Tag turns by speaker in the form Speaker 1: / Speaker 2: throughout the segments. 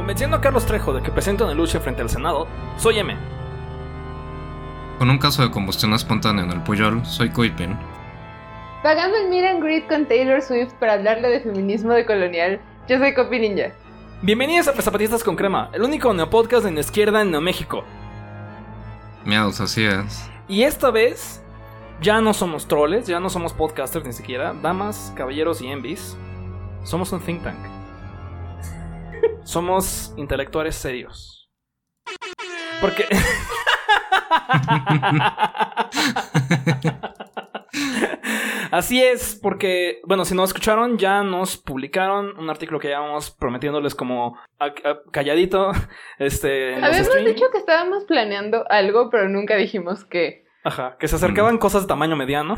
Speaker 1: Convenciendo a Carlos Trejo de que presente una lucha frente al Senado, soy M.
Speaker 2: Con un caso de combustión espontánea en el Puyol, soy Coipin.
Speaker 3: Pagando el meet and greet con Taylor Swift para hablarle de feminismo de colonial, yo soy Copi Ninja.
Speaker 1: Bienvenidos a Zapatistas con Crema, el único neopodcast de izquierda en Neoméxico.
Speaker 2: Miados, así es.
Speaker 1: Y esta vez ya no somos troles, ya no somos podcasters ni siquiera, damas, caballeros y envies. Somos un think tank. Somos intelectuales serios. Porque... Así es, porque, bueno, si no escucharon, ya nos publicaron un artículo que llevamos prometiéndoles como a- a- calladito. Este,
Speaker 3: Habíamos
Speaker 1: stream.
Speaker 3: dicho que estábamos planeando algo, pero nunca dijimos que.
Speaker 1: Ajá, que se acercaban cosas de tamaño mediano.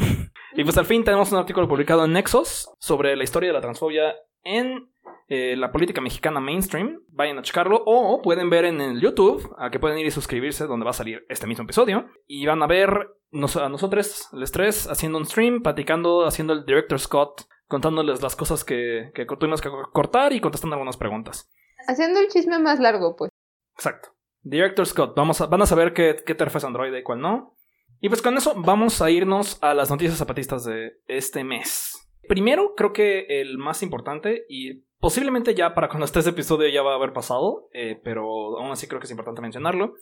Speaker 1: Y pues al fin tenemos un artículo publicado en Nexos sobre la historia de la transfobia en eh, la política mexicana mainstream. Vayan a checarlo o pueden ver en el YouTube, a que pueden ir y suscribirse, donde va a salir este mismo episodio. Y van a ver nos- a nosotros, los tres, haciendo un stream, platicando, haciendo el director Scott, contándoles las cosas que, que tuvimos que cortar y contestando algunas preguntas.
Speaker 3: Haciendo el chisme más largo, pues.
Speaker 1: Exacto. Director Scott, vamos a, van a saber qué, qué terfa es Android y cuál no. Y pues con eso vamos a irnos a las noticias zapatistas de este mes. Primero, creo que el más importante, y posiblemente ya para cuando esté este episodio ya va a haber pasado, eh, pero aún así creo que es importante mencionarlo,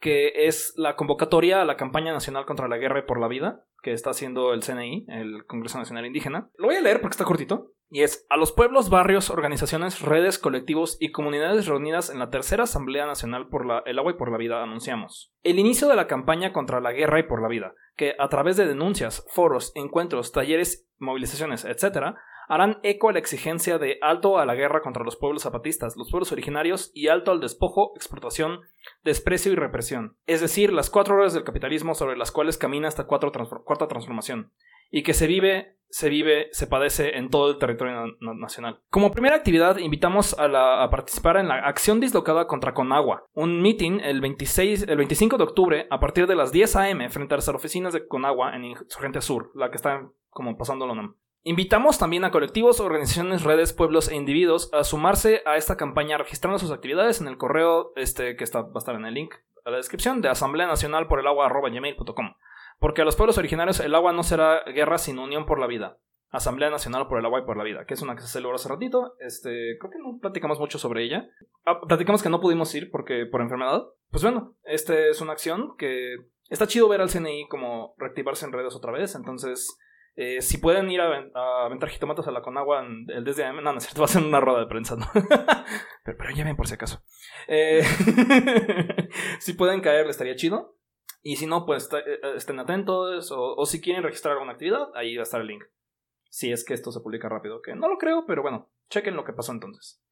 Speaker 1: que es la convocatoria a la campaña nacional contra la guerra y por la vida, que está haciendo el CNI, el Congreso Nacional Indígena. Lo voy a leer porque está cortito. Y es a los pueblos, barrios, organizaciones, redes, colectivos y comunidades reunidas en la tercera Asamblea Nacional por la- el Agua y por la Vida anunciamos. El inicio de la campaña contra la guerra y por la vida, que a través de denuncias, foros, encuentros, talleres, movilizaciones, etc., harán eco a la exigencia de alto a la guerra contra los pueblos zapatistas, los pueblos originarios y alto al despojo, explotación, desprecio y represión. Es decir, las cuatro horas del capitalismo sobre las cuales camina esta cuarta transformación y que se vive, se vive, se padece en todo el territorio na- na- nacional. Como primera actividad, invitamos a participar en la acción dislocada contra Conagua, un meeting el, 26, el 25 de octubre a partir de las 10 a.m. frente a las oficinas de Conagua en Insurgente Sur, la que está como pasando la UNAM. Invitamos también a colectivos, organizaciones, redes, pueblos e individuos a sumarse a esta campaña registrando sus actividades en el correo este, que está, va a estar en el link a la descripción de Asamblea Nacional por el Agua gmail.com. Porque a los pueblos originarios el agua no será guerra sino unión por la vida. Asamblea Nacional por el Agua y por la Vida, que es una que se celebró hace ratito. Este, creo que no platicamos mucho sobre ella. Ah, platicamos que no pudimos ir porque por enfermedad. Pues bueno, esta es una acción que está chido ver al CNI como reactivarse en redes otra vez. Entonces, eh, si pueden ir a, ven- a aventar jitomates a la Conagua el desde no, no es cierto, va a ser una rueda de prensa, ¿no? pero, pero ya ven por si acaso. Eh, si pueden caer, estaría chido. Y si no, pues eh, estén atentos. O si quieren registrar alguna actividad, ahí va a estar el link. Si es que esto se publica rápido, que no lo creo, pero bueno, chequen lo que pasó entonces.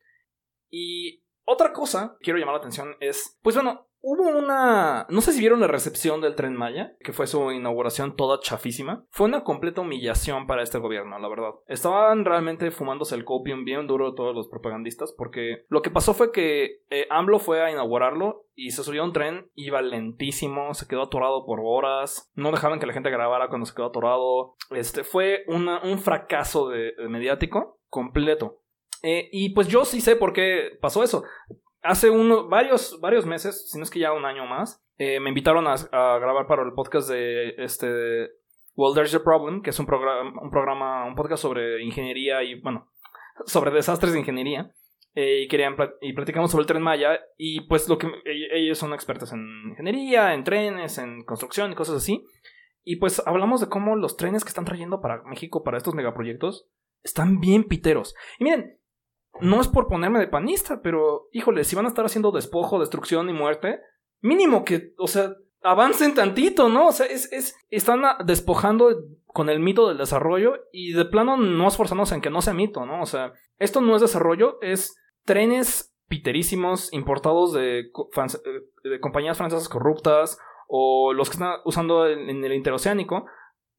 Speaker 1: Y otra cosa que quiero llamar la atención es, pues bueno, hubo una... No sé si vieron la recepción del tren Maya, que fue su inauguración toda chafísima. Fue una completa humillación para este gobierno, la verdad. Estaban realmente fumándose el copium bien duro todos los propagandistas, porque lo que pasó fue que eh, AMLO fue a inaugurarlo y se subió a un tren, iba lentísimo, se quedó atorado por horas, no dejaban que la gente grabara cuando se quedó atorado. Este fue un fracaso de mediático completo. Eh, y pues yo sí sé por qué pasó eso. Hace uno, varios, varios meses, si no es que ya un año más, eh, me invitaron a, grabar para el podcast de este Well, There's a Problem, que es un programa, un programa, un podcast sobre ingeniería y, bueno, sobre desastres de ingeniería. Eh, y querían y platicamos sobre el tren Maya. Y pues lo que e- ellos son expertos en ingeniería, en trenes, en construcción y cosas así. Y pues hablamos de cómo los trenes que están trayendo para México para estos megaproyectos están bien piteros. Y miren, no es por ponerme de panista, pero híjole, si van a estar haciendo despojo, destrucción y muerte, mínimo que, o sea, avancen tantito, ¿no? O sea, es, es, están despojando con el mito del desarrollo y de plano no esforzándose en que no sea mito, ¿no? O sea, esto no es desarrollo, es trenes piterísimos importados de, eh, compañías francesas corruptas o los que están usando en, en el interoceánico,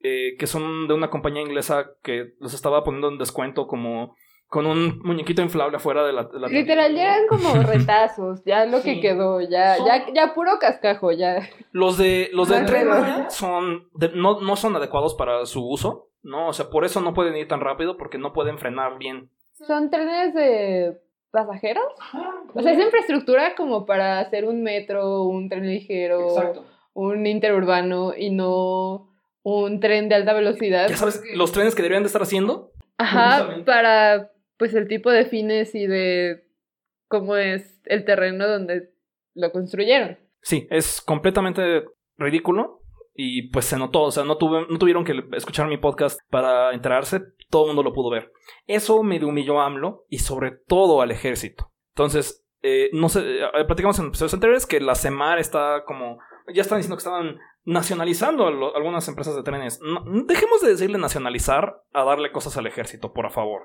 Speaker 1: eh, que son de una compañía inglesa que los estaba poniendo en descuento como con un muñequito inflable afuera de la... de la
Speaker 3: Literal, ya eran como retazos, ya lo
Speaker 1: Sí.
Speaker 3: que quedó, ya,
Speaker 1: Son-
Speaker 3: ya, ya puro cascajo, ya.
Speaker 1: Los de los de Tren son de- no, no son adecuados para su uso, ¿no? O sea, por eso no pueden ir tan rápido porque no pueden frenar bien.
Speaker 3: Son trenes de pasajeros. O sea, es infraestructura como para hacer un metro, un tren ligero,
Speaker 1: Exacto.
Speaker 3: un interurbano y no un tren de alta velocidad.
Speaker 1: Ya sabes, los trenes que deberían de estar haciendo.
Speaker 3: Ajá, para pues el tipo de fines y de cómo es el terreno donde lo construyeron.
Speaker 1: Sí, es completamente ridículo. Y pues se notó, o sea, no, tuve, no tuvieron que escuchar mi podcast para enterarse, todo el mundo lo pudo ver. Eso me humilló a AMLO y sobre todo al ejército. Entonces, eh, no sé, eh, platicamos en episodios anteriores que la CEMAR está como, ya están diciendo que estaban nacionalizando a algunas empresas de trenes. No- dejemos de decirle nacionalizar a darle cosas al ejército, por favor.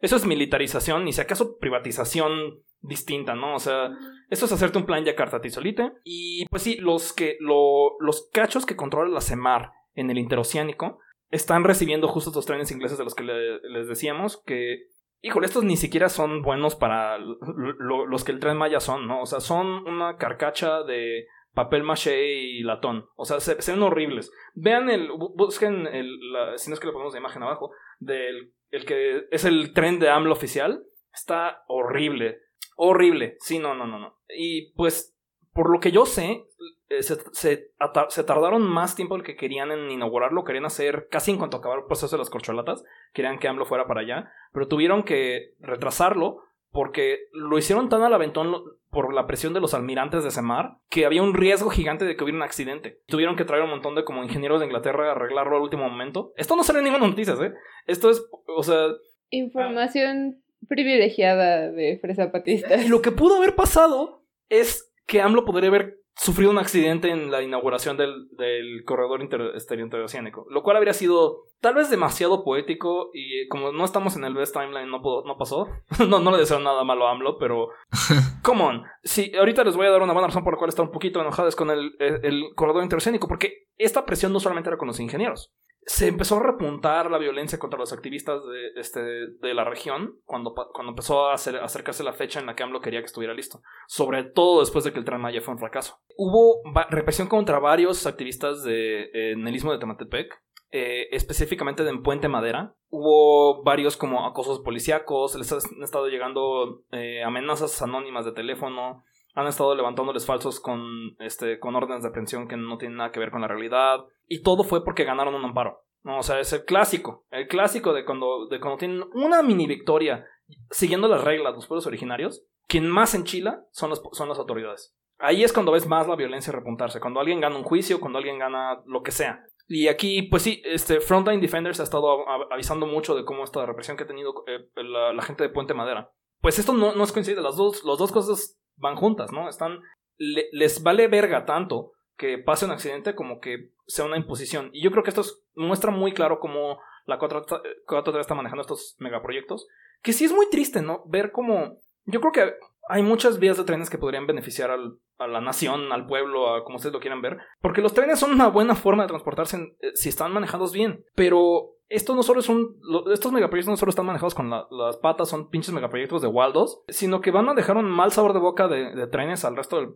Speaker 1: Eso es militarización y si acaso privatización distinta, ¿no? O sea, esto es hacerte un plan Yakarta Tizolite. Y pues sí, los que lo- los cachos que controla la CEMAR en el interoceánico están recibiendo justo estos trenes ingleses de los que le- les decíamos que híjole, estos ni siquiera son buenos para lo- los que el tren Maya son, ¿no? O sea, son una carcacha de papel maché y latón. O sea, se, se ven horribles. Vean el bu- busquen el la- si no es que le ponemos la imagen abajo del el que es el tren de AMLO oficial, está horrible. Horrible. Sí, no, no, no, no. Y pues, por lo que yo sé, eh, se, se, tardaron más tiempo del que querían en inaugurarlo. Querían hacer casi en cuanto acabara el proceso de las corcholatas. Querían que AMLO fuera para allá. Pero tuvieron que retrasarlo porque lo hicieron tan al aventón por la presión de los almirantes de Semar que había un riesgo gigante de que hubiera un accidente. Tuvieron que traer un montón de como ingenieros de Inglaterra a arreglarlo al último momento. Esto no sale en ninguna noticias, ¿eh? Esto es, o sea,
Speaker 3: Información privilegiada de fresapatistas.
Speaker 1: Lo que pudo haber pasado es que AMLO podría haber sufrido un accidente en la inauguración del, del corredor este, interoceánico, lo cual habría sido tal vez demasiado poético y como no estamos en el best timeline no, pudo- no pasó. no, no le deseo nada malo a AMLO, pero come on. Sí, ahorita les voy a dar una buena razón por la cual está un poquito enojados con el, el, el corredor interoceánico, porque esta presión no solamente era con los ingenieros. Se empezó a repuntar la violencia contra los activistas de, este, de la región cuando, cuando empezó a acercarse la fecha en la que AMLO quería que estuviera listo. Sobre todo después de que el Tren fue un fracaso. Hubo represión contra varios activistas de, eh, en el istmo de Tematepec, eh, específicamente en Puente Madera. Hubo varios como acosos policíacos, les han estado llegando eh, amenazas anónimas de teléfono, han estado levantándoles falsos con, este, con órdenes de aprehensión que no tienen nada que ver con la realidad. Y todo fue porque ganaron un amparo. No, o sea, es el clásico. El clásico de cuando, de cuando tienen una mini victoria siguiendo las reglas de los pueblos originarios. Quien más enchila son, los, son las autoridades. Ahí es cuando ves más la violencia repuntarse. Cuando alguien gana un juicio, cuando alguien gana lo que sea. Y aquí, pues sí, este Frontline Defenders ha estado avisando mucho de cómo esta represión que ha tenido eh, la, gente de Puente Madera. Pues esto no, no es coincidencia, las dos, las dos cosas van juntas, ¿no? Están. le- les vale verga tanto que pase un accidente como que sea una imposición. Y yo creo que esto es- muestra muy claro cómo la 4 4 está manejando estos megaproyectos. Que sí es muy triste, ¿no? Ver cómo. Yo creo que hay muchas vías de trenes que podrían beneficiar al- a la nación, al pueblo, a como ustedes lo quieran ver. Porque los trenes son una buena forma de transportarse eh, si están manejados bien. Pero esto no solo es un. estos megaproyectos no solo están manejados con la- las patas, son pinches megaproyectos de Waldos, sino que van a dejar un mal sabor de boca de, trenes al resto del,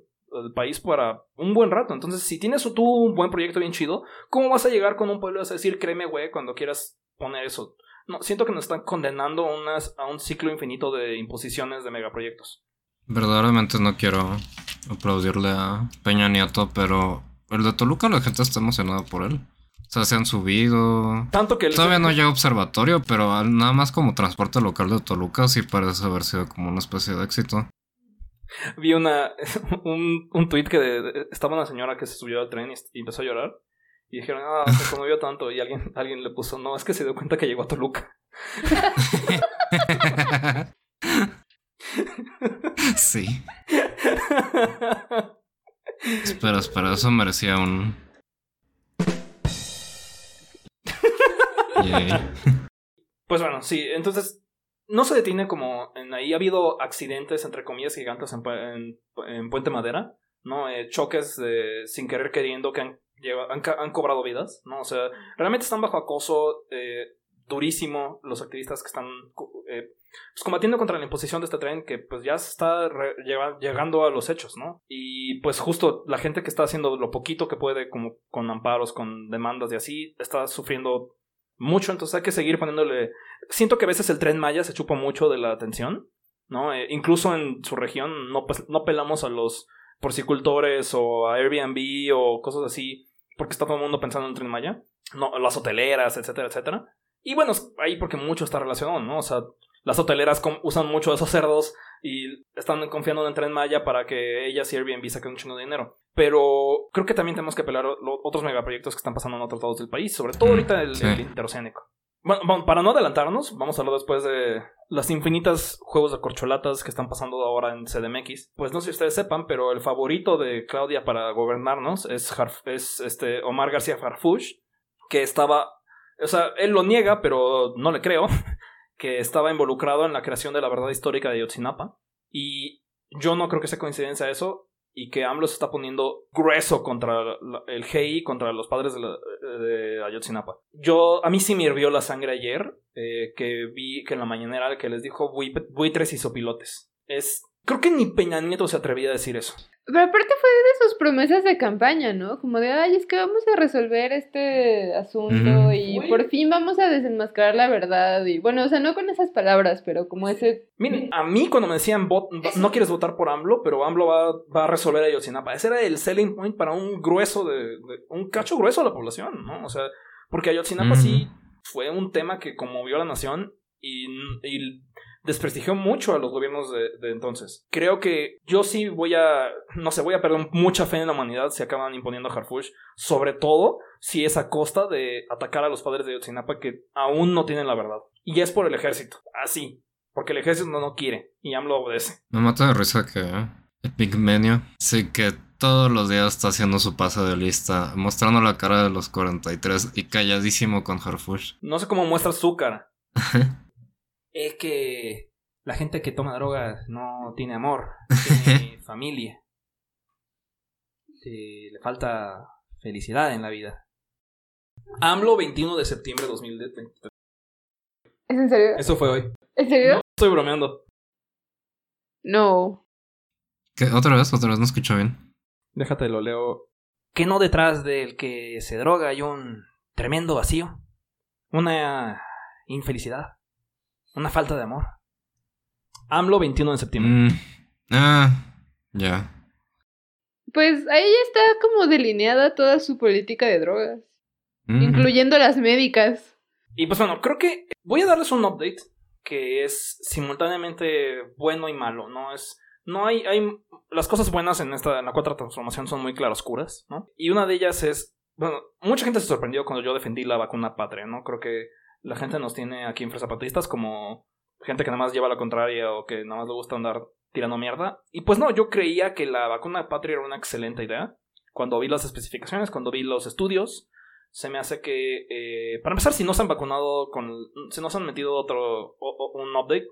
Speaker 1: país para un buen rato. Entonces, si tienes tú un buen proyecto bien chido, ¿cómo vas a llegar con un pueblo a decir, créeme, güey, cuando quieras poner eso? No, siento que nos están condenando unas- a un ciclo infinito de imposiciones de megaproyectos.
Speaker 2: Verdaderamente no quiero aplaudirle a Peña Nieto, pero el de Toluca la gente está emocionada por él. O sea, se han subido.
Speaker 1: Tanto que el-
Speaker 2: Todavía no llega observatorio, pero nada más como transporte local de Toluca sí parece haber sido como una especie de éxito.
Speaker 1: vi una un, un tweet que de- de- estaba una señora que se subió al tren y, y empezó a llorar. Y dijeron, ah, se conmovió tanto. Y alguien, alguien le puso, no, es que se dio cuenta que llegó a Toluca.
Speaker 2: sí. Espera, espera, eso merecía un.
Speaker 1: Pues bueno, sí, entonces no se detiene como en ahí ha habido accidentes entre comillas gigantes en, Pu- en- en Puente Madera, ¿no? Eh, choques de- sin querer queriendo que han, han, cobrado vidas, ¿no? O sea, realmente están bajo acoso eh, durísimo los activistas que están eh, pues, combatiendo contra la imposición de este tren que pues ya está llegando a los hechos, ¿no? Y pues justo la gente que está haciendo lo poquito que puede como con amparos, con demandas y así, está sufriendo mucho, entonces hay que seguir poniéndole... Siento que a veces el tren Maya se chupa mucho de la atención ¿no? Eh, incluso en su región no, no pelamos a los porcicultores o a Airbnb o cosas así porque está todo el mundo pensando en Tren Maya. No, las hoteleras, etcétera, etcétera. Y bueno, ahí porque mucho está relacionado, ¿no? O sea, las hoteleras usan mucho de esos cerdos y están confiando en Tren Maya para que ellas y Airbnb saquen un chingo de dinero. Pero creo que también tenemos que pelar otros megaproyectos que están pasando en otros lados del país, sobre todo ahorita el, el interoceánico. Bueno, para no adelantarnos, vamos a hablar después de las infinitas juegos de corcholatas que están pasando ahora en CDMX. Pues no sé si ustedes sepan, pero el favorito de Claudia para gobernarnos es, es este Omar García Farfush, que estaba, o sea, él lo niega, pero no le creo, que estaba involucrado en la creación de la verdad histórica de Yotzinapa. Y yo no creo que sea coincidencia eso y que AMLO se está poniendo grueso contra el GI, contra los padres de, Ayotzinapa. Yo, a mí sí me hirvió la sangre ayer, eh, que vi que en la mañanera que les dijo buitres y sopilotes. Es, creo que ni Peña Nieto se atrevía a decir eso.
Speaker 3: Pero aparte fue de sus promesas de campaña, ¿no? Como de, ay, es que vamos a resolver este asunto y por fin vamos a desenmascarar la verdad. Y bueno, o sea, no con esas palabras, pero como ese...
Speaker 1: Miren, a mí cuando me decían, no quieres votar por AMLO, pero AMLO va, va a resolver a Yotzinapa. Ese era el selling point para un grueso de, un cacho grueso de la población, ¿no? O sea, porque Ayotzinapa sí fue un tema que conmovió a la nación y, y desprestigió mucho a los gobiernos de, entonces. Creo que yo sí voy a, no sé, voy a perder mucha fe en la humanidad si acaban imponiendo a Harfush, sobre todo si es a costa de atacar a los padres de Yotzinapa que aún no tienen la verdad. Y es por el ejército, así, porque el ejército no, no quiere y AMLO obedece.
Speaker 2: Me mata de risa que el Pigmenio sí que todos los días está haciendo su pase de lista, mostrando la cara de los 43 y calladísimo con Harfush.
Speaker 1: No sé cómo muestra su cara. es que la gente que toma drogas no tiene amor, tiene familia. le falta felicidad en la vida. AMLO 21 de septiembre de 2023.
Speaker 3: ¿Es en serio?
Speaker 1: Eso fue hoy.
Speaker 3: ¿En serio?
Speaker 1: No, estoy bromeando.
Speaker 3: No.
Speaker 2: ¿Qué? ¿Otra vez? ¿Otra vez no escucho bien?
Speaker 1: Déjate, lo leo. Que no detrás del que se droga hay un tremendo vacío. Una infelicidad. Una falta de amor. AMLO 21 de septiembre.
Speaker 2: Mm. Ah, ya.
Speaker 3: Pues ahí está como delineada toda su política de drogas. Mm. Incluyendo las médicas.
Speaker 1: Y pues bueno, creo que voy a darles un update que es simultáneamente bueno y malo, ¿no? Es. No hay. hay las cosas buenas en esta. En la cuarta transformación son muy claroscuras, ¿no? Y una de ellas es. Bueno, mucha gente se sorprendió cuando yo defendí la vacuna patria, ¿no? Creo que la gente nos tiene aquí en Fresapatistas como gente que nada más lleva la contraria o que nada más le gusta andar tirando mierda. Y pues no, yo creía que la vacuna patria era una excelente idea. Cuando vi las especificaciones, cuando vi los estudios, se me hace que, eh, para empezar, si no se han vacunado con, si no se han metido otro, un update.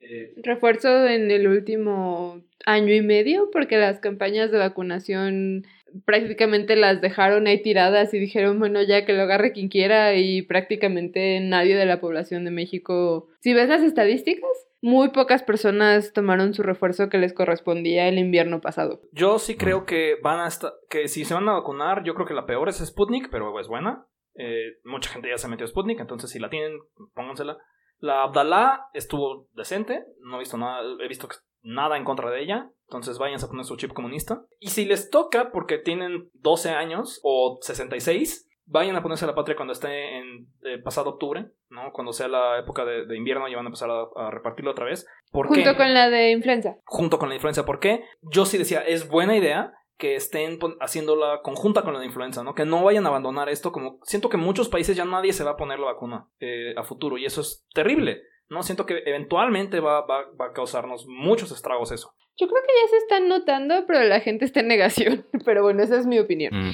Speaker 3: Eh, Refuerzo en el último año y medio, porque las campañas de vacunación prácticamente las dejaron ahí tiradas y dijeron, bueno, ya que lo agarre quien quiera y prácticamente nadie de la población de México, si ves las estadísticas, muy pocas personas tomaron su refuerzo que les correspondía el invierno pasado.
Speaker 1: Yo sí creo que van a estar, que si se van a vacunar, yo creo que la peor es Sputnik, pero es buena. Eh, mucha gente ya se metió a Sputnik, entonces si la tienen, póngansela. La Abdalá estuvo decente, no he visto nada, he visto que nada en contra de ella. Entonces vayan a poner su chip comunista. Y si les toca, porque tienen 12 años o 66, vayan a ponerse la patria cuando esté en eh, pasado octubre, ¿no? Cuando sea la época de, invierno y van a empezar a, repartirlo otra vez.
Speaker 3: ¿Por Junto con la de influenza.
Speaker 1: Junto con la influenza. ¿Por qué? Yo sí decía, es buena idea que estén haciéndola conjunta con la de influenza, ¿no? Que no vayan a abandonar esto como... Siento que en muchos países ya nadie se va a poner la vacuna eh, a futuro y eso es terrible. No, siento que eventualmente va, va, va, a causarnos muchos estragos eso.
Speaker 3: Yo creo que ya se están notando, pero la gente está en negación. Pero bueno, esa es mi opinión. Mm.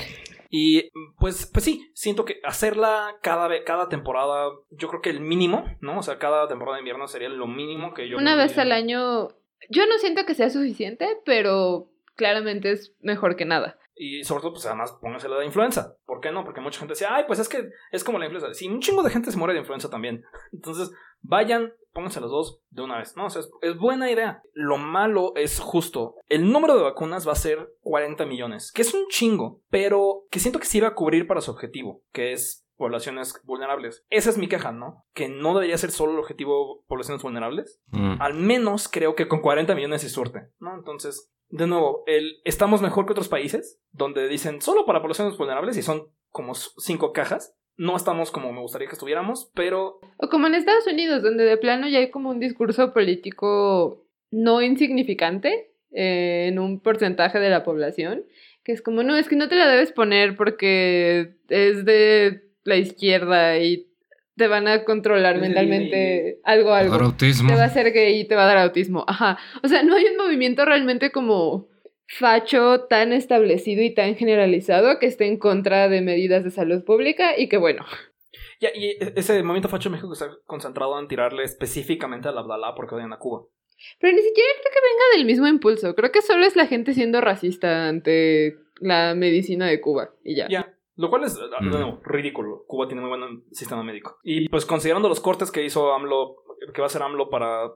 Speaker 1: Y pues, pues sí, siento que hacerla cada, cada temporada, yo creo que el mínimo, ¿no? O sea, cada temporada de invierno sería lo mínimo que yo...
Speaker 3: Una vez al año, yo no siento que sea suficiente, pero claramente es mejor que nada.
Speaker 1: Y sobre todo, pues además pónganse la de influenza. ¿Por qué no? Porque mucha gente decía, ay, pues es que es como la influenza. Sí, un chingo de gente se muere de influenza también. Entonces, Vayan, pónganse los dos de una vez. No, o sea, es, buena idea. Lo malo es justo. El número de vacunas va a ser 40 millones, que es un chingo, pero que siento que sí va a cubrir para su objetivo, que es poblaciones vulnerables. Esa es mi queja, ¿no? Que no debería ser solo el objetivo poblaciones vulnerables.
Speaker 2: Mm.
Speaker 1: Al menos creo que con 40 millones sí suerte, ¿no? Entonces, de nuevo, el, estamos mejor que otros países donde dicen solo para poblaciones vulnerables y son como cinco cajas. No estamos como me gustaría que estuviéramos, pero
Speaker 3: O como en Estados Unidos, donde de plano ya hay como un discurso político no insignificante eh, en un porcentaje de la población, que es como, no, es que no te la debes poner porque es de la izquierda y te van a controlar mentalmente algo, algo.
Speaker 2: Autismo.
Speaker 3: Te va a hacer gay y te va a dar autismo. Ajá. O sea, no hay un movimiento realmente como facho tan establecido y tan generalizado que esté en contra de medidas de salud pública y que bueno,
Speaker 1: ya, y e- ese movimiento facho en México está concentrado en tirarle específicamente al Abdalá porque odian a Cuba.
Speaker 3: Pero ni siquiera creo que venga del mismo impulso. Creo que solo es la gente siendo racista ante la medicina de Cuba y ya.
Speaker 1: Ya. Lo cual es, de
Speaker 2: Mm.
Speaker 1: nuevo, ridículo. Cuba tiene muy buen sistema médico. Y pues considerando los cortes que hizo AMLO, que va a hacer AMLO para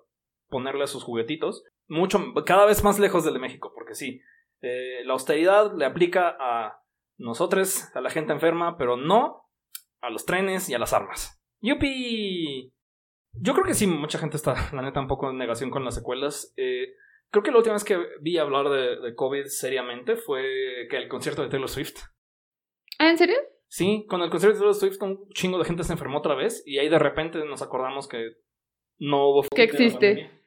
Speaker 1: ponerle a sus juguetitos, mucho, cada vez más lejos del de México, porque sí, eh, la austeridad le aplica a nosotros, a la gente enferma, pero no a los trenes y a las armas. ¡Yupi! Yo creo que sí, mucha gente está, la neta, un poco en negación con las secuelas. Eh, creo que la última vez que vi hablar de, de COVID seriamente fue que el concierto de Taylor Swift.
Speaker 3: ¿Ah, en serio?
Speaker 1: Sí, con el concierto de Taylor Swift un chingo de gente se enfermó otra vez y ahí de repente nos acordamos que no hubo...
Speaker 3: Que existe.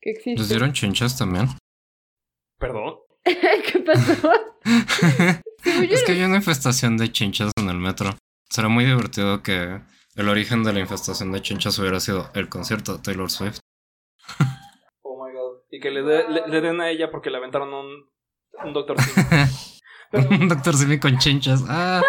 Speaker 1: Pandemia.
Speaker 3: ¿Qué
Speaker 2: ¿Les
Speaker 3: existe?
Speaker 2: dieron chinchas también?
Speaker 1: Perdón.
Speaker 3: ¿Qué pasó?
Speaker 2: Es que hay una infestación de chinchas en el metro. Será muy divertido que el origen de la infestación de chinchas hubiera sido el concierto de Taylor Swift.
Speaker 1: Oh my god. Y que le, dé- le, le den a ella porque le aventaron un, un Doctor Simi. Pero,
Speaker 2: Un doctor Simi con chinchas. Ah.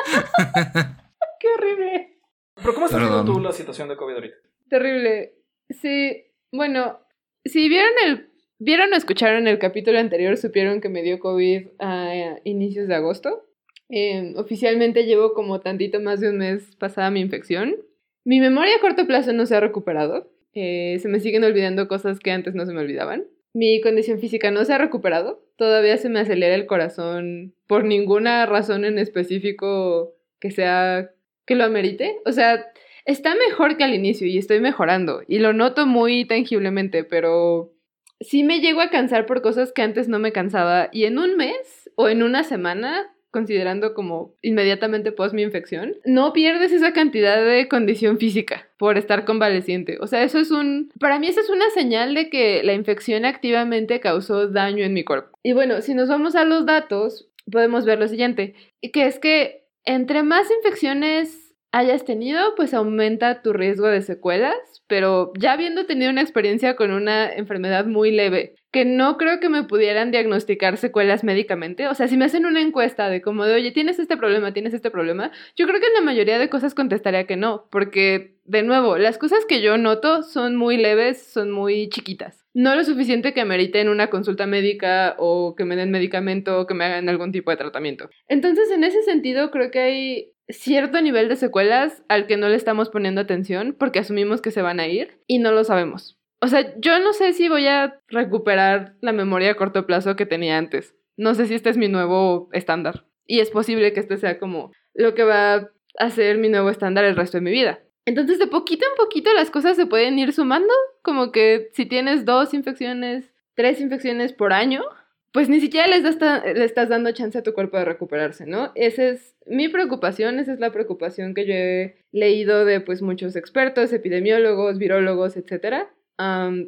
Speaker 3: ¡Qué horrible!
Speaker 1: pero ¿cómo estás viendo tú la situación de COVID ahorita?
Speaker 3: Terrible. Sí, bueno, si vieron el vieron o escucharon el capítulo anterior, supieron que me dio COVID a inicios de agosto. Eh, oficialmente llevo como tantito más de un mes pasada mi infección. Mi memoria a corto plazo no se ha recuperado. Eh, se me siguen olvidando cosas que antes no se me olvidaban. Mi condición física no se ha recuperado. Todavía se me acelera el corazón por ninguna razón en específico que sea que lo amerite. O sea, está mejor que al inicio y estoy mejorando y lo noto muy tangiblemente, pero sí me llego a cansar por cosas que antes no me cansaba y en un mes o en una semana, considerando como inmediatamente post mi infección, no pierdes esa cantidad de condición física por estar convaleciente. O sea, eso es un... Para mí eso es una señal de que la infección activamente causó daño en mi cuerpo. Y bueno, si nos vamos a los datos, podemos ver lo siguiente, que es que entre más infecciones hayas tenido, pues aumenta tu riesgo de secuelas, pero ya habiendo tenido una experiencia con una enfermedad muy leve, que no creo que me pudieran diagnosticar secuelas médicamente, o sea, si me hacen una encuesta de como de, oye, tienes este problema, tienes este problema, yo creo que en la mayoría de cosas contestaría que no, porque, de nuevo, las cosas que yo noto son muy leves, son muy chiquitas. No lo suficiente que meriten una consulta médica o que me den medicamento o que me hagan algún tipo de tratamiento. Entonces, en ese sentido, creo que hay cierto nivel de secuelas al que no le estamos poniendo atención porque asumimos que se van a ir y no lo sabemos. O sea, yo no sé si voy a recuperar la memoria a corto plazo que tenía antes. No sé si este es mi nuevo estándar. Y es posible que este sea como lo que va a ser mi nuevo estándar el resto de mi vida. Entonces, de poquito en poquito las cosas se pueden ir sumando. Como que si tienes dos infecciones, tres infecciones por año, pues ni siquiera les das le estás dando chance a tu cuerpo de recuperarse, ¿no? Esa es mi preocupación, esa es la preocupación que yo he leído de pues muchos expertos, epidemiólogos, virólogos, etcétera,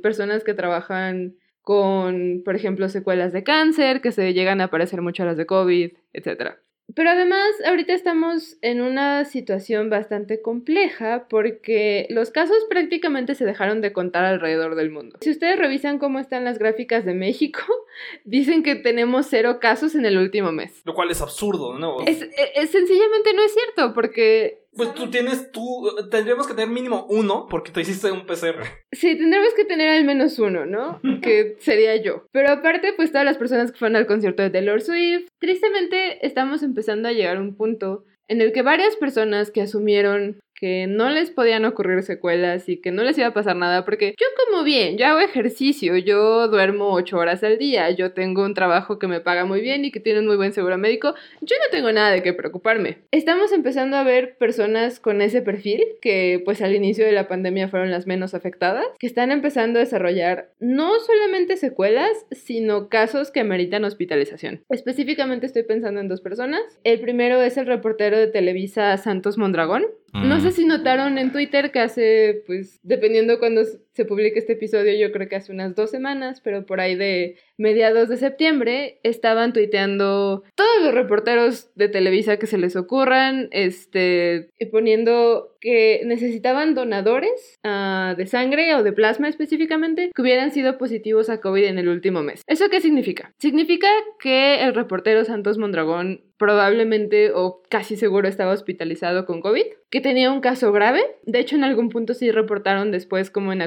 Speaker 3: personas que trabajan con, por ejemplo, secuelas de cáncer, que se llegan a parecer mucho a las de COVID, etcétera. Pero además, ahorita estamos en una situación bastante compleja porque los casos prácticamente se dejaron de contar alrededor del mundo. Si ustedes revisan cómo están las gráficas de México, dicen que tenemos cero casos en el último mes.
Speaker 1: Lo cual es absurdo, ¿no?
Speaker 3: Es, es- es- sencillamente no es cierto porque
Speaker 1: Pues tú tienes, tú, tendríamos que tener mínimo uno porque te hiciste un PCR.
Speaker 3: Sí, tendremos que tener al menos uno, ¿no? Que sería yo. Pero aparte, pues todas las personas que fueron al concierto de Taylor Swift, tristemente estamos empezando a llegar a un punto en el que varias personas que asumieron que no les podían ocurrir secuelas y que no les iba a pasar nada porque yo como bien, yo hago ejercicio, yo duermo ocho horas al día, yo tengo un trabajo que me paga muy bien y que tiene muy buen seguro médico, yo no tengo nada de qué preocuparme. Estamos empezando a ver personas con ese perfil que pues al inicio de la pandemia fueron las menos afectadas, que están empezando a desarrollar no solamente secuelas, sino casos que ameritan hospitalización. Específicamente estoy pensando en dos personas. El primero es el reportero de Televisa Santos Mondragón. No sé si notaron en Twitter que hace, pues, dependiendo cuando se publique este episodio, yo creo que hace unas dos semanas, pero por ahí de mediados de septiembre, estaban tuiteando todos los reporteros de Televisa que se les ocurran, este, poniendo que necesitaban donadores uh, de sangre o de plasma específicamente que hubieran sido positivos a COVID en el último mes. ¿Eso qué significa? Significa que el reportero Santos Mondragón probablemente o casi seguro estaba hospitalizado con COVID, que tenía un caso grave. De hecho, en algún punto sí reportaron después, como en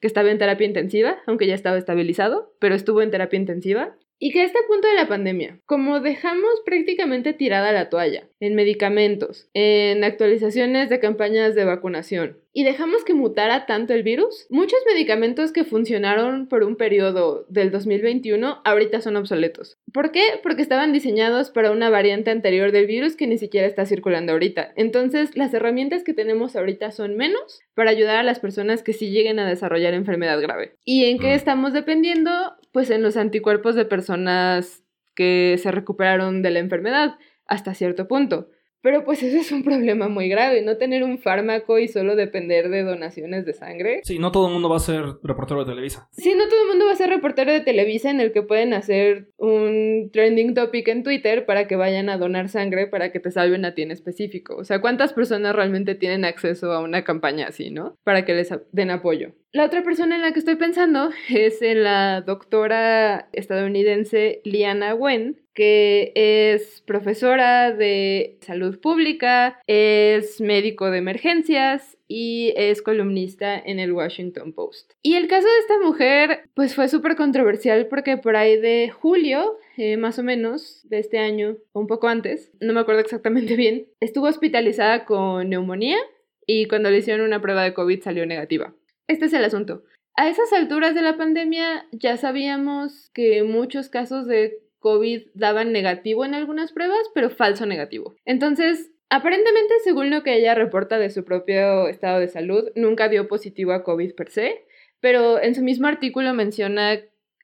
Speaker 3: que estaba en terapia intensiva, aunque ya estaba estabilizado, pero estuvo en terapia intensiva. Y que a este punto de la pandemia, como dejamos prácticamente tirada la toalla en medicamentos, en actualizaciones de campañas de vacunación, y dejamos que mutara tanto el virus, muchos medicamentos que funcionaron por un periodo del 2021 ahorita son obsoletos. ¿Por qué? Porque estaban diseñados para una variante anterior del virus que ni siquiera está circulando ahorita. Entonces, las herramientas que tenemos ahorita son menos para ayudar a las personas que sí lleguen a desarrollar enfermedad grave. ¿Y en qué mm. estamos dependiendo? Pues en los anticuerpos de personas que se recuperaron de la enfermedad hasta cierto punto. Pero pues eso es un problema muy grave, no tener un fármaco y solo depender de donaciones de sangre.
Speaker 1: Sí, no todo el mundo va a ser reportero de Televisa.
Speaker 3: Sí, no todo el mundo va a ser reportero de Televisa en el que pueden hacer un trending topic en Twitter para que vayan a donar sangre para que te salven a ti en específico. O sea, ¿cuántas personas realmente tienen acceso a una campaña así, no? Para que les den apoyo. La otra persona en la que estoy pensando es en la doctora estadounidense Liana Wen, que es profesora de salud pública, es médico de emergencias y es columnista en el Washington Post. Y el caso de esta mujer, pues fue súper controversial porque por ahí de julio, eh, más o menos, de este año, un poco antes, no me acuerdo exactamente bien, estuvo hospitalizada con neumonía y cuando le hicieron una prueba de COVID salió negativa. Este es el asunto. A esas alturas de la pandemia ya sabíamos que muchos casos de COVID daban negativo en algunas pruebas, pero falso negativo. Entonces, aparentemente, según lo que ella reporta de su propio estado de salud, nunca dio positivo a COVID per se, pero en su mismo artículo menciona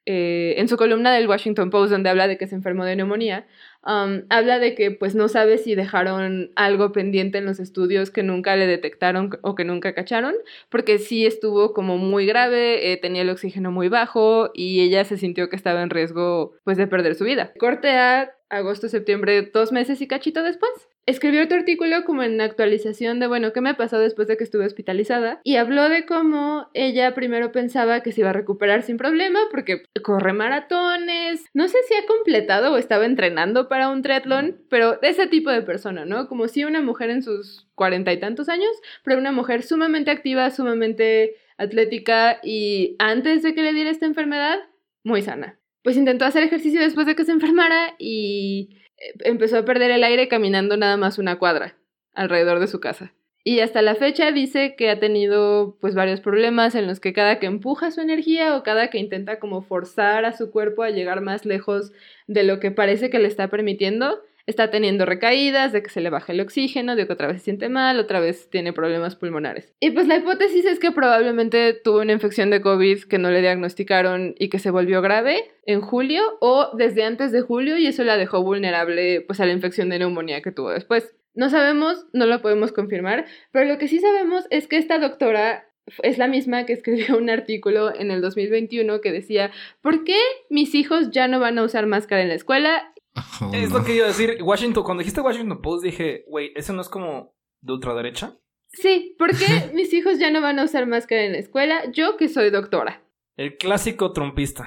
Speaker 3: eh, en su columna del Washington Post, donde habla de que se enfermó de neumonía, um, habla de que pues no sabe si dejaron algo pendiente en los estudios que nunca le detectaron o que nunca cacharon, porque sí estuvo como muy grave, eh, tenía el oxígeno muy bajo y ella se sintió que estaba en riesgo pues de perder su vida. Corte a agosto, septiembre, dos meses y cachito después escribió otro artículo como en actualización de, bueno, ¿qué me pasó después de que estuve hospitalizada? Y habló de cómo ella primero pensaba que se iba a recuperar sin problema porque corre maratones, no sé si ha completado o estaba entrenando para un triatlón, pero ese tipo de persona, ¿no? Como si una mujer en sus cuarenta y tantos años, pero una mujer sumamente activa, sumamente atlética y antes de que le diera esta enfermedad, muy sana. Pues intentó hacer ejercicio después de que se enfermara y empezó a perder el aire caminando nada más una cuadra alrededor de su casa. Y hasta la fecha dice que ha tenido pues varios problemas en los que cada que empuja su energía o cada que intenta como forzar a su cuerpo a llegar más lejos de lo que parece que le está permitiendo, está teniendo recaídas, de que se le baja el oxígeno, de que otra vez se siente mal, otra vez tiene problemas pulmonares. Y pues la hipótesis es que probablemente tuvo una infección de COVID que no le diagnosticaron y que se volvió grave en julio o desde antes de julio y eso la dejó vulnerable pues a la infección de neumonía que tuvo después. No sabemos, no lo podemos confirmar, pero lo que sí sabemos es que esta doctora es la misma que escribió un artículo en el 2021 que decía, ¿por qué mis hijos ya no van a usar máscara en la escuela?
Speaker 1: Oh, es lo que iba a decir. Washington, cuando dijiste Washington Post, dije, güey, ¿eso no es como de ultraderecha?
Speaker 3: Sí, ¿por qué mis hijos ya no van a usar máscara en la escuela? Yo que soy doctora.
Speaker 1: El clásico trumpista.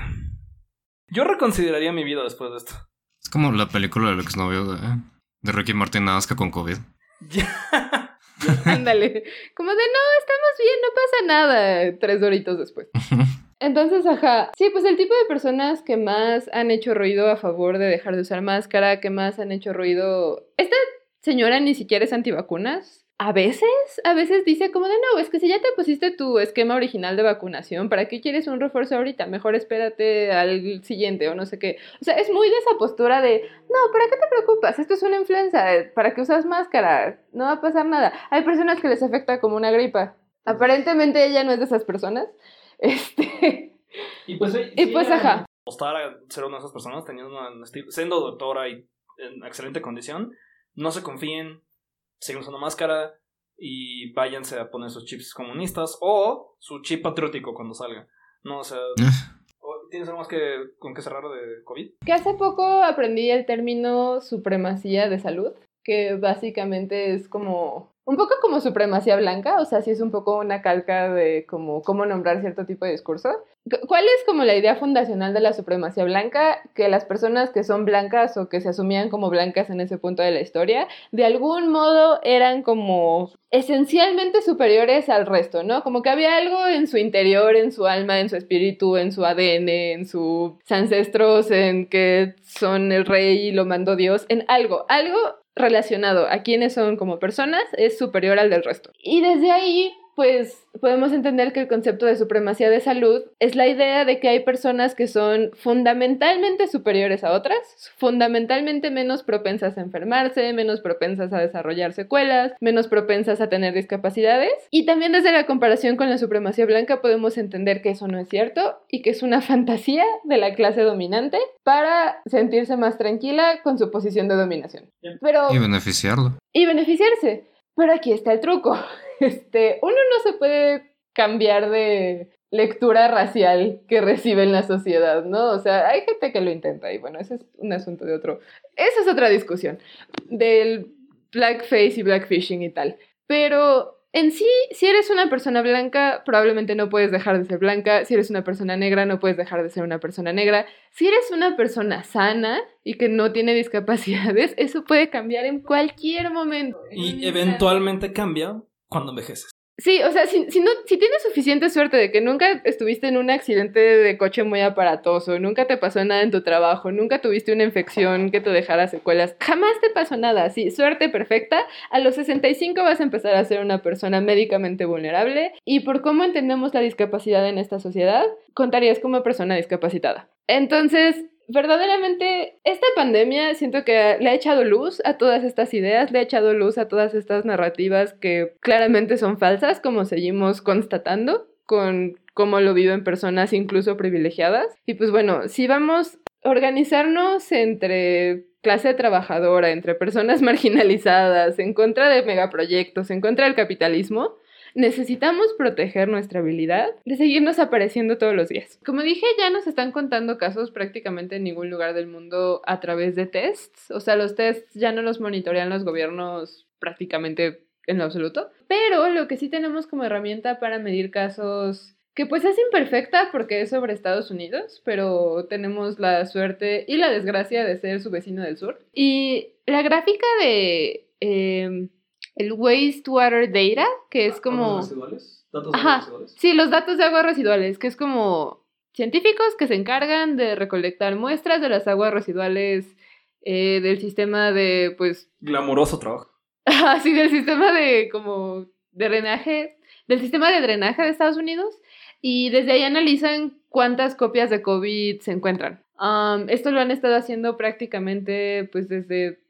Speaker 1: Yo reconsideraría mi vida después de esto.
Speaker 2: Es como la película del exnovio de, de Ricky Martin Nazca con COVID.
Speaker 3: Ándale. Como de no, estamos bien, no pasa nada. Tres doritos después. Entonces, ajá, sí, pues el tipo de personas que más han hecho ruido a favor de dejar de usar máscara, que más han hecho ruido... Esta señora ni siquiera es antivacunas, a veces, a veces dice como de no, es que si ya te pusiste tu esquema original de vacunación, ¿para qué quieres un refuerzo ahorita? Mejor espérate al siguiente o no sé qué. O sea, es muy de esa postura de, no, ¿para qué te preocupas? Esto es una influenza, ¿para qué usas máscara? No va a pasar nada. Hay personas que les afecta como una gripa. Aparentemente ella no es de esas personas. Este...
Speaker 1: Y pues,
Speaker 3: y pues ajá.
Speaker 1: a ser una de esas personas, teniendo una, siendo doctora y en excelente condición, no se confíen, sigan usando máscara y váyanse a poner sus chips comunistas o su chip patriótico cuando salga. No, o sea, ¿tienes algo más que, con que cerrar de COVID?
Speaker 3: Que hace poco aprendí el término supremacía de salud, que básicamente es como un poco como supremacía blanca, o sea, sí es un poco una calca de como cómo nombrar cierto tipo de discurso. ¿Cuál es como la idea fundacional de la supremacía blanca? Que las personas que son blancas o que se asumían como blancas en ese punto de la historia, de algún modo eran como esencialmente superiores al resto, ¿no? Como que había algo en su interior, en su alma, en su espíritu, en su ADN, en sus ancestros, en que son el rey y lo mandó Dios, en algo, algo relacionado a quienes son como personas es superior al del resto. Y desde ahí pues podemos entender que el concepto de supremacía de salud es la idea de que hay personas que son fundamentalmente superiores a otras, fundamentalmente menos propensas a enfermarse, menos propensas a desarrollar secuelas, menos propensas a tener discapacidades. Y también desde la comparación con la supremacía blanca podemos entender que eso no es cierto y que es una fantasía de la clase dominante para sentirse más tranquila con su posición de dominación. Pero,
Speaker 2: y beneficiarlo.
Speaker 3: Y beneficiarse. Pero aquí está el truco. Este, uno no se puede cambiar de lectura racial que recibe en la sociedad, ¿no? O sea, hay gente que lo intenta y bueno, ese es un asunto de otro. Esa es otra discusión del blackface y blackfishing y tal. Pero en sí, si eres una persona blanca, probablemente no puedes dejar de ser blanca. Si eres una persona negra, no puedes dejar de ser una persona negra. Si eres una persona sana y que no tiene discapacidades, eso puede cambiar en cualquier momento.
Speaker 1: Y eventualmente cambia cuando envejeces.
Speaker 3: Sí, o sea, si, tienes suficiente suerte de que nunca estuviste en un accidente de coche muy aparatoso, nunca te pasó nada en tu trabajo, nunca tuviste una infección que te dejara secuelas, jamás te pasó nada, sí, suerte perfecta, a los 65 vas a empezar a ser una persona médicamente vulnerable y por cómo entendemos la discapacidad en esta sociedad, contarías como persona discapacitada. Entonces, verdaderamente esta pandemia siento que le ha echado luz a todas estas ideas, le ha echado luz a todas estas narrativas que claramente son falsas, como seguimos constatando con cómo lo viven personas incluso privilegiadas. Y pues bueno, si vamos a organizarnos entre clase trabajadora, entre personas marginalizadas, en contra de megaproyectos, en contra del capitalismo, necesitamos proteger nuestra habilidad de seguirnos apareciendo todos los días. Como dije, ya nos están contando casos prácticamente en ningún lugar del mundo a través de tests. O sea, los tests ya no los monitorean los gobiernos prácticamente en lo absoluto. Pero lo que sí tenemos como herramienta para medir casos que pues es imperfecta porque es sobre Estados Unidos, pero tenemos la suerte y la desgracia de ser su vecino del sur. Y la gráfica de... Em, el wastewater data, que es como...
Speaker 1: residuales? ¿Datos de Ajá. residuales?
Speaker 3: Sí, los datos de aguas residuales, que es como científicos que se encargan de recolectar muestras de las aguas residuales eh, del sistema de, pues...
Speaker 1: Glamuroso trabajo.
Speaker 3: sí, del sistema de, como, de drenaje, del sistema de drenaje de Estados Unidos. Y desde ahí analizan cuántas copias de COVID se encuentran. esto lo han estado haciendo prácticamente, pues, desde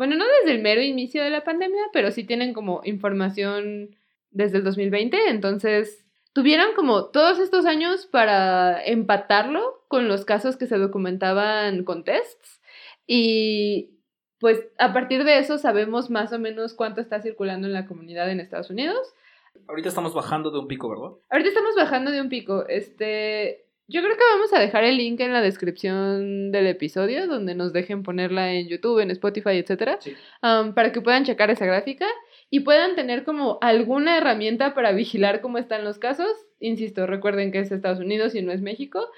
Speaker 3: bueno, no desde el mero inicio de la pandemia, pero sí tienen como información desde el 2020, entonces tuvieron como todos estos años para empatarlo con los casos que se documentaban con tests y pues a partir de eso sabemos más o menos cuánto está circulando en la comunidad en Estados Unidos.
Speaker 1: Ahorita estamos bajando de un pico, ¿verdad?
Speaker 3: Ahorita estamos bajando de un pico. Este, yo creo que vamos a dejar el link en la descripción del episodio, donde nos dejen ponerla en YouTube, en Spotify, etcétera, para que puedan checar esa gráfica y puedan tener como alguna herramienta para vigilar cómo están los casos. Insisto, recuerden que es Estados Unidos y no es México,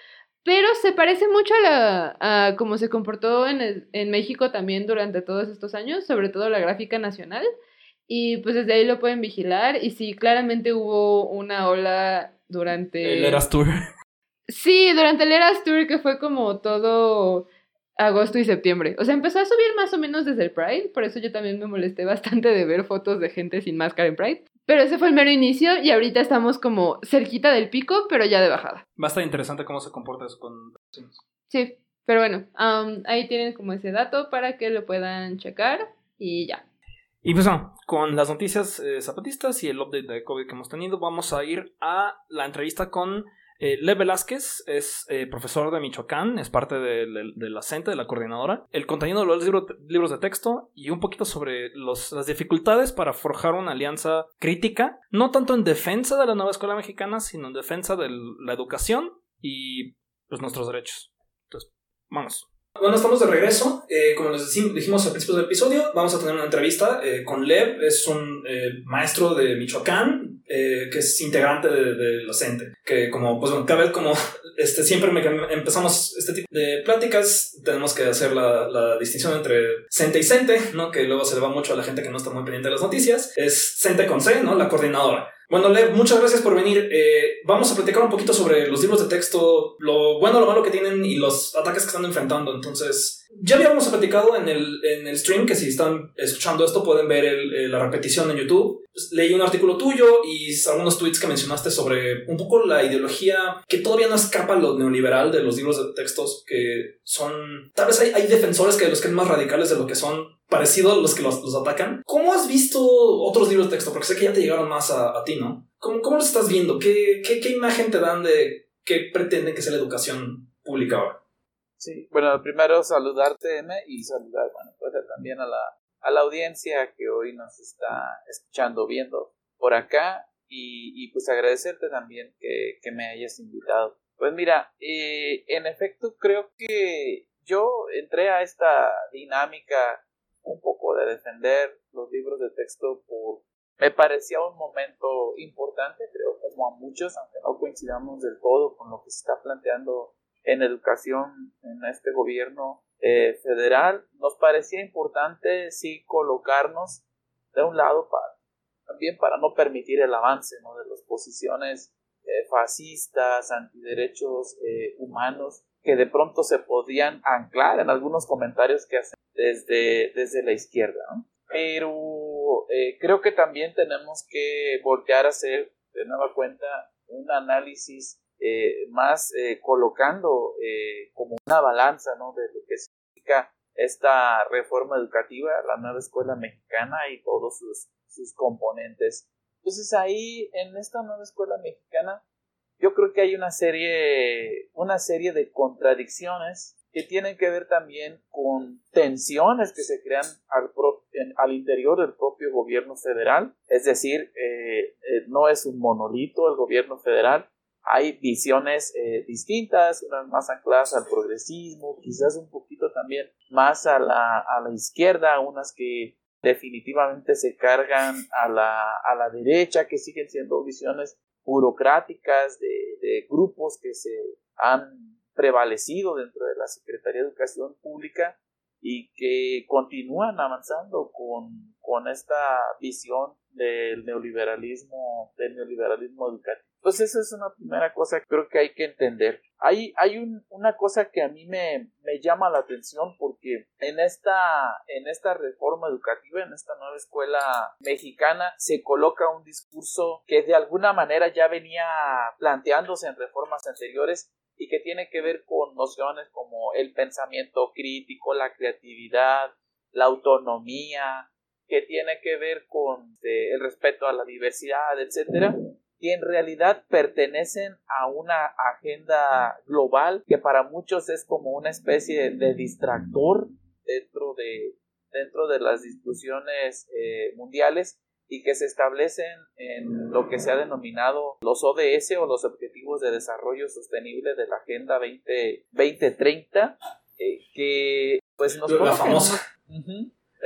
Speaker 3: pero se parece mucho a, la, a cómo se comportó en, en México también durante todos estos años, sobre todo la gráfica nacional. Y pues desde ahí lo pueden vigilar. Y sí, claramente hubo una ola durante...
Speaker 1: El Eras Tour.
Speaker 3: Sí, durante el Eras Tour que fue como todo agosto y septiembre. O sea, empezó a subir más o menos desde el Pride, por eso yo también me molesté bastante de ver fotos de gente sin máscara en Pride. Pero ese fue el mero inicio y ahorita estamos como cerquita del pico, pero ya de bajada.
Speaker 1: Va a estar interesante cómo se comporta eso con...
Speaker 3: Sí, pero bueno, um, ahí tienen como ese dato para que lo puedan checar y ya.
Speaker 1: Y pues bueno, con las noticias eh, zapatistas y el update de COVID que hemos tenido, vamos a ir a la entrevista con eh, Lev Velázquez, es eh, profesor de Michoacán, es parte de, la CENTE, de la coordinadora. El contenido de los libros de texto y un poquito sobre las dificultades para forjar una alianza crítica, no tanto en defensa de la nueva escuela mexicana, sino en defensa de la educación y pues, nuestros derechos. Entonces, vamos. Bueno, estamos de regreso. Eh, como les dijimos al principio del episodio, vamos a tener una entrevista eh, con Lev. Es un eh, maestro de Michoacán que es integrante de, la CENTE. Que como, pues bueno, cada vez como este, siempre me, empezamos este tipo de pláticas, tenemos que hacer la, la, distinción entre CENTE y CENTE, ¿no? Que luego se le va mucho a la gente que no está muy pendiente de las noticias. Es CENTE con C, ¿no? La coordinadora. Bueno, Lev, muchas gracias por venir. Eh, vamos a platicar un poquito sobre los libros de texto, lo bueno, lo malo que tienen y los ataques que están enfrentando. Entonces, ya habíamos platicado en el, en el stream, que si están escuchando esto pueden ver eh, la repetición en YouTube. Pues, leí un artículo tuyo y algunos tweets que mencionaste sobre un poco la ideología que todavía no escapa lo neoliberal de los libros de textos, que son... Tal vez hay, hay defensores que los que más radicales de lo que son parecido a los que los, atacan. ¿Cómo has visto otros libros de texto? Porque sé que ya te llegaron más a, ti, ¿no? ¿Cómo, ¿Cómo, los estás viendo? ¿Qué, ¿Qué, qué, imagen te dan de qué pretenden que sea la educación pública ahora?
Speaker 4: Sí, bueno, primero saludarte, M, y saludar, bueno, pues también a la, a la audiencia que hoy nos está escuchando, viendo por acá, y, pues agradecerte también que, que, me hayas invitado. Pues mira, eh, en efecto creo que yo entré a esta dinámica un poco de defender los libros de texto por me parecía un momento importante, creo, como a muchos, aunque no coincidamos del todo con lo que se está planteando en educación en este gobierno eh, federal, nos parecía importante sí colocarnos de un lado para también para no permitir el avance ¿no? de las posiciones eh, fascistas, antiderechos eh, humanos que de pronto se podían anclar en algunos comentarios que hacen desde, desde la izquierda. Pero eh, creo que también tenemos que voltear a hacer de nueva cuenta un análisis eh, más eh, colocando como una balanza ¿no? de lo que significa esta reforma educativa, la nueva escuela mexicana y todos sus, sus componentes. Entonces ahí en esta nueva escuela mexicana yo creo que hay una serie, una serie de contradicciones que tienen que ver también con tensiones que se crean al, interior del propio gobierno federal. Es decir, eh, eh, no es un monolito el gobierno federal. Hay visiones eh, distintas, unas más ancladas al progresismo, quizás un poquito también más a la, a la izquierda, unas que definitivamente se cargan a la, a la derecha, que siguen siendo visiones burocráticas de, grupos que se han prevalecido dentro de la Secretaría de Educación Pública y que continúan avanzando con, con esta visión del neoliberalismo, del neoliberalismo educativo. Entonces esa es una primera cosa que creo que hay que entender. Hay, hay una cosa que a mí me, me, llama la atención porque en esta, en esta reforma educativa, en esta nueva escuela mexicana, se coloca un discurso que de alguna manera ya venía planteándose en reformas anteriores y que tiene que ver con nociones como el pensamiento crítico, la creatividad, la autonomía, que tiene que ver con este, el respeto a la diversidad, etcétera, que en realidad pertenecen a una agenda global que para muchos es como una especie de distractor dentro de, dentro de las discusiones eh, mundiales y que se establecen en lo que se ha denominado los ODS o los Objetivos de Desarrollo Sostenible de la Agenda 20, 2030, eh, que pues nos
Speaker 1: la famosa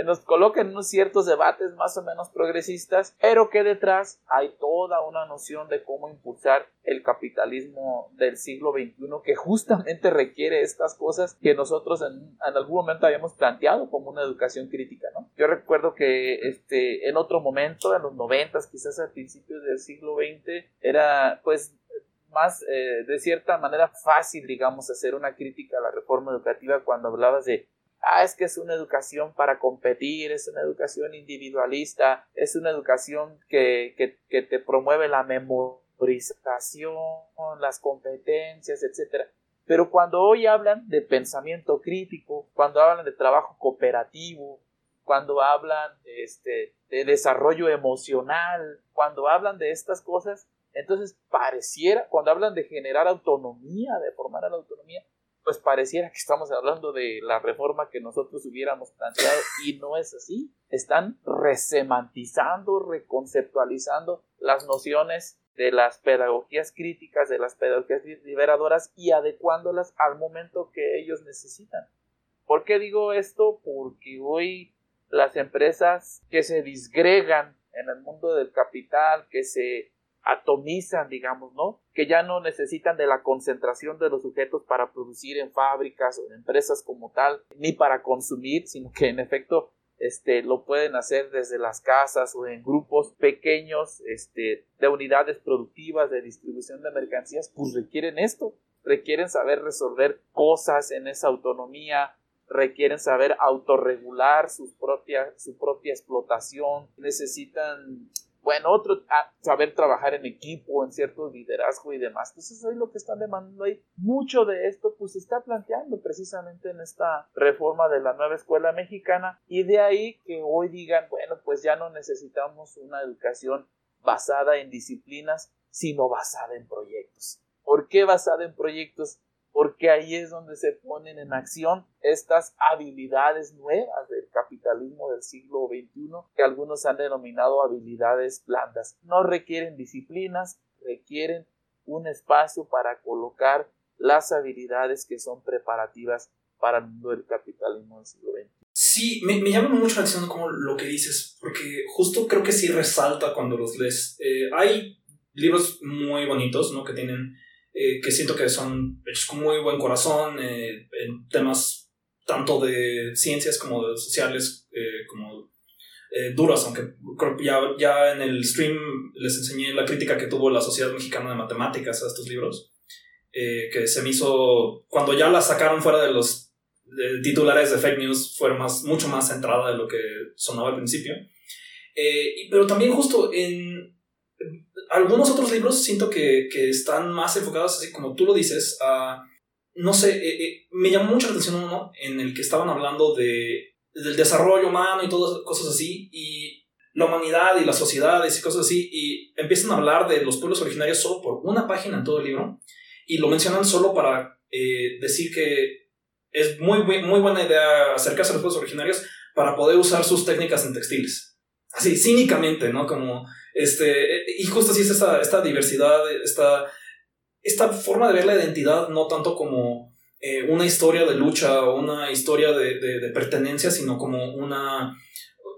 Speaker 4: nos coloca en unos ciertos debates más o menos progresistas, pero que detrás hay toda una noción de cómo impulsar el capitalismo del siglo XXI que justamente requiere estas cosas que nosotros en, algún momento habíamos planteado como una educación crítica, ¿no? Yo recuerdo que este, en otro momento, en los noventas, quizás a principios del siglo XX, era pues más eh, de cierta manera fácil, digamos, hacer una crítica a la reforma educativa cuando hablabas de, ah, es que es una educación para competir, es una educación individualista, es una educación que, que, que te promueve la memorización, las competencias, etcétera. Pero cuando hoy hablan de pensamiento crítico, cuando hablan de trabajo cooperativo, cuando hablan este, de desarrollo emocional, cuando hablan de estas cosas, entonces pareciera, cuando hablan de generar autonomía, de formar la autonomía, pues pareciera que estamos hablando de la reforma que nosotros hubiéramos planteado y no es así. Están resemantizando, reconceptualizando las nociones de las pedagogías críticas, de las pedagogías liberadoras y adecuándolas al momento que ellos necesitan. ¿Por qué digo esto? Porque hoy las empresas que se disgregan en el mundo del capital, que se atomizan, digamos, ¿no? Que ya no necesitan de la concentración de los sujetos para producir en fábricas o en empresas como tal, ni para consumir, sino que en efecto este, lo pueden hacer desde las casas o en grupos pequeños este, de unidades productivas de distribución de mercancías, pues requieren esto, requieren saber resolver cosas en esa autonomía, requieren saber autorregular sus propias, su propia explotación, necesitan bueno, otro, ah, saber trabajar en equipo, en cierto liderazgo y demás. Entonces, hoy lo que están demandando ahí, mucho de esto, pues se está planteando precisamente en esta reforma de la nueva escuela mexicana, y de ahí que hoy digan, bueno, pues ya no necesitamos una educación basada en disciplinas, sino basada en proyectos. ¿Por qué basada en proyectos? Porque ahí es donde se ponen en acción estas habilidades nuevas del capitalismo del siglo XXI que algunos han denominado habilidades blandas. No requieren disciplinas, requieren un espacio para colocar las habilidades que son preparativas para el mundo del capitalismo del siglo XXI.
Speaker 1: Sí, me, llama mucho la atención como lo que dices, porque justo creo que sí resalta cuando los lees. Eh, hay libros muy bonitos, ¿no? Que tienen eh, que siento que son hechos con muy buen corazón eh, en temas tanto de ciencias como de sociales, eh, como duras, aunque creo que ya, ya en el stream les enseñé la crítica que tuvo la Sociedad Mexicana de Matemáticas a estos libros, que se me hizo, cuando ya la sacaron fuera de los titulares de fake news, fue más, mucho más centrada de lo que sonaba al principio. pero también justo en, algunos otros libros siento que, que, están más enfocados, así como tú lo dices, a, no sé, eh, eh, me llamó mucho la atención uno en el que estaban hablando de, del desarrollo humano y todas cosas así, y la humanidad y las sociedades y cosas así, y empiezan a hablar de los pueblos originarios solo por una página en todo el libro, y lo mencionan solo para eh, decir que es muy, muy, muy buena idea acercarse a los pueblos originarios para poder usar sus técnicas en textiles. Así, cínicamente, ¿no? Como este, y justo así es esta, esta diversidad, esta, esta forma de ver la identidad no tanto como eh, una historia de lucha o una historia de, de, pertenencia, sino como una,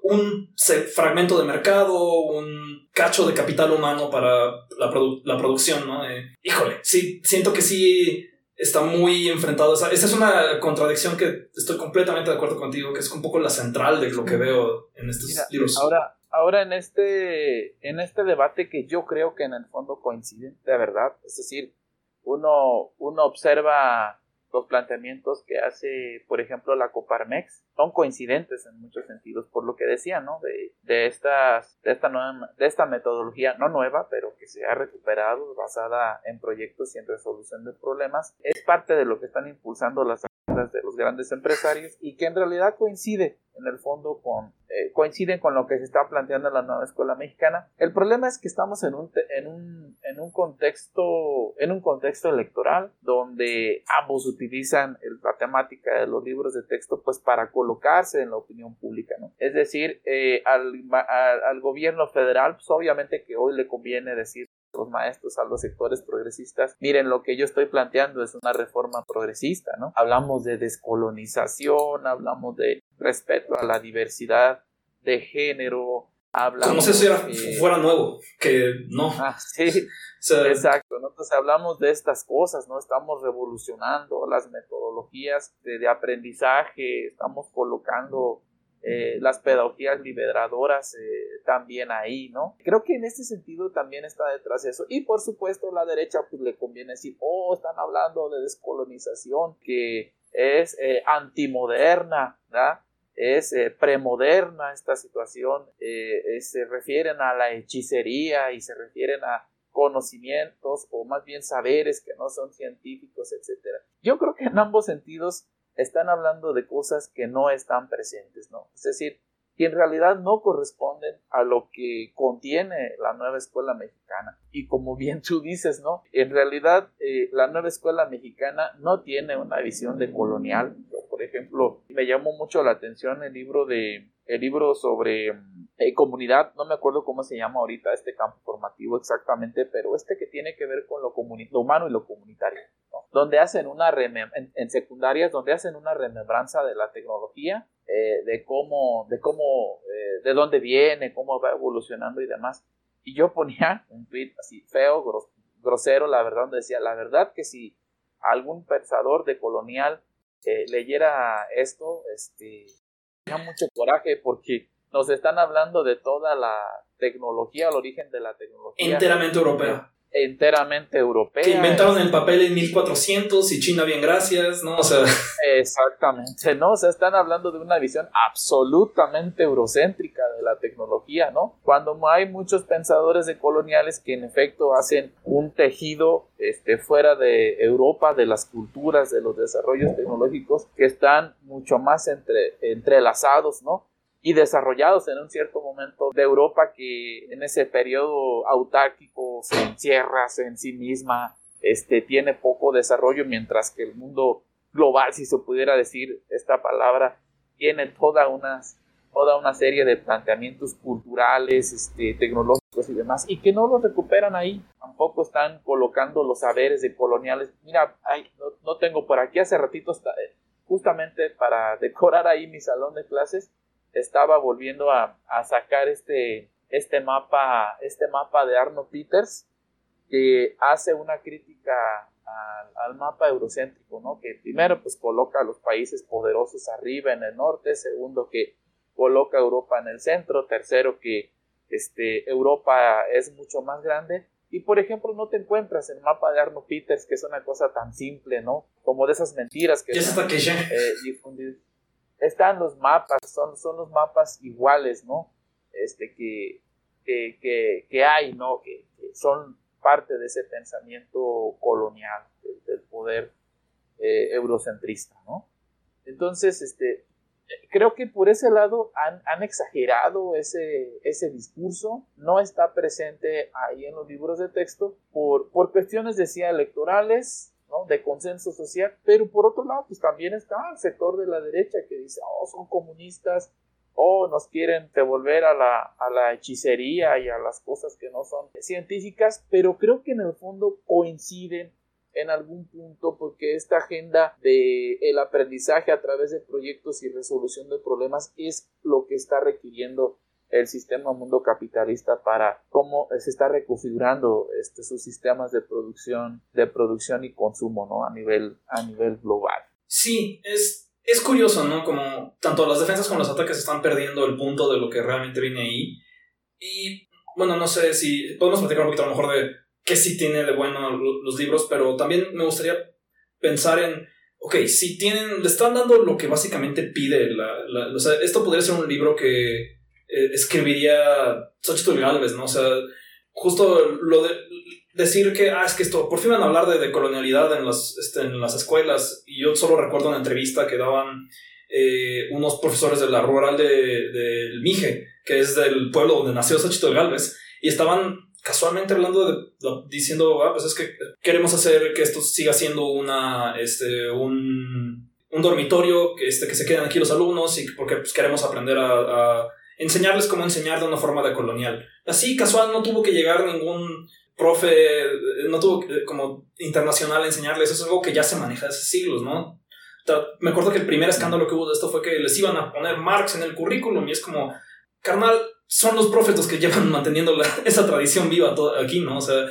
Speaker 1: un fragmento de mercado, un cacho de capital humano para la, la producción, ¿no? Eh, híjole, sí, siento que sí está muy enfrentado. Esa, esa es una contradicción que estoy completamente de acuerdo contigo, que es un poco la central de lo que veo en estos libros.
Speaker 4: Ahora, ahora en este, en este debate que yo creo que en el fondo coincide, de verdad, es decir, uno, uno observa los planteamientos que hace, por ejemplo, la Coparmex, son coincidentes en muchos sentidos, por lo que decía, ¿no? De, de, estas, de, esta nueva, de esta metodología, no nueva, pero que se ha recuperado, basada en proyectos y en resolución de problemas, es parte de lo que están impulsando las de los grandes empresarios y que en realidad coincide en el fondo con eh, coinciden con lo que se está planteando en la nueva escuela mexicana. El problema es que estamos en un, en un, en un contexto en un contexto electoral donde ambos utilizan la temática de los libros de texto pues para colocarse en la opinión pública, ¿no? Es decir, eh, al, al, al, gobierno federal pues obviamente que hoy le conviene decir los maestros, a los sectores progresistas, miren, lo que yo estoy planteando es una reforma progresista, ¿no? Hablamos de descolonización, hablamos de respeto a la diversidad de género, hablamos...
Speaker 1: Como si eso fuera nuevo, que no.
Speaker 4: Ah, sí, exacto, ¿no? Entonces hablamos de estas cosas, ¿no? Estamos revolucionando las metodologías de, de aprendizaje, estamos colocando eh, las pedagogías liberadoras eh, también ahí, ¿no? Creo que en este sentido también está detrás eso. Y por supuesto la derecha pues le conviene decir, oh, están hablando de descolonización, que es eh, antimoderna, es premoderna esta situación, se refieren a la hechicería y se refieren a conocimientos o más bien saberes que no son científicos, etc. Yo creo que en ambos sentidos están hablando de cosas que no están presentes, ¿no? Es decir, que en realidad no corresponden a lo que contiene la nueva escuela mexicana. Y como bien tú dices, ¿no? En realidad eh, la nueva escuela mexicana no tiene una visión de colonial. Por ejemplo, me llamó mucho la atención el libro de el libro sobre eh, comunidad, no me acuerdo cómo se llama ahorita este campo formativo exactamente, pero este que tiene que ver con lo, lo humano y lo comunitario donde hacen una en, secundarias, donde hacen una remembranza de la tecnología, eh, de cómo, de cómo, eh, de dónde viene, cómo va evolucionando y demás. Y yo ponía un tweet así feo, grosero, la verdad, donde decía, la verdad que si algún pensador de colonial eh, leyera esto, este, tenía mucho coraje porque nos están hablando de toda la tecnología, el origen de la tecnología.
Speaker 1: Enteramente europea
Speaker 4: enteramente europea.
Speaker 1: Que inventaron el papel en 1400 y China bien gracias, ¿no? O sea...
Speaker 4: Exactamente, ¿no? O sea, están hablando de una visión absolutamente eurocéntrica de la tecnología, ¿no? Cuando hay muchos pensadores de coloniales que en efecto hacen un tejido este, fuera de Europa, de las culturas, de los desarrollos tecnológicos que están mucho más entre, entrelazados, ¿no? Y desarrollados en un cierto momento de Europa que en ese periodo autárquico se encierra en sí misma, este, tiene poco desarrollo, mientras que el mundo global, si se pudiera decir esta palabra, tiene toda una, toda una serie de planteamientos culturales, este, tecnológicos y demás, y que no los recuperan ahí. Tampoco están colocando los saberes de coloniales. Mira, no, no, tengo por aquí hace ratito, eh, justamente para decorar ahí mi salón de clases, estaba volviendo a, sacar este, este, mapa, este mapa de Arno Peters que hace una crítica al, mapa eurocéntrico, ¿no? Que primero pues coloca a los países poderosos arriba en el norte, segundo que coloca a Europa en el centro, tercero que este, Europa es mucho más grande y por ejemplo no te encuentras en el mapa de Arno Peters que es una cosa tan simple, ¿no? Como de esas mentiras que... están los mapas, son, son los mapas iguales, ¿no? Este, que, que, que, hay, ¿no? Que, son parte de ese pensamiento colonial, del, poder eh, eurocentrista, ¿no? Entonces, este, creo que por ese lado han, han, exagerado ese, ese discurso, no está presente ahí en los libros de texto por, por cuestiones, decía, electorales, de consenso social, pero por otro lado, pues también está el sector de la derecha que dice, oh, son comunistas, oh, nos quieren devolver a la, a la hechicería y a las cosas que no son científicas, pero creo que en el fondo coinciden en algún punto porque esta agenda de el aprendizaje a través de proyectos y resolución de problemas es lo que está requiriendo el sistema mundo capitalista para cómo se está reconfigurando este, sus sistemas de producción, de producción y consumo, ¿no? A nivel, a nivel global.
Speaker 1: Sí, es, es curioso, ¿no? Como tanto las defensas como los ataques están perdiendo el punto de lo que realmente viene ahí. Y bueno, no sé si podemos platicar un poquito a lo mejor de qué sí tiene de bueno los libros, pero también me gustaría pensar en, ok, si tienen, le están dando lo que básicamente pide, la, o sea, esto podría ser un libro que eh, escribiría Xochitl Galvez, ¿no? O sea, justo lo de decir que, ah, es que esto, por fin van a hablar de, de colonialidad en las, este, en las escuelas, y yo solo recuerdo una entrevista que daban eh, unos profesores de la rural del de, Mije, que es del pueblo donde nació Xochitl Galvez, y estaban casualmente hablando de, diciendo, ah, pues es que queremos hacer que esto siga siendo una, este, un, un dormitorio, que, este, que se queden aquí los alumnos, y porque pues, queremos aprender a enseñarles cómo enseñar de una forma de colonial. Así, casual, no tuvo que llegar ningún profe, no tuvo como internacional enseñarles, eso es algo que ya se maneja hace siglos, ¿no? Me acuerdo que el primer escándalo que hubo de esto fue que les iban a poner Marx en el currículum y es como, carnal, son los profes los que llevan manteniendo esa tradición viva aquí, ¿no? O sea,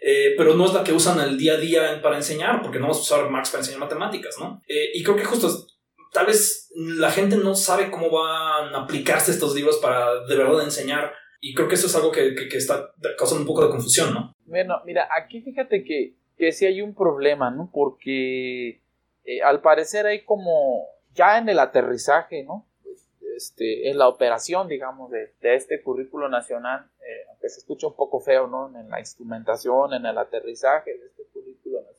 Speaker 1: eh, pero no es la que usan al día a día para enseñar, porque no vamos a usar Marx para enseñar matemáticas, ¿no? Eh, y creo que justo tal vez la gente no sabe cómo van a aplicarse estos libros para de verdad enseñar. Y creo que eso es algo que, que, está causando un poco de confusión, ¿no?
Speaker 4: Bueno, mira, aquí fíjate que, que sí hay un problema, ¿no? Porque eh, al parecer hay como ya en el aterrizaje, ¿no? Este, en la operación, digamos, de, de este currículo nacional, eh, aunque se escucha un poco feo, ¿no? En la instrumentación, en el aterrizaje de este currículo nacional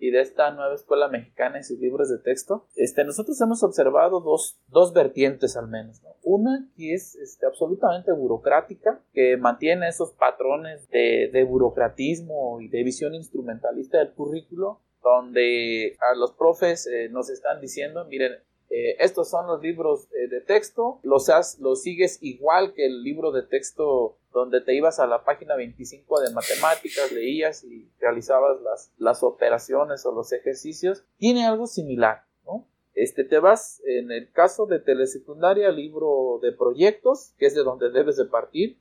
Speaker 4: y de esta nueva escuela mexicana y sus libros de texto, este, nosotros hemos observado dos, dos vertientes al menos, ¿no? Una que es este, absolutamente burocrática, que mantiene esos patrones de, de burocratismo y de visión instrumentalista del currículo, donde a los profes eh, nos están diciendo, miren, eh, estos son los libros eh, de texto, los, los sigues igual que el libro de texto donde te ibas a la página 25 de matemáticas, leías y realizabas las, las operaciones o los ejercicios, tiene algo similar, ¿no? Este, te vas, en el caso de telesecundaria, libro de proyectos, que es de donde debes de partir,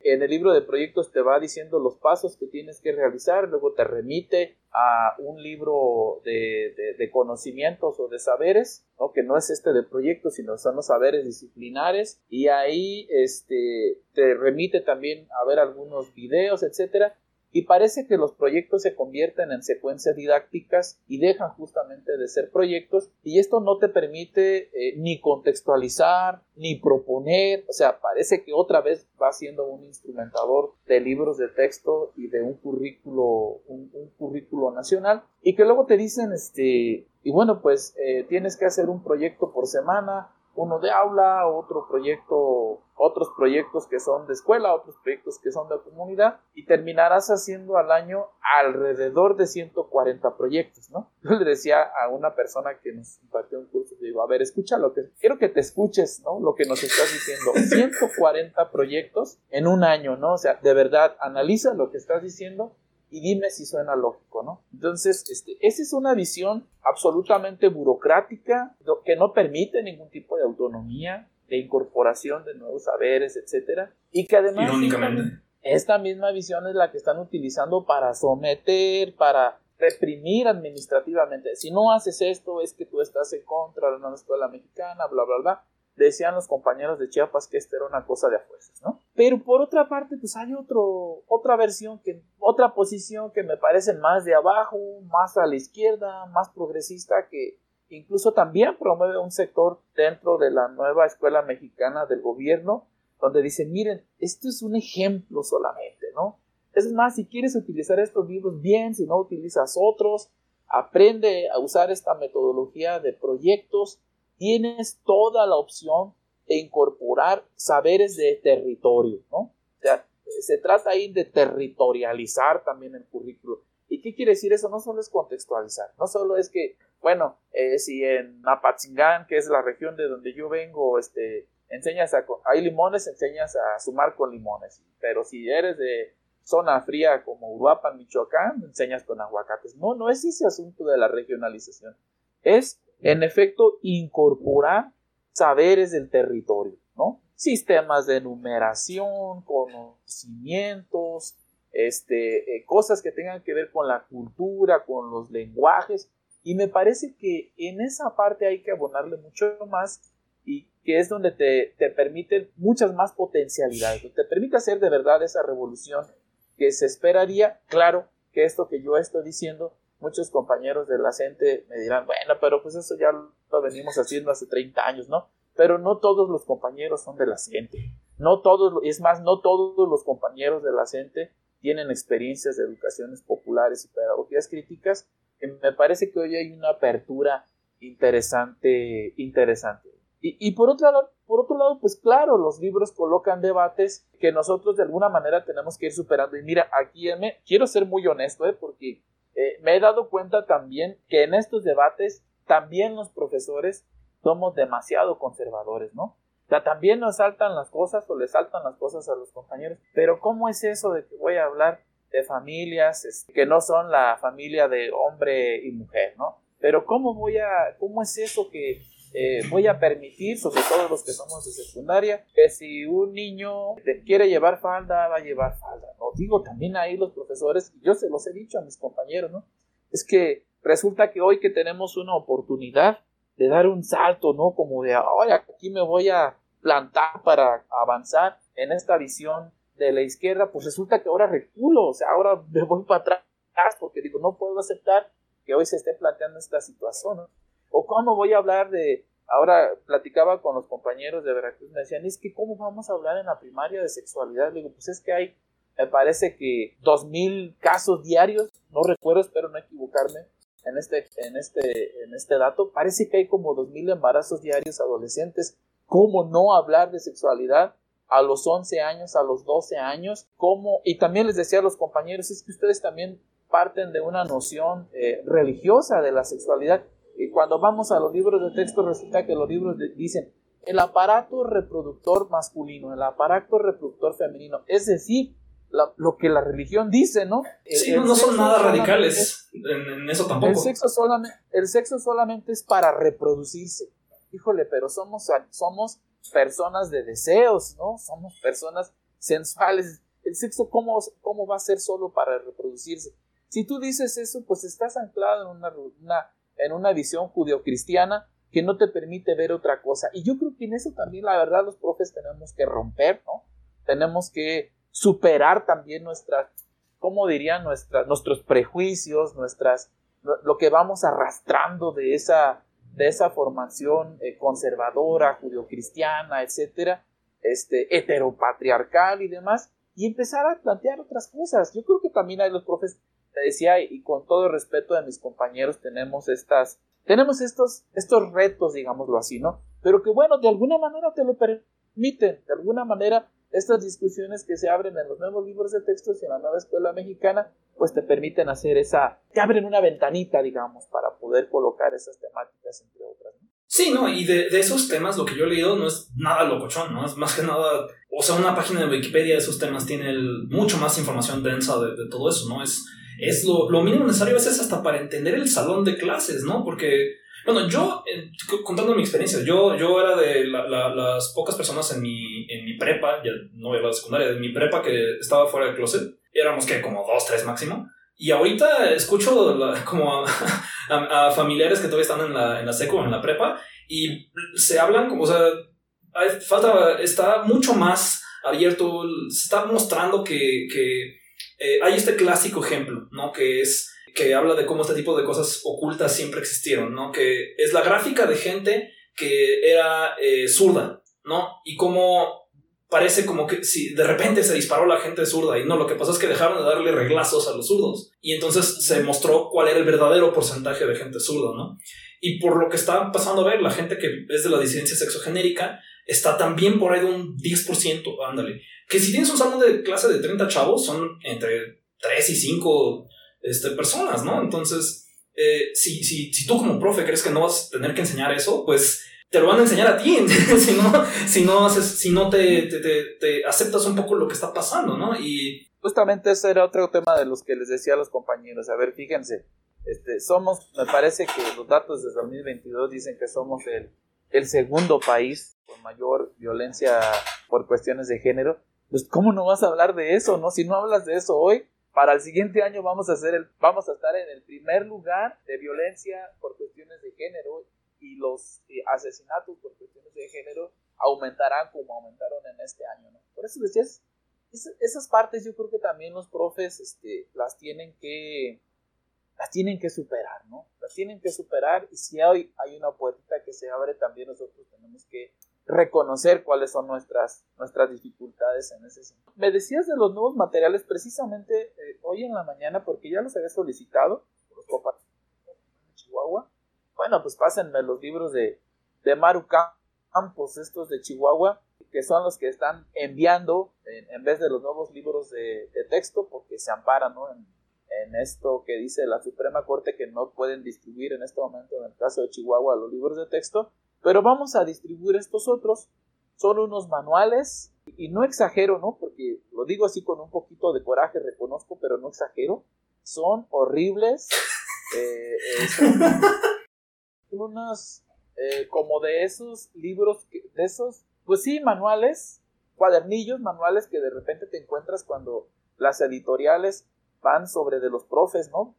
Speaker 4: en el libro de proyectos te va diciendo los pasos que tienes que realizar, luego te remite a un libro de, conocimientos o de saberes, que no es este de proyectos, sino son los saberes disciplinares, y ahí este, te remite también a ver algunos videos, etcétera, y parece que los proyectos se convierten en secuencias didácticas y dejan justamente de ser proyectos y esto no te permite eh, ni contextualizar ni proponer, o sea, parece que otra vez va siendo un instrumentador de libros de texto y de un currículo, un, currículo nacional y que luego te dicen, este, y bueno, pues eh, tienes que hacer un proyecto por semana, uno de aula, otro proyecto, otros proyectos que son de escuela, otros proyectos que son de comunidad y terminarás haciendo al año alrededor de 140 proyectos, ¿no? Yo le decía a una persona que nos impartió un curso, le digo, a ver, escucha lo que, quiero que te escuches, ¿no? Lo que nos estás diciendo, 140 proyectos en un año, ¿no? O sea, de verdad, analiza lo que estás diciendo y dime si suena lógico, ¿no? Entonces, este, esa es una visión absolutamente burocrática que no permite ningún tipo de autonomía, de incorporación de nuevos saberes, etcétera, y que además esta misma visión es la que están utilizando para someter, para reprimir administrativamente. Si no haces esto, es que tú estás en contra de la nueva escuela mexicana, bla, bla, bla decían los compañeros de Chiapas que esto era una cosa de afuerzas, ¿no? Pero por otra parte, pues hay otro, otra versión, que, otra posición que me parece más de abajo, más a la izquierda, más progresista, que incluso también promueve un sector dentro de la nueva escuela mexicana del gobierno, donde dice, miren, esto es un ejemplo solamente, ¿no? Es más, si quieres utilizar estos libros bien, si no utilizas otros, aprende a usar esta metodología de proyectos tienes toda la opción de incorporar saberes de territorio, ¿no? O sea, se trata ahí de territorializar también el currículo. ¿Y qué quiere decir eso? No solo es contextualizar, no solo es que, bueno, eh, si en Apatzingán, que es la región de donde yo vengo, este, enseñas a, hay limones, enseñas a sumar con limones, pero si eres de zona fría como Uruapan, Michoacán, enseñas con aguacates. No, no es ese asunto de la regionalización. Es en efecto, incorporar saberes del territorio, ¿no? Sistemas de numeración, conocimientos, este, eh, cosas que tengan que ver con la cultura, con los lenguajes, y me parece que en esa parte hay que abonarle mucho más y que es donde te, te permite muchas más potencialidades, te permite hacer de verdad esa revolución que se esperaría, claro que esto que yo estoy diciendo muchos compañeros de la CENTE me dirán, bueno, pero pues eso ya lo venimos haciendo hace 30 años, ¿no? Pero no todos los compañeros son de la CENTE. No todos, es más, no todos los compañeros de la CENTE tienen experiencias de educaciones populares y pedagogías críticas. me parece que hoy hay una apertura interesante, interesante. Y, y, por, otro lado, por otro lado, pues claro, los libros colocan debates que nosotros de alguna manera tenemos que ir superando. Y mira, aquí me, quiero ser muy honesto, ¿eh? porque eh, me he dado cuenta también que en estos debates también los profesores somos demasiado conservadores, ¿no? Sea, también nos saltan las cosas o le saltan las cosas a los compañeros. Pero ¿cómo es eso de que voy a hablar de familias este, que no son la familia de hombre y mujer, ¿no? Pero ¿cómo voy a, cómo es eso que eh, voy a permitir, sobre todo los que somos de secundaria, que si un niño quiere llevar falda, va a llevar falda. No digo también ahí los profesores, yo se los he dicho a mis compañeros, ¿no? Es que resulta que hoy que tenemos una oportunidad de dar un salto, ¿no? Como de, ahora aquí me voy a plantar para avanzar en esta visión de la izquierda, pues resulta que ahora reculo, o sea, ahora me voy para atrás porque digo, no puedo aceptar que hoy se esté planteando esta situación, ¿no? O cómo voy a hablar de, ahora platicaba con los compañeros de Veracruz, me decían, es que cómo vamos a hablar en la primaria de sexualidad, digo, pues es que hay, me parece que dos mil casos diarios, no recuerdo, espero no equivocarme, en este, en este, en este dato, parece que hay como dos mil embarazos diarios adolescentes, ¿cómo no hablar de sexualidad? a los 11 años, a los 12 años, cómo, y también les decía a los compañeros, es que ustedes también parten de una noción eh, religiosa de la sexualidad y cuando vamos a los libros de texto resulta que los libros dicen el aparato reproductor masculino, el aparato reproductor femenino, es decir, lo que la religión dice, ¿no?
Speaker 1: Sí, no, son nada radicales en, eso tampoco.
Speaker 4: El sexo, solamente, el sexo solamente es para reproducirse. Híjole, pero somos, somos personas de deseos, ¿no? Somos personas sensuales. El sexo, ¿cómo, cómo va a ser solo para reproducirse? Si tú dices eso, pues estás anclado en una, una en una visión judeocristiana que no te permite ver otra cosa. Y yo creo que en eso también, la verdad, los profes tenemos que romper, ¿no? Tenemos que superar también nuestras, ¿cómo dirían? Nuestras, nuestros prejuicios, nuestras, lo que vamos arrastrando de esa, de esa formación eh, conservadora, judeocristiana, etcétera, este, heteropatriarcal y demás, y empezar a plantear otras cosas. Yo creo que también hay los profes te decía, y con todo el respeto de mis compañeros, tenemos estas, tenemos estos, estos retos, digámoslo así, ¿no? Pero que bueno, de alguna manera te lo permiten, de alguna manera estas discusiones que se abren en los nuevos libros de textos y en la nueva escuela mexicana, pues te permiten hacer esa, te abren una ventanita, digamos, para poder colocar esas temáticas entre otras.
Speaker 1: Sí, no, y de, esos temas lo que yo he leído no es nada locochón, ¿no? Es más que nada, o sea, una página de Wikipedia de esos temas tiene mucho más información densa de, de todo eso, ¿no? Es, es lo, lo, mínimo necesario a veces hasta para entender el salón de clases, ¿no? Porque, bueno, yo, eh, contando mi experiencia, yo, yo era de las pocas personas en mi, en mi prepa, ya no voy a la secundaria, de mi prepa que estaba fuera del closet, éramos que como dos, tres máximo. Y ahorita escucho como a, familiares que todavía están en la, en la seco, en la prepa, y se hablan como, o sea, falta, está mucho más abierto, se está mostrando que, que eh, hay este clásico ejemplo, ¿no? Que es que habla de cómo este tipo de cosas ocultas siempre existieron, ¿no? Que es la gráfica de gente que era eh, zurda, ¿no? Y cómo parece como que si de repente se disparó la gente zurda y no, lo que pasó es que dejaron de darle reglazos a los zurdos y entonces se mostró cuál era el verdadero porcentaje de gente zurda, ¿no? Y por lo que está pasando a ver, la gente que es de la disidencia sexogenérica está también por ahí de un 10%, ándale. Que si tienes un salón de clase de 30 chavos, son entre 3 y 5 este, personas, ¿no? Entonces, eh, si, si, si tú como profe crees que no vas a tener que enseñar eso, pues te lo van a enseñar a ti, si no, si no, si no te, te, te, aceptas un poco lo que está pasando, ¿no? Y
Speaker 4: justamente ese era otro tema de los que les decía a los compañeros, a ver, fíjense, este, somos, me parece que los datos de 2022 dicen que somos el, el segundo país con mayor violencia por cuestiones de género, pues ¿cómo no vas a hablar de eso, no? Si no hablas de eso hoy, para el siguiente año vamos a hacer el, vamos a estar en el primer lugar de violencia por cuestiones de género y los eh, asesinatos por cuestiones de género aumentarán como aumentaron en este año, ¿no? Por eso decías, esas partes yo creo que también los profes este, las tienen que las tienen que superar, ¿no? Las tienen que superar y si hoy hay una puerta que se abre, también nosotros tenemos que reconocer cuáles son nuestras, nuestras dificultades en ese sentido. Me decías de los nuevos materiales precisamente eh, hoy en la mañana porque ya los había solicitado los de Chihuahua. Bueno, pues pásenme los libros de, de Maru Campos, estos de Chihuahua, que son los que están enviando en, vez de los nuevos libros de, texto porque se amparan en, en esto que dice la Suprema Corte que no pueden distribuir en este momento, en el caso de Chihuahua, los libros de texto pero vamos a distribuir estos otros. Son unos manuales, y no exagero, ¿no? Porque lo digo así con un poquito de coraje, reconozco, pero no exagero. Son horribles. Eh, eh, son unos eh, como de esos libros, de esos, pues sí, manuales, cuadernillos, manuales que de repente te encuentras cuando las editoriales van sobre de los profes, ¿no?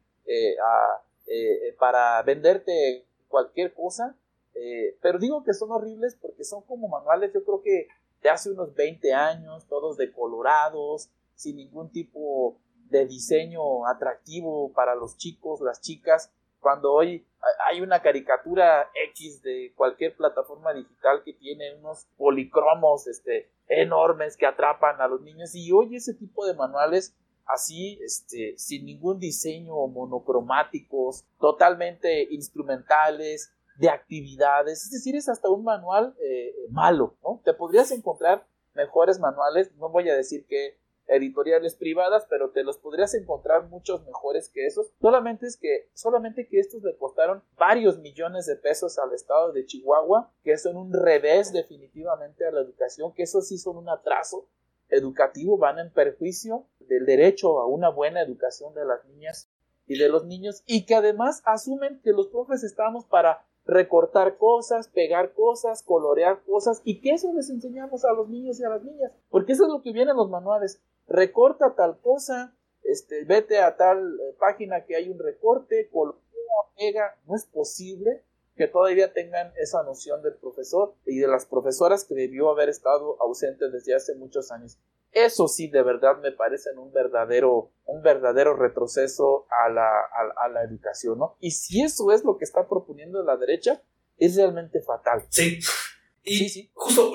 Speaker 4: para venderte cualquier cosa Eh, pero digo que son horribles porque son como manuales, yo creo que de hace unos 20 años, todos decolorados, sin ningún tipo de diseño atractivo para los chicos, las chicas. Cuando hoy hay una caricatura X de cualquier plataforma digital que tiene unos policromos este, enormes que atrapan a los niños y hoy ese tipo de manuales así, este, sin ningún diseño monocromáticos, totalmente instrumentales, de actividades, es decir, es hasta un manual eh, malo, ¿no? Te podrías encontrar mejores manuales, no voy a decir que editoriales privadas, pero te los podrías encontrar muchos mejores que esos. Solamente es que, solamente que estos le costaron varios millones de pesos al estado de Chihuahua, que son un revés definitivamente a la educación, que eso sí son un atraso educativo, van en perjuicio del derecho a una buena educación de las niñas y de los niños, y que además asumen que los profes estamos para recortar cosas, pegar cosas, colorear cosas, y que eso les enseñamos a los niños y a las niñas, porque eso es lo que viene en los manuales. Recorta tal cosa, este, vete a tal eh, página que hay un recorte, coloca, pega, no es posible que todavía tengan esa noción del profesor y de las profesoras que debió haber estado ausente desde hace muchos años. Eso sí, de verdad me parece un verdadero, un verdadero retroceso a la, a, la educación, ¿no? Y si eso es lo que está proponiendo la derecha, es realmente fatal.
Speaker 1: Sí. Y sí, sí. justo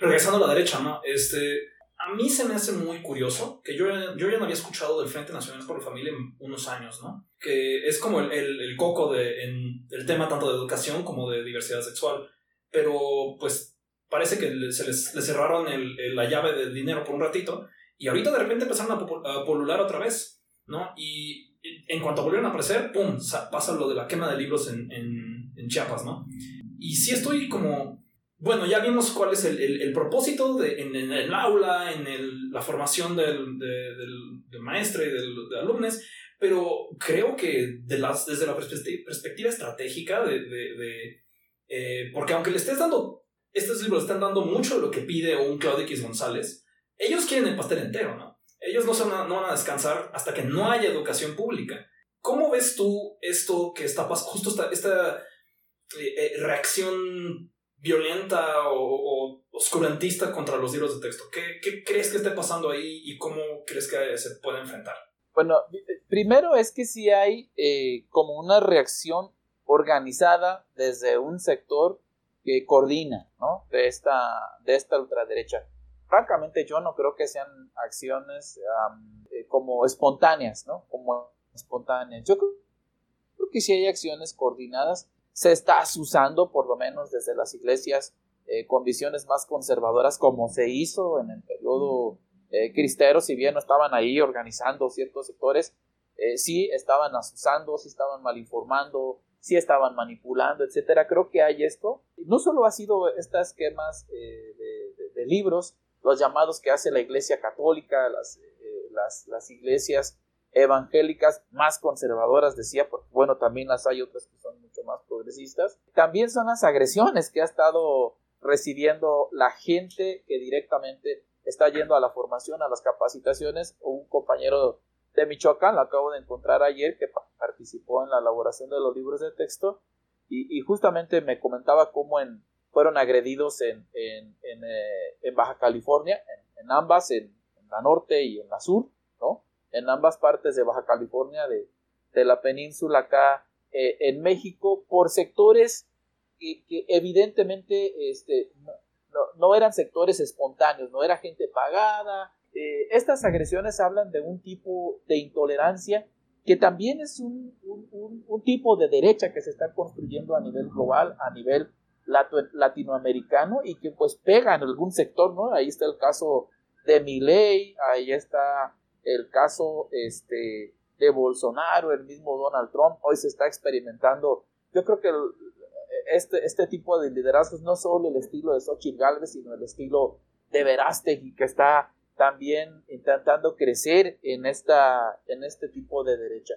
Speaker 1: regresando a la derecha, ¿no? Este, a mí se me hace muy curioso que yo, yo ya no había escuchado del Frente Nacional por la Familia en unos años, ¿no? Que es como el, el, coco de, en el tema tanto de educación como de diversidad sexual. Pero pues parece que se les, cerraron el, la llave del dinero por un ratito y ahorita de repente empezaron a, polular otra vez, ¿no? Y en cuanto volvieron a aparecer, ¡pum! pasa lo de la quema de libros en, en, en Chiapas, ¿no? Y sí estoy como bueno, ya vimos cuál es el, propósito de, en, el aula, en la formación del, maestro y del, de alumnos, pero creo que de las, desde la perspectiva, estratégica de... Eh, porque aunque le estés dando, estos libros están dando mucho de lo que pide un Claudio X González, ellos quieren el pastel entero, ¿no? Ellos no, a, no van a descansar hasta que no haya educación pública. ¿Cómo ves tú esto que está pasando, justo esta, esta eh, eh, reacción violenta o, oscurantista contra los libros de texto. ¿Qué, ¿Qué, crees que esté pasando ahí y cómo crees que se puede enfrentar?
Speaker 4: Bueno, primero es que sí hay eh, como una reacción organizada desde un sector que coordina ¿no? de, esta, de esta ultraderecha. Francamente yo no creo que sean acciones eh, como espontáneas, ¿no? Como espontáneas. Yo creo, creo que sí hay acciones coordinadas se está usando, por lo menos desde las iglesias eh, con visiones más conservadoras, como se hizo en el periodo eh, cristero, si bien no estaban ahí organizando ciertos sectores, eh, sí estaban asusando, sí estaban malinformando, sí estaban manipulando, etcétera. Creo que hay esto. No solo ha sido estas esquemas de, libros, los llamados que hace la Iglesia Católica, las, las, las iglesias evangélicas más conservadoras, decía, porque bueno, también las hay otras que son mucho más progresistas. También son las agresiones que ha estado recibiendo la gente que directamente está yendo a la formación, a las capacitaciones. Un compañero de Michoacán, lo acabo de encontrar ayer, que participó en la elaboración de los libros de texto y, justamente me comentaba cómo fueron agredidos en, en, eh, Baja California, en, ambas, en, la norte y en la sur. En ambas partes de Baja California, de, la península acá eh, en México, por sectores que, evidentemente este, no, eran sectores espontáneos, no era gente pagada. Eh, estas agresiones hablan de un tipo de intolerancia que también es un, tipo de derecha que se está construyendo a nivel global, a nivel latinoamericano y que pues pega en algún sector, ¿no? Ahí está el caso de Miley, ahí está el caso este, de Bolsonaro, el mismo Donald Trump, hoy se está experimentando. Yo creo que este, este tipo de liderazgos, no solo el estilo de Xochitl Galvez, sino el estilo de Verástegui, que está también intentando crecer en, esta, en este tipo de derecha.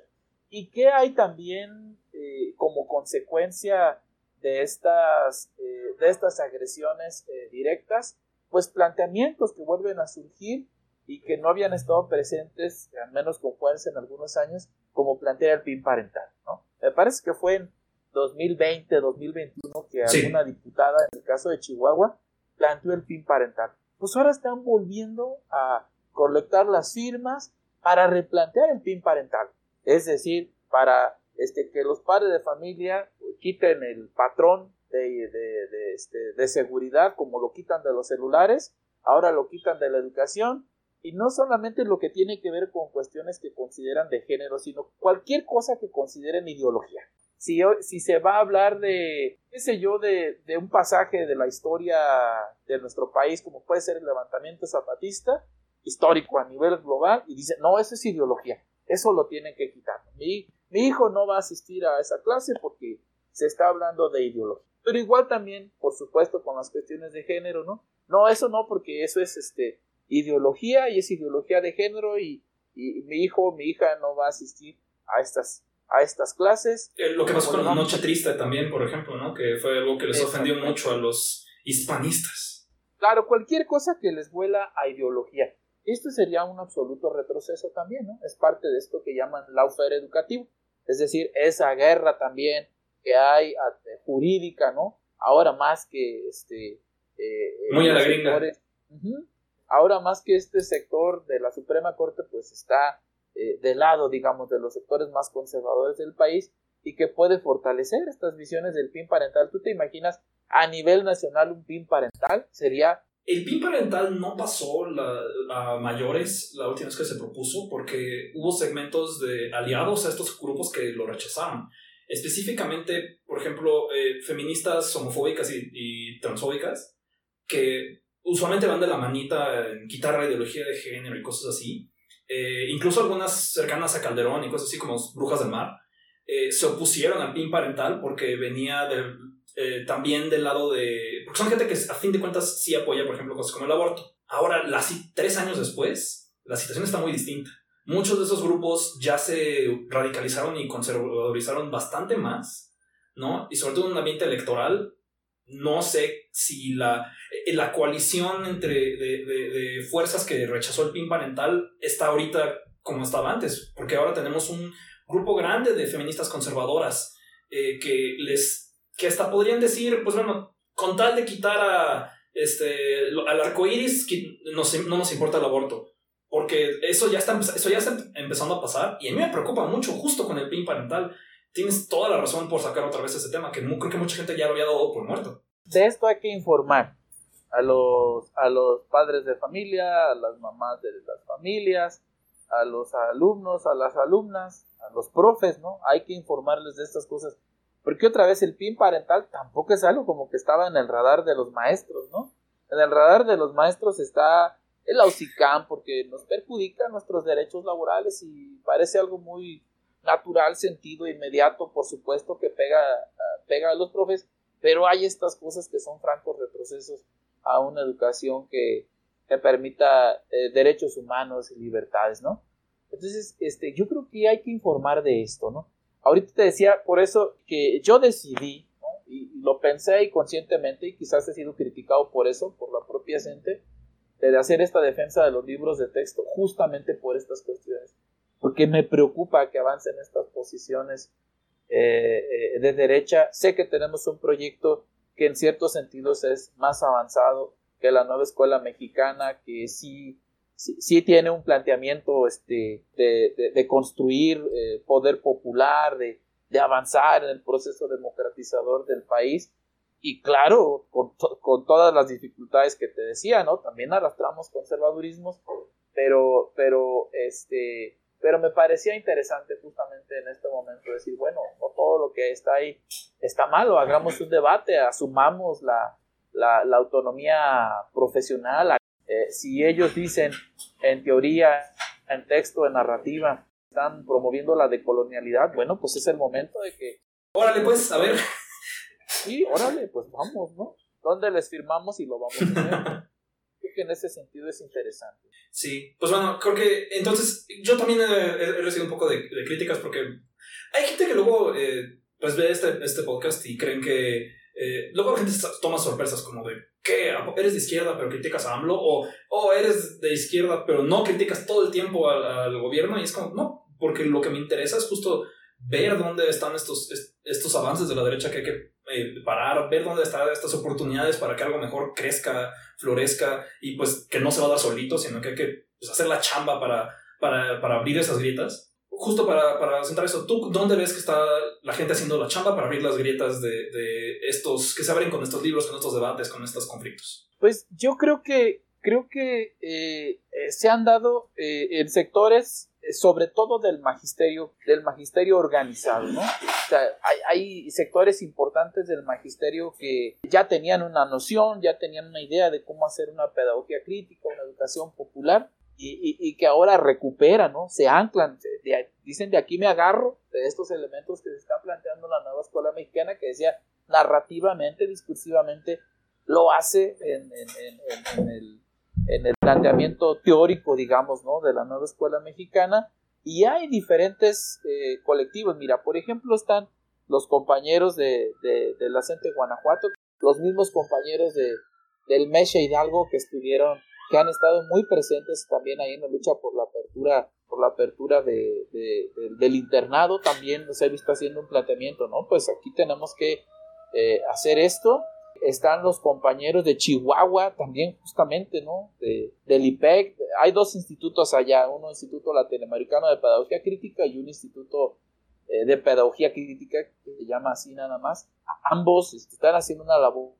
Speaker 4: ¿Y qué hay también eh, como consecuencia de estas, eh, de estas agresiones eh, directas? Pues planteamientos que vuelven a surgir y que no habían estado presentes, al menos con fuerza en algunos años, como plantea el PIN parental. ¿no? Me parece que fue en 2020, 2021, que alguna diputada, en el caso de Chihuahua, planteó el PIN parental. Pues ahora están volviendo a colectar las firmas para replantear el PIN parental. Es decir, para este, que los padres de familia quiten el patrón de, de, este, de seguridad como lo quitan de los celulares, ahora lo quitan de la educación y no solamente lo que tiene que ver con cuestiones que consideran de género, sino cualquier cosa que consideren ideología. Si, si se va a hablar de, qué sé yo, de, de un pasaje de la historia de nuestro país, como puede ser el levantamiento zapatista, histórico a nivel global, y dice, no, eso es ideología, eso lo tienen que quitar. Mi, mi hijo no va a asistir a esa clase porque se está hablando de ideología. Pero igual también, por supuesto, con las cuestiones de género, ¿no? No, eso no, porque eso es este ideología y es ideología de género y, mi hijo, mi hija no va a asistir a estas a estas clases.
Speaker 1: Eh, lo que pasó con la Noche Triste también, por ejemplo, ¿no? Que fue algo que les ofendió mucho a los hispanistas.
Speaker 4: Claro, cualquier cosa que les vuela a ideología. Esto sería un absoluto retroceso también, ¿no? Es parte de esto que llaman lawfare educativo. Es decir, esa guerra también que hay jurídica, ¿no? Ahora más que este...
Speaker 1: Eh, Muy a la gringa.
Speaker 4: Ahora más que este sector de la Suprema Corte pues está eh, del lado, digamos, de los sectores más conservadores del país y que puede fortalecer estas visiones del PIN parental. ¿Tú te imaginas a nivel nacional un PIN parental? Sería...
Speaker 1: El PIN parental no pasó a mayores la última vez que se propuso porque hubo segmentos de aliados a estos grupos que lo rechazaron. Específicamente, por ejemplo, eh, feministas homofóbicas y transfóbicas que usualmente van de la manita en quitar la ideología de género y cosas así. Eh, incluso algunas cercanas a Calderón y cosas así como Brujas del Mar, eh, se opusieron al PIN parental porque venía del, eh, también del lado de... Porque son gente que a fin de cuentas sí apoya, por ejemplo, cosas como el aborto. Ahora, las, tres años después, la situación está muy distinta. Muchos de esos grupos ya se radicalizaron y conservadorizaron bastante más, ¿no? Y sobre todo en un ambiente electoral no sé si la, eh, la coalición entre de, fuerzas que rechazó el PIN parental está ahorita como estaba antes, porque ahora tenemos un grupo grande de feministas conservadoras eh, que les que hasta podrían decir, pues bueno, con tal de quitar a este al arco iris, no, no nos importa el aborto. Porque eso ya, está, eso ya está empezando a pasar y a mí me preocupa mucho justo con el PIN parental tienes toda la razón por sacar otra vez ese tema, que creo que mucha gente ya lo había dado por muerto.
Speaker 4: De esto hay que informar a los, a los padres de familia, a las mamás de las familias, a los alumnos, a las alumnas, a los profes, ¿no? Hay que informarles de estas cosas. Porque otra vez el PIN parental tampoco es algo como que estaba en el radar de los maestros, ¿no? En el radar de los maestros está el AUSICAM porque nos perjudica nuestros derechos laborales y parece algo muy natural, sentido inmediato, por supuesto que pega, pega a los profes, pero hay estas cosas que son francos retrocesos a una educación que, que permita eh, derechos humanos y libertades, ¿no? Entonces, este, yo creo que hay que informar de esto, ¿no? Ahorita te decía, por eso que yo decidí, ¿no? y lo pensé y conscientemente, y quizás he sido criticado por eso, por la propia gente, de hacer esta defensa de los libros de texto, justamente por estas cuestiones porque me preocupa que avancen estas posiciones eh, eh, de derecha. Sé que tenemos un proyecto que en ciertos sentidos es más avanzado que la nueva escuela mexicana, que sí, sí, tiene un planteamiento este, de, construir eh, poder popular, de, avanzar en el proceso democratizador del país. Y claro, con, con, todas las dificultades que te decía, ¿no? También arrastramos conservadurismos, pero, pero este, pero me parecía interesante justamente en este momento decir, bueno, no todo lo que está ahí está malo, hagamos un debate, asumamos la, la, autonomía profesional. Eh, si ellos dicen en teoría, en texto, en narrativa, están promoviendo la decolonialidad, bueno, pues es el momento de que...
Speaker 1: Órale, pues, a ver.
Speaker 4: Sí, órale, pues vamos, ¿no? ¿Dónde les firmamos y lo vamos a hacer? que en ese sentido es interesante.
Speaker 1: Sí, pues bueno, creo que entonces yo también he, recibido un poco de, críticas porque hay gente que luego eh, pues ve este, este podcast y creen que eh, luego la gente toma sorpresas como de ¿qué? ¿Eres de izquierda pero criticas a AMLO? O, o eres de izquierda pero no criticas todo el tiempo al, al gobierno y es como, no, porque lo que me interesa es justo ver dónde están estos, estos avances de la derecha que hay que eh, parar, ver dónde están estas oportunidades para que algo mejor crezca, florezca y pues que no se va a dar solito, sino que hay que pues, hacer la chamba para, para, para abrir esas grietas. Justo para, para centrar eso, ¿tú dónde ves que está la gente haciendo la chamba para abrir las grietas de, de estos que se abren con estos libros, con estos debates, con estos conflictos?
Speaker 4: Pues yo creo que creo que eh, eh, se han dado en sectores sobre todo del magisterio, del magisterio organizado, ¿no? O sea, hay, sectores importantes del magisterio que ya tenían una noción, ya tenían una idea de cómo hacer una pedagogía crítica, una educación popular, y, y, que ahora recuperan, ¿no? Se anclan, dicen de aquí me agarro de estos elementos que se está planteando la nueva escuela mexicana, que decía narrativamente, discursivamente, lo hace en, en, el, en, el, planteamiento teórico, digamos, ¿no? de la nueva escuela mexicana. Y hay diferentes eh, colectivos. Mira, por ejemplo, están los compañeros de, de, de la CENTE Guanajuato, los mismos compañeros de, del Mecha Hidalgo que estuvieron que han estado muy presentes también ahí en la lucha por la apertura por la apertura de, del internado también los he visto haciendo un planteamiento no pues aquí tenemos que eh, hacer esto están los compañeros de Chihuahua también justamente no de, del IPEC hay dos institutos allá uno instituto latinoamericano de pedagogía crítica y un instituto eh, de pedagogía crítica que se llama así nada más. Ambos están haciendo una labor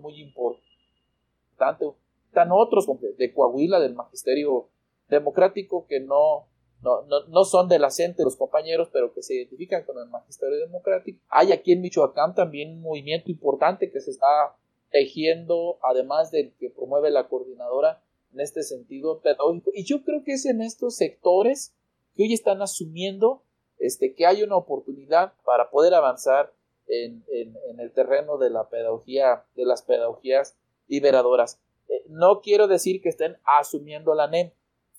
Speaker 4: muy importante. Están otros de Coahuila, del Magisterio Democrático, que no, no, no, son de la CENTE los compañeros, pero que se identifican con el Magisterio Democrático. Hay aquí en Michoacán también un movimiento importante que se está tejiendo, además del que promueve la coordinadora en este sentido pedagógico. Y yo creo que es en estos sectores que hoy están asumiendo este, que hay una oportunidad para poder avanzar en, en, en el terreno de la pedagogía, de las pedagogías liberadoras. Eh, no quiero decir que estén asumiendo la NEM,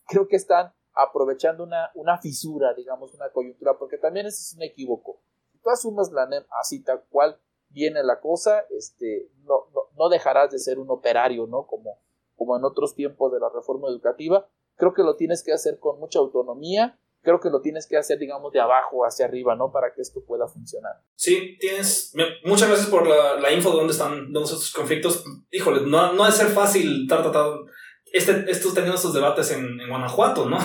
Speaker 4: creo que están aprovechando una, una fisura, digamos, una coyuntura, porque también es un equívoco. Si tú asumes la así tal cual viene la cosa, este, no, no, dejarás de ser un operario, ¿no? Como, como en otros tiempos de la reforma educativa. Creo que lo tienes que hacer con mucha autonomía, creo que lo tienes que hacer, digamos, de abajo hacia arriba, ¿no? Para que esto pueda funcionar.
Speaker 1: Sí, tienes. Muchas gracias por la, la info de dónde están dónde estos conflictos. Híjole, no, no ha de ser fácil tratando. Este, estos teniendo estos debates en, en, Guanajuato, ¿no?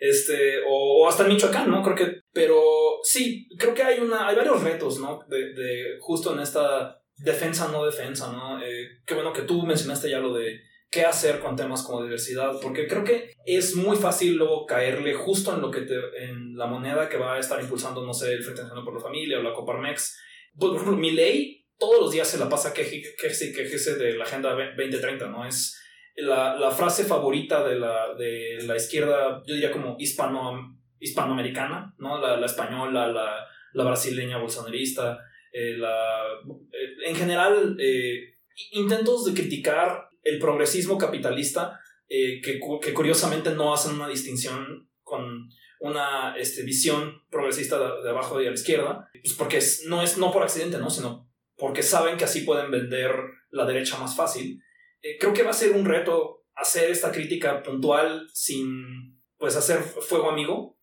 Speaker 1: Este, o, hasta en Michoacán, ¿no? Creo que. Pero sí, creo que hay una. Hay varios retos, ¿no? De, de justo en esta defensa, no defensa, ¿no? Eh, qué bueno que tú mencionaste ya lo de qué hacer con temas como diversidad, porque creo que es muy fácil luego caerle justo en lo que te, en la moneda que va a estar impulsando, no sé, el Frente Nacional por la Familia o la Coparmex. Por ejemplo, mi ley todos los días se la pasa quejese quejese de la Agenda 2030, ¿no? Es la, la, frase favorita de la, de la izquierda, yo diría como hispano, hispanoamericana, ¿no? La, la española, la, brasileña bolsonarista, eh, eh, en general, eh, intentos de criticar el progresismo capitalista, eh, que, que, curiosamente no hacen una distinción con una este, visión progresista de, abajo y a la izquierda, pues porque no es no por accidente, ¿no? sino porque saben que así pueden vender la derecha más fácil. Eh, creo que va a ser un reto hacer esta crítica puntual sin pues hacer fuego amigo,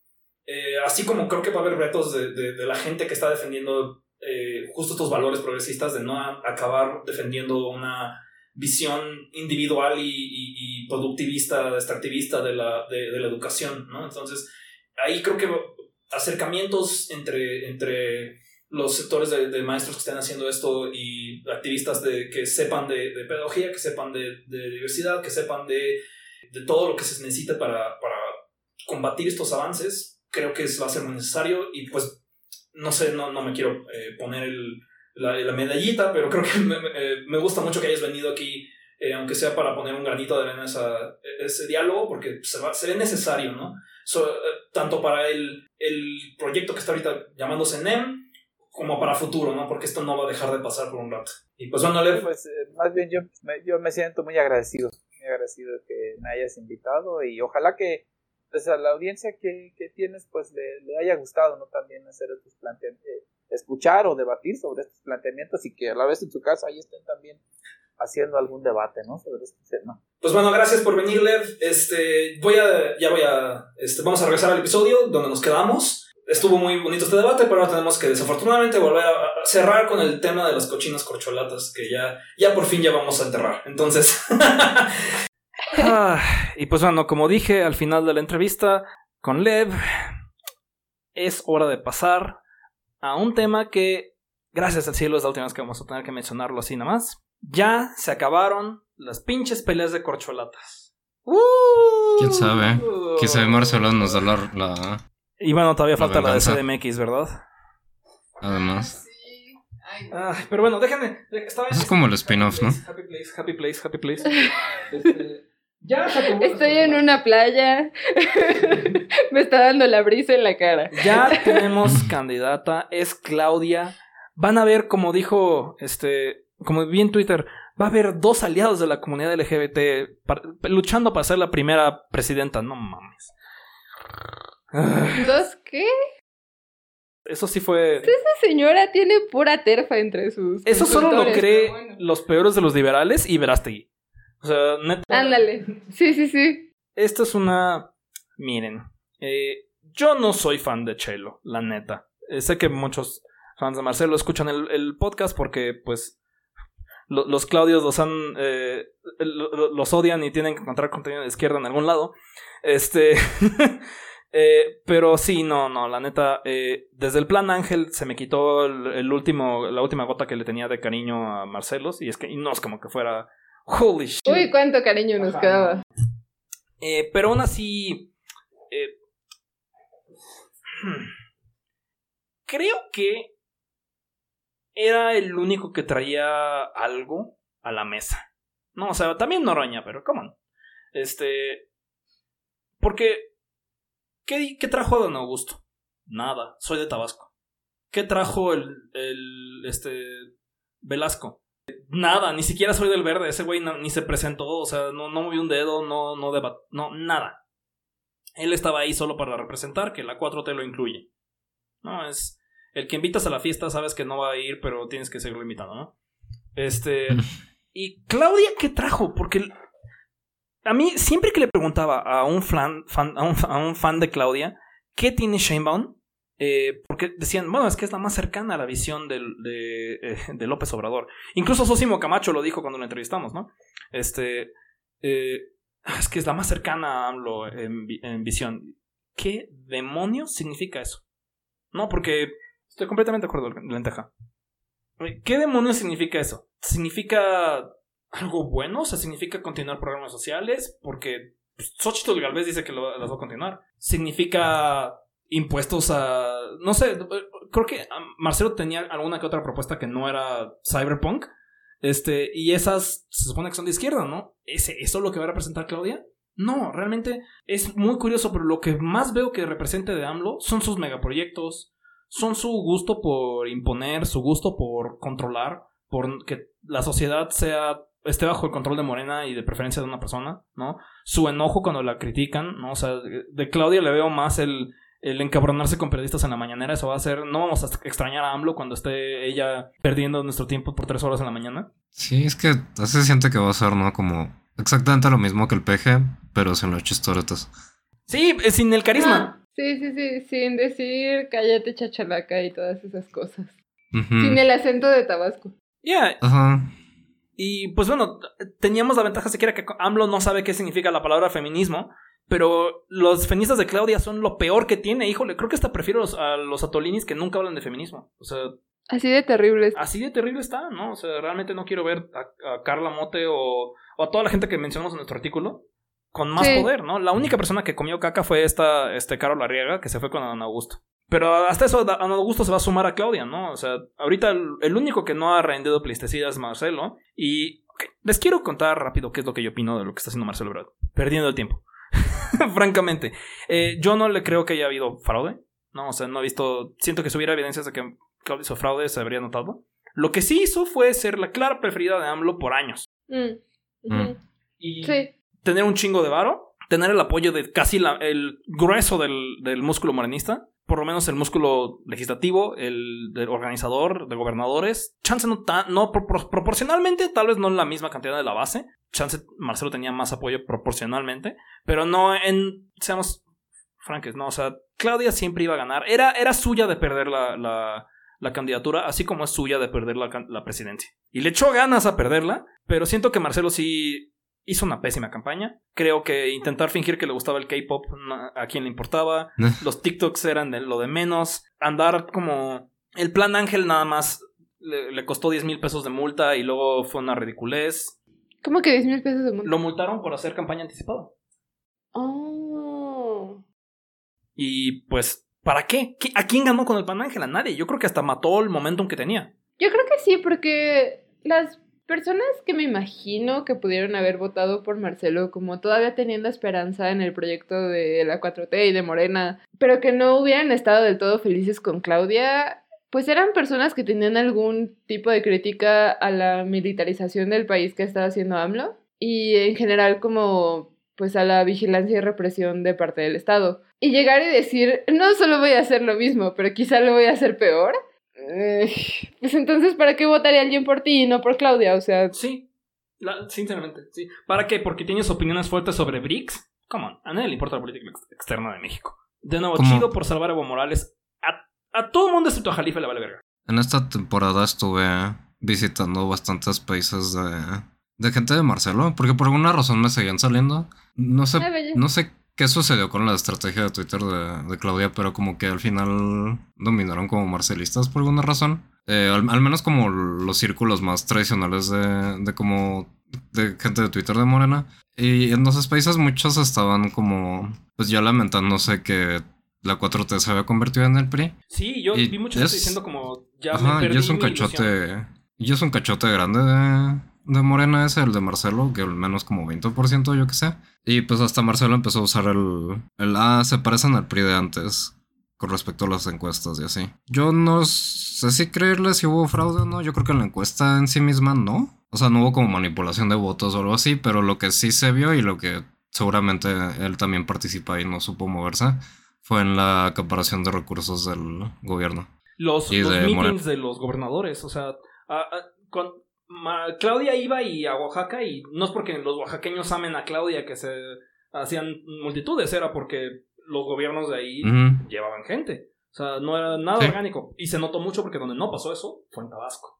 Speaker 1: eh, así como creo que va a haber retos de, de, de la gente que está defendiendo justo estos valores progresistas, de no acabar defendiendo una visión individual y, productivista, extractivista de la, de, la educación, ¿no? Entonces, ahí creo que acercamientos entre, entre los sectores de, maestros que están haciendo esto y activistas de, que sepan de, pedagogía, que sepan de, diversidad, que sepan de, todo lo que se necesita para, para combatir estos avances, creo que va a ser muy necesario y pues no sé, no, no me quiero eh, poner el, la, medallita, pero creo que me, me, gusta mucho que hayas venido aquí, eh, aunque sea para poner un granito de arena esa, ese diálogo, porque se, va, se ve necesario, ¿no? So, eh, tanto para el, el proyecto que está ahorita llamándose NEM, como para futuro, ¿no? Porque esto no va a dejar de pasar por un rato. Y pues bueno,
Speaker 4: Pues eh, más bien yo me, yo me siento muy agradecido, muy agradecido que me hayas invitado y ojalá que pues, a la audiencia que, que tienes pues le, le, haya gustado, ¿no? También hacer estos planteamientos escuchar o debatir sobre estos planteamientos y que a la vez en su casa ahí estén también haciendo algún debate, ¿no? Sobre este tema.
Speaker 1: Pues bueno, gracias por venir, Lev. Este, voy a, ya voy a, este, vamos a regresar al episodio donde nos quedamos. Estuvo muy bonito este debate, pero ahora tenemos que desafortunadamente volver a cerrar con el tema de las cochinas corcholatas que ya, ya por fin ya vamos a enterrar. Entonces. Ah, y pues bueno, como dije al final de la entrevista con Lev, es hora de pasar a un tema que, gracias al cielo, es la última vez que vamos a tener que mencionarlo así nada más. Ya se acabaron las pinches peleas de corcholatas. ¡Uh!
Speaker 2: ¿Quién sabe? Quizá Marcelo nos da la, la-
Speaker 1: Y bueno, todavía
Speaker 2: La
Speaker 1: falta la de
Speaker 2: venganza.
Speaker 1: CDMX, ¿verdad?
Speaker 2: Además.
Speaker 3: Sí. Ay,
Speaker 1: Ay, pero bueno, déjenme.
Speaker 2: Eso es como el spin-off, ¿no?
Speaker 1: Happy place, happy place, happy place. Este, ya se acabó.
Speaker 3: Estoy en una playa. Me está dando la brisa en la cara.
Speaker 1: Ya tenemos candidata, es Claudia. Van a ver, como dijo, este, como vi en Twitter, va a haber dos aliados de la comunidad LGBT luchando para ser la primera presidenta. No mames.
Speaker 3: ¿Dos qué?
Speaker 1: Eso sí fue.
Speaker 3: Esa señora tiene pura terfa entre sus.
Speaker 1: Eso solo lo cree
Speaker 3: bueno.
Speaker 1: los peores de los liberales y Verástegui. O sea, neta.
Speaker 3: Ándale. Sí, sí, sí.
Speaker 1: Esto es una. Miren, eh, yo no soy fan de Chelo, la neta. Eh, sé que muchos fans de Marcelo escuchan el, el podcast porque, pues, lo- los Claudios los han. eh, lo- lo- los odian y tienen que encontrar contenido de izquierda en algún lado. Este. eh, pero sí, no, no, la neta. eh, desde el plan Ángel se me quitó el, el último, la última gota que le tenía de cariño a Marcelos. Y es que y no es como que fuera. Holy shit.
Speaker 3: Uy, cuánto cariño nos
Speaker 1: Ajá.
Speaker 3: quedaba.
Speaker 1: Eh, pero aún así. creo que era el único que traía algo a la mesa. No, o sea, también Noroña, pero come on. Este. Porque. ¿Qué, qué trajo Don Augusto? Nada, soy de Tabasco. ¿Qué trajo el. el este. Velasco? Nada, ni siquiera soy del verde. Ese güey no- ni se presentó, o sea, no, no movió un dedo, no, no debat, no, nada. Él estaba ahí solo para representar, que la 4T lo incluye. No, es. El que invitas a la fiesta sabes que no va a ir, pero tienes que seguirlo invitando, ¿no? Este. Y Claudia, ¿qué trajo? Porque el- a mí, siempre que le preguntaba a un, fan, a un, fan de Claudia, ¿qué tiene Sheinbaum? Eh, porque decían, bueno, es que es la más cercana a la visión eh, de López Obrador. Incluso Sosimo Camacho lo dijo cuando lo entrevistamos, ¿no? Este. eh, es que es la más cercana a AMLO en, vi- en visión. ¿Qué demonios significa eso? No, porque estoy completamente de acuerdo, Lenteja. ¿Qué demonios significa eso? ¿Significa algo bueno? O sea, ¿significa continuar programas sociales? Porque pues, Xochitl Galvez dice que las va a continuar. ¿Significa impuestos a... No sé, eh, creo que ah, Marcelo tenía alguna que otra propuesta que no era cyberpunk. Este, y esas se supone que son de izquierda, ¿no? ¿Ese, ¿Eso es lo que va a representar Claudia? No, realmente es muy curioso, pero lo que más veo que represente de AMLO son sus megaproyectos, son su gusto por imponer, su gusto por controlar, por que la sociedad sea esté bajo el control de Morena y de preferencia de una persona, ¿no? Su enojo cuando la critican, ¿no? O sea, de Claudia le veo más el, el encabronarse con periodistas en la mañanera, eso va a ser, no vamos a extrañar a AMLO cuando esté ella perdiendo nuestro tiempo por tres horas en la mañana.
Speaker 2: Sí, es que así se siente que va a ser, ¿no? Como exactamente lo mismo que el PG, pero sin los chistoretos.
Speaker 1: Sí, eh, sin el carisma.
Speaker 3: Ah, sí, sí, sí. Sin decir cállate chachalaca y todas esas cosas. Sin el acento de Tabasco.
Speaker 1: Yeah,
Speaker 2: Ajá.
Speaker 1: Y pues bueno, teníamos la ventaja siquiera que AMLO no sabe qué significa la palabra feminismo, pero los feministas de Claudia son lo peor que tiene. Híjole, creo que hasta prefiero los- a los atolinis que nunca hablan de feminismo. O sea,
Speaker 3: Así de terrible.
Speaker 1: así de terrible está, ¿no? O sea, realmente no quiero ver a, a Carla Mote o, o a toda la gente que mencionamos en nuestro artículo con más
Speaker 3: Sí.
Speaker 1: poder, ¿no? La única persona que comió caca fue esta, este Carol Arriaga, que se fue con Don Augusto. Pero hasta eso, Don Augusto se va a sumar a Claudia, ¿no? O sea, ahorita el, el único que no ha rendido pleistecidas es Marcelo. Y les quiero contar rápido qué es lo que yo opino de lo que está haciendo Marcelo Ebrard. Perdiendo el tiempo. Francamente. Eh, yo no le creo que haya habido fraude. No, o sea, no he visto. Siento que si hubiera evidencias de que Claudia hizo fraude, se habría notado. Lo que sí hizo fue ser la clara preferida de AMLO por años.
Speaker 3: Mm.
Speaker 2: Mm.
Speaker 1: Y
Speaker 3: Sí.
Speaker 1: tener un chingo de varo, tener el apoyo de casi el grueso del, del músculo morenista, por lo menos el músculo legislativo, el organizador, de gobernadores. Chance no, ta- no propor- proporcionalmente, tal vez no en la misma cantidad de la base. Chance Marcelo tenía más apoyo proporcionalmente, pero no en, seamos Franques, ¿no? O sea, Claudia siempre iba a ganar. Era, era suya de perder la, la, candidatura, así como es suya de perder la, la presidencia. Y le echó ganas a perderla, pero siento que Marcelo sí hizo una pésima campaña. Creo que intentar fingir que le gustaba el K-pop no- a quien le importaba. Los TikToks eran de lo de menos. Andar como. El plan Ángel nada más le, le costó 10 mil pesos de multa y luego fue una ridiculez.
Speaker 3: ¿Cómo que 10 mil pesos de multa?
Speaker 1: Lo multaron por hacer campaña anticipada.
Speaker 3: Oh.
Speaker 1: Y pues, ¿para qué? ¿Qui- ¿A quién ganó con el plan Ángel? A nadie. Yo creo que hasta mató el momentum que tenía.
Speaker 3: Yo creo que sí, porque las personas que me imagino que pudieron haber votado por Marcelo, como todavía teniendo esperanza en el proyecto de la 4T y de Morena, pero que no hubieran estado del todo felices con Claudia, pues eran personas que tenían algún tipo de crítica a la militarización del país que estaba haciendo AMLO y en general como pues a la vigilancia y represión de parte del Estado. Y llegar y decir, no solo voy a hacer lo mismo, pero quizá lo voy a hacer peor. Eh, pues entonces, ¿para qué votaría alguien por ti y no por Claudia? O sea,
Speaker 1: Sí. La- sinceramente, sí. ¿Para qué? Porque tienes opiniones fuertes sobre BRICS. Come on, a nadie le importa la política ex- externa de México. De nuevo,
Speaker 2: ¿Cómo?
Speaker 1: chido por salvar a Evo Morales. A, a todo el mundo excepto a Jalife le vale verga.
Speaker 2: En esta temporada estuve visitando bastantes países de, de gente de Marcelo, porque por alguna razón me seguían saliendo. No sé,
Speaker 3: Ah,
Speaker 2: no sé qué sucedió con la estrategia de Twitter de, de Claudia, pero como que al final dominaron como marcelistas por alguna razón. Eh, al, al menos como los círculos más tradicionales de, de como de gente de Twitter de Morena. Y en esos países muchos estaban como pues ya lamentándose que la 4T se había convertido en el PRI.
Speaker 1: Sí, yo
Speaker 2: Y
Speaker 1: vi mucha
Speaker 2: es-
Speaker 1: diciendo como ya
Speaker 2: Ajá,
Speaker 1: me perdí
Speaker 2: y es un
Speaker 1: mi ilusión.
Speaker 2: cachote. Y es un cachote grande de, de Morena ese, el de Marcelo, que al menos como 20%, yo que sé. Y pues hasta Marcelo empezó a usar el. el ah, se parecen al PRI de antes. Con respecto a las encuestas y así. Yo no sé si creerle si hubo fraude o no. Yo creo que la encuesta en sí misma no. O sea, no hubo como manipulación de votos o algo así. Pero lo que sí se vio y lo que seguramente él también participa y no supo moverse fue en la acaparación de recursos del gobierno.
Speaker 1: Los, los
Speaker 2: de
Speaker 1: meetings
Speaker 2: Morena.
Speaker 1: de los gobernadores. O sea, a- a- con- ma- Claudia iba y a Oaxaca y no es porque los oaxaqueños amen a Claudia que se hacían multitudes, era porque los gobiernos de ahí llevaban gente. O sea, no era nada
Speaker 2: Sí.
Speaker 1: orgánico. Y se notó mucho porque donde no pasó eso fue en Tabasco.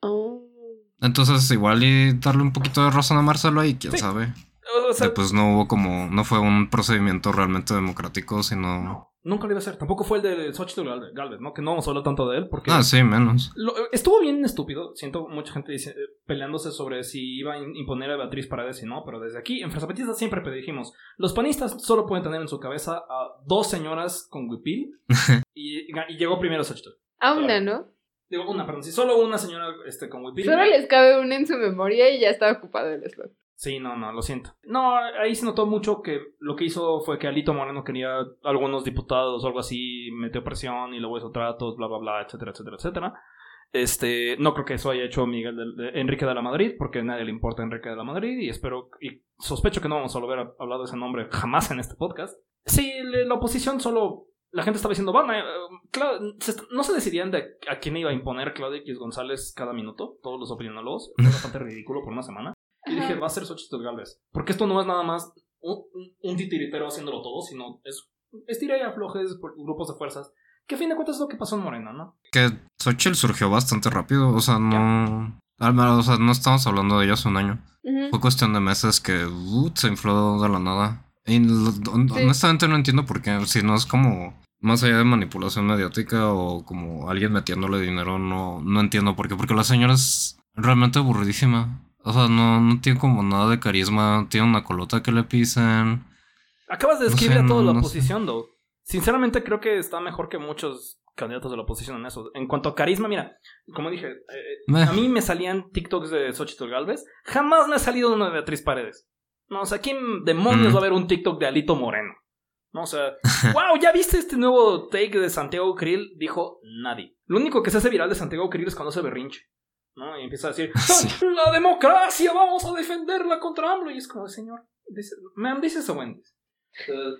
Speaker 3: Oh.
Speaker 2: Entonces, igual y darle un poquito de razón a Marcelo y quién
Speaker 1: Sí.
Speaker 2: sabe.
Speaker 1: O sea,
Speaker 2: pues no hubo como, no fue un procedimiento realmente democrático, sino.
Speaker 1: no, nunca lo iba a hacer. Tampoco fue el de Xochitl Galvez, Galvez, ¿no? Que no vamos a hablar tanto de él porque...
Speaker 2: Ah, sí, menos.
Speaker 1: Lo- estuvo bien estúpido. Siento mucha gente dice, eh, peleándose sobre si iba a imponer a Beatriz Paredes y no, pero desde aquí, en Fresapetistas siempre dijimos, los panistas solo pueden tener en su cabeza a dos señoras con huipil y, y llegó primero Xochitl.
Speaker 3: A una, ¿no?
Speaker 1: Digo, una, perdón, si solo una señora este, con huipil.
Speaker 3: Solo les cabe una en su memoria y ya está ocupado el slot.
Speaker 1: Sí, no, no, lo siento. No, ahí se notó mucho que lo que hizo fue que Alito Moreno quería algunos diputados o algo así, metió presión y luego hizo tratos, bla, bla, bla, etcétera, etcétera, etcétera. Este, no creo que eso haya hecho Miguel de- Enrique de la Madrid, porque a nadie le importa Enrique de la Madrid y espero y sospecho que no vamos a volver a hablar de ese nombre jamás en este podcast. Sí, la oposición solo la gente estaba diciendo, van, a- se no se decidían de a quién iba a imponer Claudia X González cada minuto, todos los opinólogos, fue bastante ridículo por una semana. Y dije, va a ser Xochitl Galvez. Porque esto no es nada más un, titiritero haciéndolo todo, sino es estira y aflojes por grupos de fuerzas. Que a fin de cuentas es lo que pasó en Morena, ¿no?
Speaker 2: Que Xochitl surgió bastante rápido, o sea, no. Al menos, o sea, no estamos hablando de ella hace un año. Fue cuestión de meses que uh, se infló de la nada. Y lo- honestamente no entiendo por qué. Si no es como más allá de manipulación mediática o como alguien metiéndole dinero, no, no entiendo por qué. Porque la señora es realmente aburridísima. O sea, no, no tiene como nada de carisma. Tiene una colota que le pisan.
Speaker 1: Acabas de
Speaker 2: No
Speaker 1: describir
Speaker 2: sé,
Speaker 1: a toda
Speaker 2: no-
Speaker 1: la
Speaker 2: no
Speaker 1: oposición, though. Sinceramente creo que está mejor que muchos candidatos de la oposición en eso. En cuanto a carisma, mira, como dije, eh, a mí me salían TikToks de Xochitl Galvez. Jamás me ha salido uno de Beatriz Paredes. No, o sea, ¿quién demonios
Speaker 2: Mm.
Speaker 1: va a ver un TikTok de Alito Moreno? No, o sea, wow, ¿ya viste este nuevo take de Santiago Krill? Dijo nadie. Lo único que se hace viral de Santiago Krill es cuando se berrinche. ¿No? Y empieza a decir,
Speaker 2: Sí.
Speaker 1: la democracia, vamos a defenderla contra AMLO. Y es como, señor, dice, ma'am, this is a Wendy's. Uh,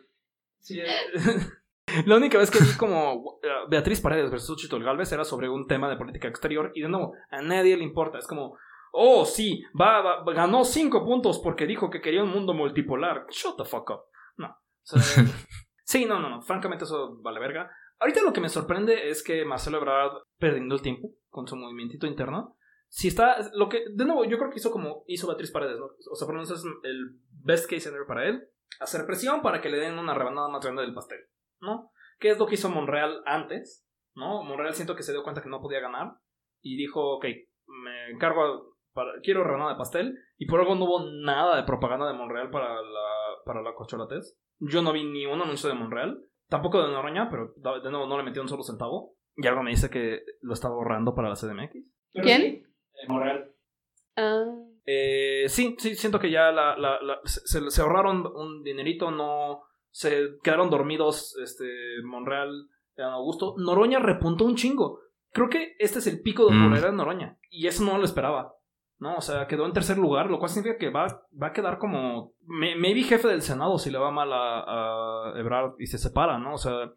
Speaker 1: sí, La única vez que vi como eh, Beatriz Paredes versus Xochitl Galvez era sobre un tema de política exterior y de nuevo, a nadie le importa. Es como, oh, sí, va, va- ganó cinco puntos porque dijo que quería un mundo multipolar. Shut the fuck up. No. O sea, Sí, no, no, no. Francamente, eso vale verga. Ahorita lo que me sorprende es que Marcelo Ebrard, perdiendo el tiempo con su movimiento interno, si está. Lo que. De nuevo, yo creo que hizo como hizo Beatriz Paredes, ¿no? O sea, por lo menos es el best case scenario para él. Hacer presión para que le den una rebanada más grande del pastel, ¿no? ¿Qué es lo que hizo Monreal antes? ¿No? Monreal siento que se dio cuenta que no podía ganar y dijo, ok, me encargo, para, quiero rebanada de pastel y por algo no hubo nada de propaganda de Monreal para la, para la corcholates. Yo no vi ni un anuncio de Monreal, tampoco de Noroña, pero de nuevo no le metió un solo centavo. Y algo me dice que lo estaba ahorrando para la CDMX.
Speaker 3: ¿Quién?
Speaker 1: Monreal.
Speaker 3: Ah,
Speaker 1: Eh, sí, sí, siento que ya la, la- la- se, se ahorraron un dinerito, no se quedaron dormidos este Monreal, eh, Augusto. Noroña repuntó un chingo. Creo que este es el pico de
Speaker 2: Mm.
Speaker 1: popularidad de Noroña. Y eso no lo esperaba. ¿No? O sea, quedó en tercer lugar, lo cual significa que va, va a quedar como. me- Maybe jefe del Senado si le va mal a, a Ebrard y se separa, ¿no? O sea.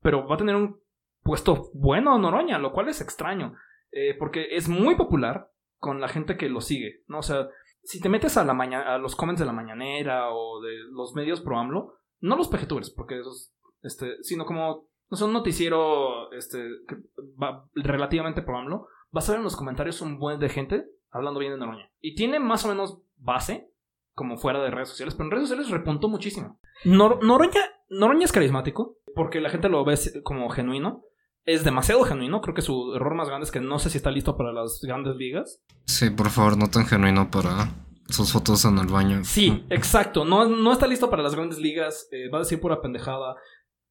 Speaker 1: Pero va a tener un puesto bueno Noroña, lo cual es extraño. Eh, porque es muy popular con la gente que lo sigue, ¿no? O sea, si te metes a la maña a los comments de la mañanera o de los medios pro AMLO, no los pejetubers, porque esos, este, sino como, no sé, un noticiero, este, relativamente pro AMLO, vas a ver en los comentarios un buen de gente hablando bien de Noroña. Y tiene más o menos base, como fuera de redes sociales, pero en redes sociales repuntó muchísimo. Nor- Noroña, Noroña es carismático, porque la gente lo ve como genuino. Es demasiado genuino, creo que su error más grande es que no sé si está listo para las grandes ligas.
Speaker 2: Sí, por favor, no tan genuino para sus fotos en el baño.
Speaker 1: Sí, exacto. No, no está listo para las grandes ligas. eh, va a decir pura pendejada.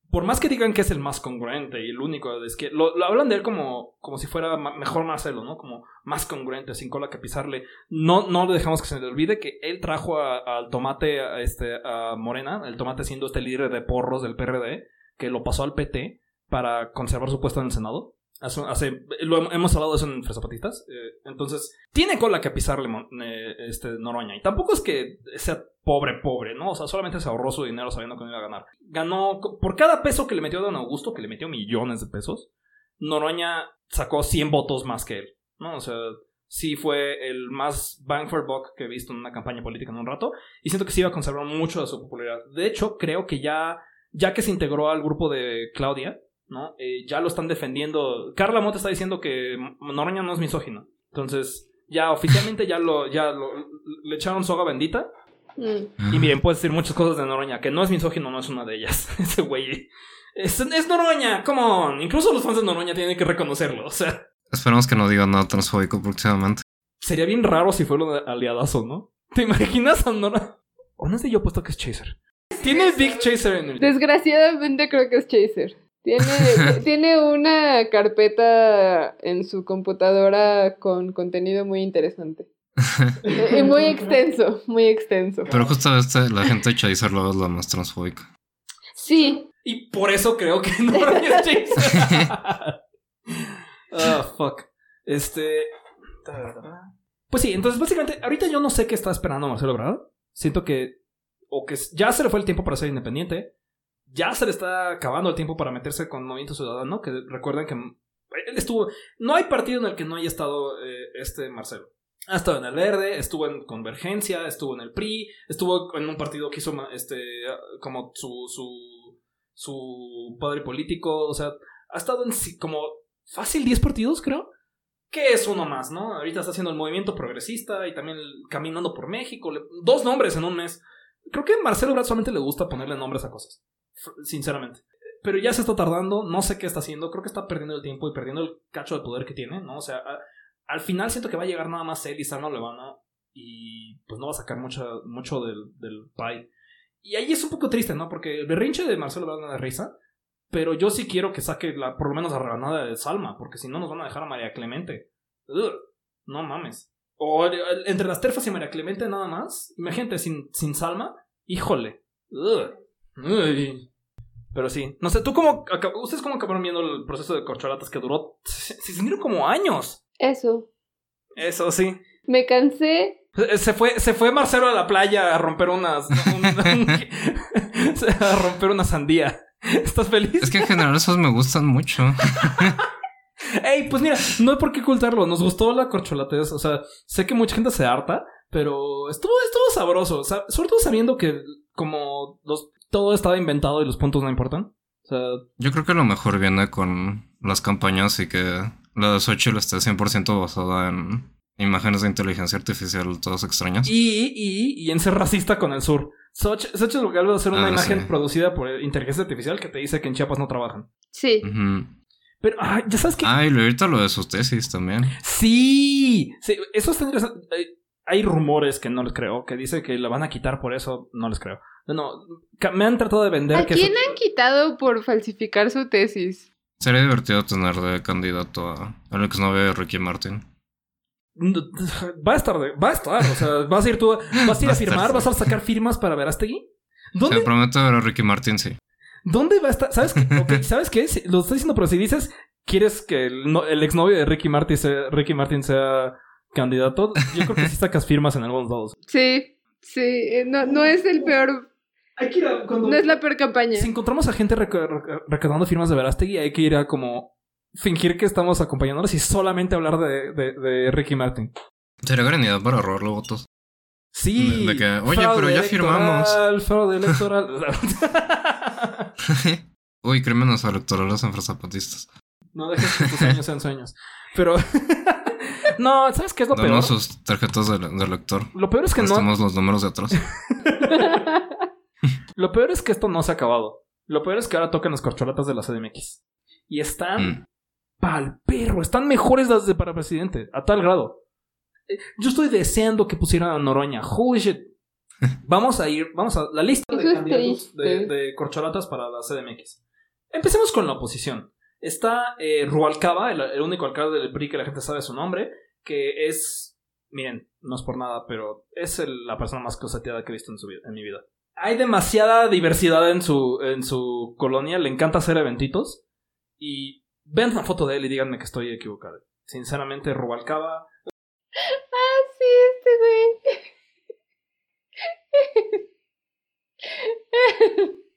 Speaker 1: Por más que digan que es el más congruente y el único, es que lo, lo hablan de él como, como si fuera ma- mejor Marcelo, ¿no? Como más congruente, sin cola que pisarle. No, no le dejamos que se le olvide que él trajo al tomate a, este, a Morena, el tomate siendo este líder de porros del PRD, que lo pasó al PT para conservar su puesto en el Senado. Hemos hablado de eso en Fresapatistas. eh, entonces, tiene cola que pisarle eh, este, Noroña. Y tampoco es que sea pobre, pobre, ¿no? O sea, solamente se ahorró su dinero sabiendo que no iba a ganar. Ganó, por cada peso que le metió Don Augusto, que le metió millones de pesos, Noroña sacó 100 votos más que él, ¿no? O sea, sí fue el más bang for buck que he visto en una campaña política en un rato. Y siento que sí iba a conservar mucho de su popularidad. De hecho, creo que ya, ya que se integró al grupo de Claudia, ¿no? Eh, ya lo están defendiendo. Carla Mota está diciendo que Noroña no es misógino. Entonces, ya oficialmente ya lo, ya lo, le echaron soga bendita.
Speaker 3: mm.
Speaker 1: Y miren, puedes decir muchas cosas de Noroña, que no es misógino, no es una de ellas. Ese güey. Es, es Noroña, come on. Incluso los fans de Noroña tienen que reconocerlo. O sea,
Speaker 2: Esperemos que no diga nada transfóbico próximamente.
Speaker 1: sería bien raro si fuera un aliadazo, ¿no? ¿Te imaginas a Nora? ¿O no sé yo puesto que es Chaser? Tiene Big Chaser en el.
Speaker 3: Desgraciadamente creo que es Chaser. Tiene, tiene una carpeta en su computadora con contenido muy interesante. y muy extenso, muy extenso.
Speaker 2: Pero justo este, la gente de Chaser luego es la más transfóbica.
Speaker 3: Sí,
Speaker 1: Y por eso creo que Noroña es Chaser. Ah, fuck. Este. Pues sí, entonces básicamente, ahorita yo no sé qué está esperando Marcelo Ebrard. Siento que. O que ya se le fue el tiempo para ser independiente. Ya se le está acabando el tiempo para meterse con Movimiento Ciudadano. Que recuerden que él estuvo. No hay partido en el que no haya estado eh, este Marcelo. Ha estado en el Verde, estuvo en Convergencia, estuvo en el PRI, estuvo en un partido que hizo este como su, su, su padre político. O sea, ha estado en como fácil 10 partidos, creo. Que es uno más, ¿no? Ahorita está haciendo el movimiento progresista y también caminando por México. dos nombres en un mes. Creo que Marcelo Ebrard solamente le gusta ponerle nombres a cosas. Sinceramente. Pero ya se está tardando, no sé qué está haciendo. Creo que está perdiendo el tiempo y perdiendo el cacho de poder que tiene, ¿no? O sea, a- al final siento que va a llegar nada más él y Salma Levana y pues no va a sacar mucha, mucho del, del pie. Y ahí es un poco triste, ¿no? Porque el berrinche de Marcelo Ebrard me da risa. Pero yo sí quiero que saque la, por lo menos la rebanada de Salma, porque si no nos van a dejar a María Clemente. Ugh, no mames. O eh, entre las terfas y María Clemente nada más. Imagínate, sin, sin Salma. Híjole. Ugh. Uy. Pero sí. No sé, ¿tú cómo... ¿Ustedes cómo acabaron viendo el proceso de corcholatas que duró... Se, se sintieron como años.
Speaker 3: eso.
Speaker 1: Eso sí.
Speaker 3: Me cansé.
Speaker 1: Se fue, se fue Marcelo a la playa a romper unas... un- un- a romper una sandía. ¿Estás feliz?
Speaker 2: Es que en general esos me gustan mucho.
Speaker 1: Ey, pues mira, no hay por qué ocultarlo. Nos gustó la corcholatez. O sea, sé que mucha gente se harta, pero estuvo, estuvo sabroso. O sea, sobre todo sabiendo que como los todo estaba inventado y los puntos no importan. O sea,
Speaker 2: Yo creo que lo mejor viene con las campañas y que la de Xochitl esté 100% basada en imágenes de inteligencia artificial todas extrañas.
Speaker 1: y, y, y en ser racista con el sur. Xochitl Xochitl lo que habla de hacer una
Speaker 2: Ah,
Speaker 1: imagen
Speaker 2: sí.
Speaker 1: producida por inteligencia artificial que te dice que en Chiapas no trabajan.
Speaker 3: Sí.
Speaker 1: Pero, ay, ya sabes que.
Speaker 2: Ah, y ahorita lo de sus tesis también.
Speaker 1: Sí, sí, eso está interesante. Hay- rumores que no les creo, que dice que la van a quitar por eso, no les creo. No, me han tratado de vender
Speaker 3: ¿A
Speaker 1: que
Speaker 3: quién
Speaker 1: eso-
Speaker 3: han quitado por falsificar su tesis?
Speaker 2: Sería divertido tener de candidato a al exnovio de Ricky Martin.
Speaker 1: va a estar, de- va a estar, o sea, vas a ir tú, vas a ir
Speaker 2: Va
Speaker 1: a firmar,
Speaker 2: sí.
Speaker 1: vas a sacar firmas para Verástegui. ¿Dónde,
Speaker 2: Se promete ver a Ricky Martin, sí.
Speaker 1: ¿Dónde va a estar? ¿Sabes qué? ¿Sabes qué? Lo estoy diciendo, pero si dices, ¿quieres que el, no- el exnovio de Ricky Martin, sea, Ricky Martin sea candidato? Yo creo que sí sacas firmas en algunos lados.
Speaker 3: Sí, sí, eh, no, no es el peor,
Speaker 1: Hay que ir a, cuando,
Speaker 3: no es la peor campaña.
Speaker 1: Si encontramos a gente recaudando firmas de Verástegui, hay que ir a como fingir que estamos acompañándolos y solamente hablar de, de, de Ricky Martin.
Speaker 2: Sería gran idea para robarle votos.
Speaker 1: Sí.
Speaker 2: De- de que, oye, pero ya firmamos.
Speaker 1: Fraude electoral.
Speaker 2: Uy, crímenes electorales entre zapatistas.
Speaker 1: no dejes que tus sueños sean sueños. Pero. no, ¿sabes qué es lo peor?
Speaker 2: Sus tarjetas de, de lector.
Speaker 1: Lo peor es que no.
Speaker 2: Estamos los números de atrás.
Speaker 1: Lo peor es que esto no se ha acabado. Lo peor es que ahora tocan las corcholatas de la CDMX. Y están
Speaker 2: Mm.
Speaker 1: pa'l perro. Están mejores las de para presidente. A tal grado. Eh, Yo estoy deseando que pusieran a Noroña. Holy shit. Vamos a ir. Vamos a la lista de candidatos de corcholatas para la CDMX. Empecemos con la oposición. Está eh, Rualcaba, el, el único alcalde del PRI que la gente sabe su nombre. Que es. Miren, no es por nada, pero es el- la persona más coseteada que he visto en, su vida, en mi vida. Hay demasiada diversidad en su, en su colonia. Le encanta hacer eventitos. Y vean una foto de él y díganme que estoy equivocado. Sinceramente, Rubalcaba.
Speaker 3: Ah, sí, este güey.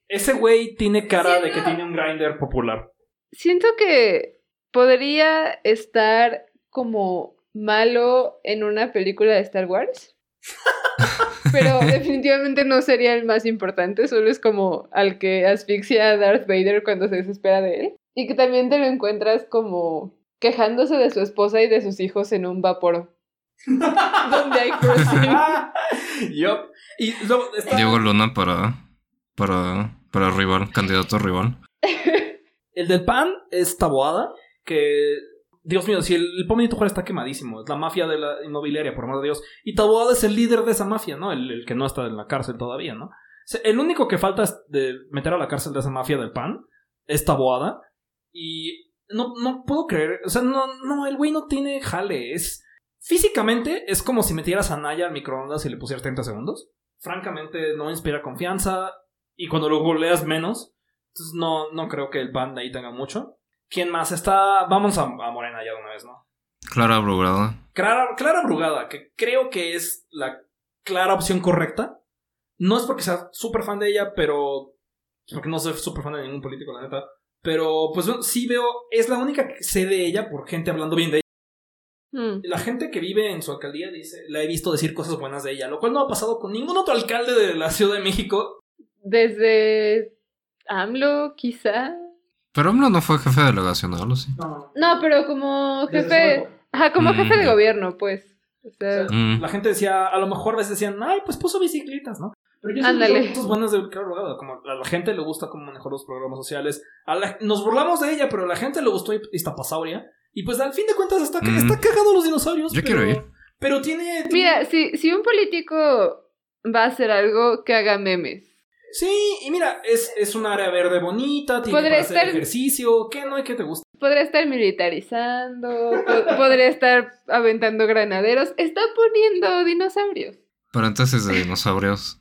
Speaker 1: Ese güey tiene cara de que tiene un grinder popular.
Speaker 3: Siento que podría estar como malo en una película de Star Wars. Pero definitivamente no sería el más importante, solo es como al que asfixia a Darth Vader cuando se desespera de él. Y que también te lo encuentras como quejándose de su esposa y de sus hijos en un vapor. donde hay cruising.
Speaker 1: Yup. Y
Speaker 2: Diego Luna para, para, para rival, candidato rival.
Speaker 1: el del PAN, es Taboada, que... Dios mío, si el, el Benito Juárez está quemadísimo, es la mafia de la inmobiliaria, por amor de Dios. Y Taboada es el líder de esa mafia, ¿no? El, que no está en la cárcel todavía, ¿no? El único que falta es de meter a la cárcel de esa mafia del PAN es Taboada. Y no, no puedo creer, o sea, no, no, el güey no tiene jale, es... Físicamente es como si metieras a Naya al microondas y le pusieras 30 segundos. Francamente no inspira confianza y cuando lo goleas menos. Entonces no, no creo que el PAN de ahí tenga mucho. ¿Quién más está? Vamos a, a Morena ya de una vez, ¿no?
Speaker 2: Clara Brugada.
Speaker 1: Clara, Clara Brugada, que creo que es la clara opción correcta. No es porque sea súper fan de ella, pero... Porque no soy súper fan de ningún político, la neta. Pero pues bueno, sí veo... Es la única que sé de ella por gente hablando bien de ella.
Speaker 3: Hmm.
Speaker 1: La gente que vive en su alcaldía dice... La he visto decir cosas buenas de ella. Lo cual no ha pasado con ningún otro alcalde de la Ciudad de México.
Speaker 3: Desde AMLO, quizá.
Speaker 2: Pero AMLO no fue jefe delegacional, ¿o sí?
Speaker 1: No.
Speaker 3: No, pero como jefe. Ajá, como
Speaker 2: Mm,
Speaker 3: jefe de gobierno, pues. O sea,
Speaker 1: O sea,
Speaker 2: Mm.
Speaker 1: La gente decía, a lo mejor a veces decían, ay, pues puso bicicletas, ¿no? Pero yo
Speaker 3: Ándale.
Speaker 1: cosas buenas de como a la gente le gusta cómo manejó los programas sociales. A la- nos burlamos de ella, pero a la gente le gustó Iztapasauria. Y pues al fin de cuentas está,
Speaker 2: Mm.
Speaker 1: está cagado los dinosaurios.
Speaker 2: Yo
Speaker 1: pero,
Speaker 2: quiero ir.
Speaker 1: Pero tiene, tiene-
Speaker 3: Mira, si, si un político va a hacer algo que haga memes.
Speaker 1: Sí, y mira, es, es un área verde bonita, tiene para hacer
Speaker 3: estar-
Speaker 1: ejercicio. ¿Qué no hay que te gusta?
Speaker 3: Podría estar militarizando, po- podría estar aventando granaderos. Está poniendo dinosaurios.
Speaker 2: Paréntesis de dinosaurios.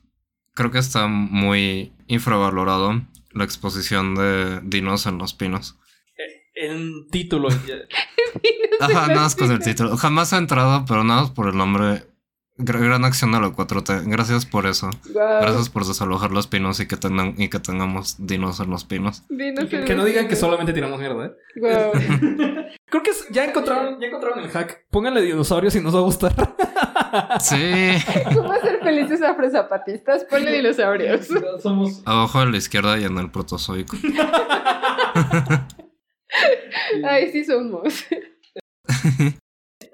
Speaker 2: Creo que está muy infravalorado la exposición de dinos en los pinos.
Speaker 1: El título. ya-
Speaker 2: Ajá, nada más con el título. Jamás ha entrado, pero nada más por el nombre. Gra- Gran acción de la 4T. Gracias por eso. Gracias por desalojar los pinos y que, tengan, y que tengamos dinos en los pinos.
Speaker 3: dinos
Speaker 1: que, no digan que solamente tiramos mierda, ¿eh?
Speaker 3: Guau.
Speaker 1: Creo que es- ya encontraron, ya encontraron el hack. Pónganle dinosaurios y nos va a gustar.
Speaker 2: Sí.
Speaker 3: ¿Cómo hacer felices afrozapatistas, ponle dinosaurios.
Speaker 1: Somos.
Speaker 2: Abajo a la izquierda y en el protozoico.
Speaker 3: Ay, sí somos.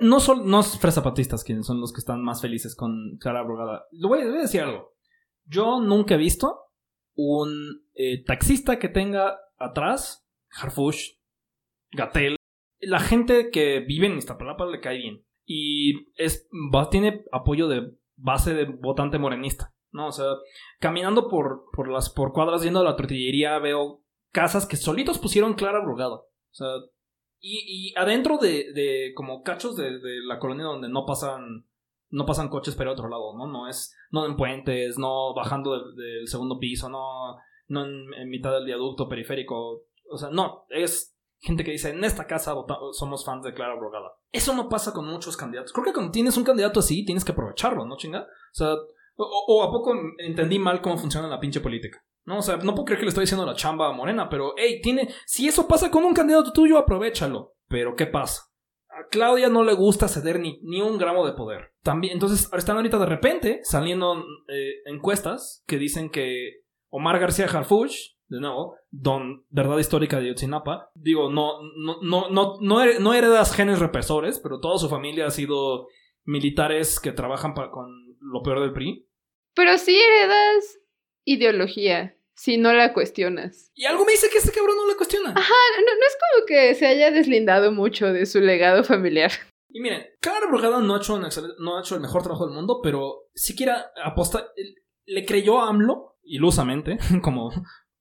Speaker 1: No son no es fresapatistas quienes son los que están más felices con Clara Brugada. Le voy, a decir algo. Yo nunca he visto un eh, taxista que tenga atrás Harfush, Gatel. La gente que vive en Iztapalapa le cae bien. Y es, tiene apoyo de base de votante morenista. ¿no? O sea, caminando por, por las por cuadras yendo a la tortillería veo casas que solitos pusieron Clara Brugada. O sea, y, y adentro de, de como cachos de, de la colonia donde no pasan no pasan coches pero otro lado, ¿no? No es no en puentes, no bajando del, del segundo piso, no no en, mitad del viaducto periférico, o sea, no, es gente que dice, en esta casa somos fans de Clara Brugada. Eso no pasa con muchos candidatos. Creo que cuando tienes un candidato así, tienes que aprovecharlo, ¿no, chinga? O sea, o, o a poco entendí mal cómo funciona la pinche política. No, o sea, no puedo creer que le estoy diciendo la chamba Morena, pero, hey, tiene, si eso pasa con un candidato tuyo, aprovechalo. Pero, ¿qué pasa? A Claudia no le gusta ceder ni, ni un gramo de poder. También, entonces, están ahorita de repente saliendo eh, encuestas que dicen que Omar García Harfuch, de nuevo, don verdad histórica de Yotzinapa, digo, no, no, no, no, no, no heredas genes represores, pero toda su familia ha sido militares que trabajan con lo peor del PRI.
Speaker 3: Pero sí heredas ideología, si no la cuestionas.
Speaker 1: Y algo me dice que este cabrón no le cuestiona.
Speaker 3: No, no es como que se haya deslindado mucho de su legado familiar.
Speaker 1: Y miren, Clara Brugada no ha hecho, un excel- no ha hecho el mejor trabajo del mundo, pero siquiera aposta, le creyó a AMLO, ilusamente, como,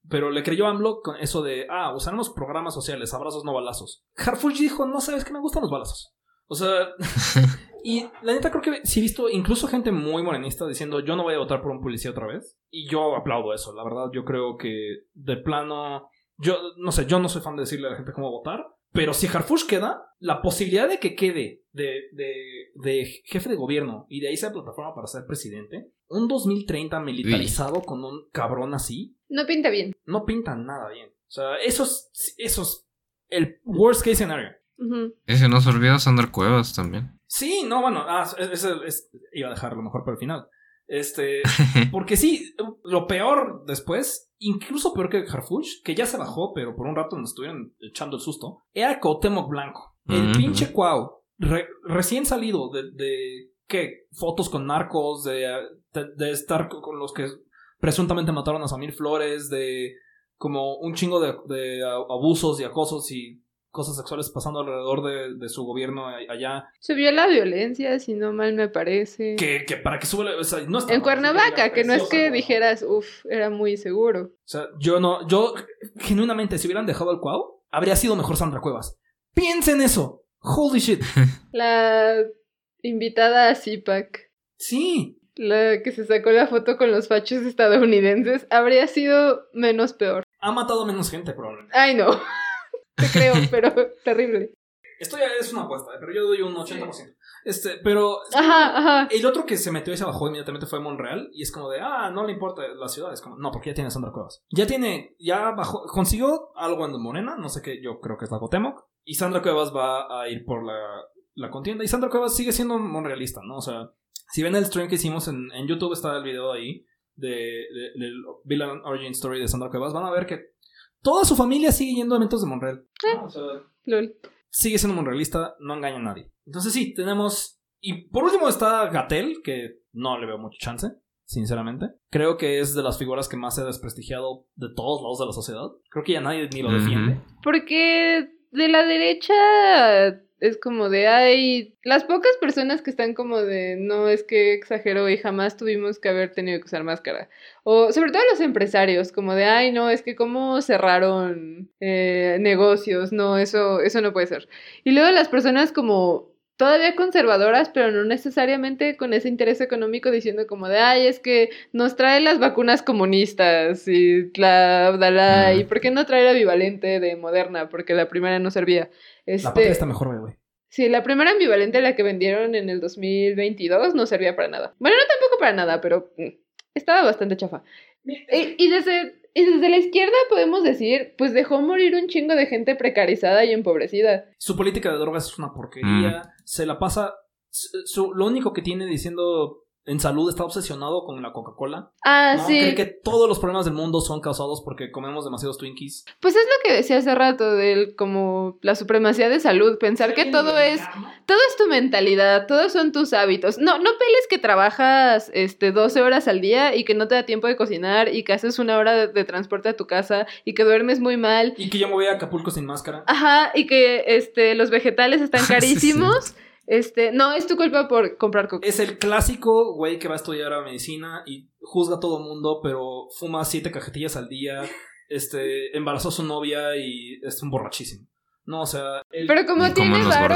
Speaker 1: pero le creyó a AMLO con eso de, ah, usaremos programas sociales, abrazos no balazos. Harfuch dijo, no sabes que me gustan los balazos. O sea, y la neta creo que sí he visto incluso gente muy morenista diciendo, yo no voy a votar por un policía otra vez. Y yo aplaudo eso, la verdad, yo creo que de plano, yo no sé, yo no soy fan de decirle a la gente cómo votar, pero si Harfush queda, la posibilidad de que quede de, de, de jefe de gobierno y de ahí sea plataforma para ser presidente, un 2030 militarizado con un cabrón así,
Speaker 3: No pinta bien.
Speaker 1: no pinta nada bien. O sea, eso es, eso es el worst case scenario.
Speaker 3: Ujú.
Speaker 2: Y si no se olvida Sandra Cuevas también.
Speaker 1: Sí, no, bueno, ah, es- es- iba a dejarlo mejor para el final. Este, porque sí, lo peor después, incluso peor que Harfuch, que ya se bajó, pero por un rato nos estuvieron echando el susto, era Cuauhtémoc Blanco. El pinche Cuau, re- recién salido de, de, ¿qué? Fotos con narcos, de, de, de estar co- con los que presuntamente mataron a Samir Flores, de como un chingo de, abusos y acosos y cosas sexuales pasando alrededor de, de su gobierno allá.
Speaker 3: Subió la violencia, si no mal me parece.
Speaker 1: Que, que para que sube, o sea, no está
Speaker 3: En
Speaker 1: mal,
Speaker 3: Cuernavaca, que no es que
Speaker 1: ¿no?
Speaker 3: dijeras, uff, era muy seguro.
Speaker 1: O sea, yo no, yo genuinamente, si hubieran dejado el Cuau, habría sido mejor Sandra Cuevas. Piensen eso. Holy shit.
Speaker 3: La invitada a CIPAC,
Speaker 1: Sí.
Speaker 3: la que se sacó la foto con los fachos estadounidenses, habría sido menos peor.
Speaker 1: Ha matado menos gente, probablemente.
Speaker 3: Ay, no. Te creo, pero terrible.
Speaker 1: Esto ya es una apuesta, ¿eh? pero yo doy un 80%. Este, pero
Speaker 3: Ajá, ajá.
Speaker 1: el otro que se metió y se bajó inmediatamente fue Monreal. Y es como de, ah, no le importa la ciudad. Es como, no, porque ya tiene Sandra Cuevas. Ya tiene, ya bajó, consiguió algo en Morena, no sé qué, yo creo que es la Cotemoc. Y Sandra Cuevas va a ir por la, la contienda. Y Sandra Cuevas sigue siendo monrealista, ¿no? O sea, si ven el stream que hicimos en, en YouTube, está el video ahí de, de- del Villain Origin Story de Sandra Cuevas. Van a ver que toda su familia sigue yendo a eventos de Monreal. ¿no? O sea,
Speaker 3: Lol.
Speaker 1: sigue siendo monrealista, no engaña a nadie. Entonces sí, tenemos... Y por último está Gatel, que no le veo mucho chance, sinceramente. Creo que es de las figuras que más se ha desprestigiado de todos lados de la sociedad. Creo que ya nadie ni lo defiende.
Speaker 3: Porque de la derecha es como de, hay las pocas personas que están como de, no es que exageró y jamás tuvimos que haber tenido que usar máscara. O sobre todo los empresarios, como de, ay, no, es que cómo cerraron eh, negocios, no, eso, eso no puede ser. Y luego las personas como todavía conservadoras, pero no necesariamente con ese interés económico diciendo como de, ay, es que nos trae las vacunas comunistas y la Abdalá, y
Speaker 2: Mm.
Speaker 3: por qué no traer la bivalente de Moderna, porque la primera no servía.
Speaker 1: La
Speaker 3: Este,
Speaker 1: patria está mejor, güey.
Speaker 3: Sí, la primera ambivalente, la que vendieron en el 2022, no servía para nada. Bueno, no tampoco para nada, pero mm, estaba bastante chafa. Y, y desde, y desde la izquierda podemos decir, pues dejó morir un chingo de gente precarizada y empobrecida.
Speaker 1: Su política de drogas es una porquería. Se la pasa... su- su- lo único que tiene diciendo en salud está obsesionado con la Coca-Cola.
Speaker 3: Ah,
Speaker 1: ¿no?
Speaker 3: sí.
Speaker 1: Cree que todos los problemas del mundo son causados porque comemos demasiados Twinkies.
Speaker 3: Pues es lo que decía hace rato del como la supremacía de salud, pensar que todo es todo es tu mentalidad, todos son tus hábitos. No, no peles que trabajas este 12 horas al día y que no te da tiempo de cocinar y que haces una hora de, de transporte a tu casa y que duermes muy mal.
Speaker 1: Y que yo me voy a Acapulco sin máscara.
Speaker 3: Ajá, y que este los vegetales están
Speaker 2: Sí, sí.
Speaker 3: Este, no, es tu culpa por comprar coca.
Speaker 1: Es el clásico güey que va a estudiar a medicina y juzga a todo mundo, pero fuma siete cajetillas al día, este, embarazó a su novia y es un borrachísimo. No, o sea, el-
Speaker 3: Pero como tiene varo,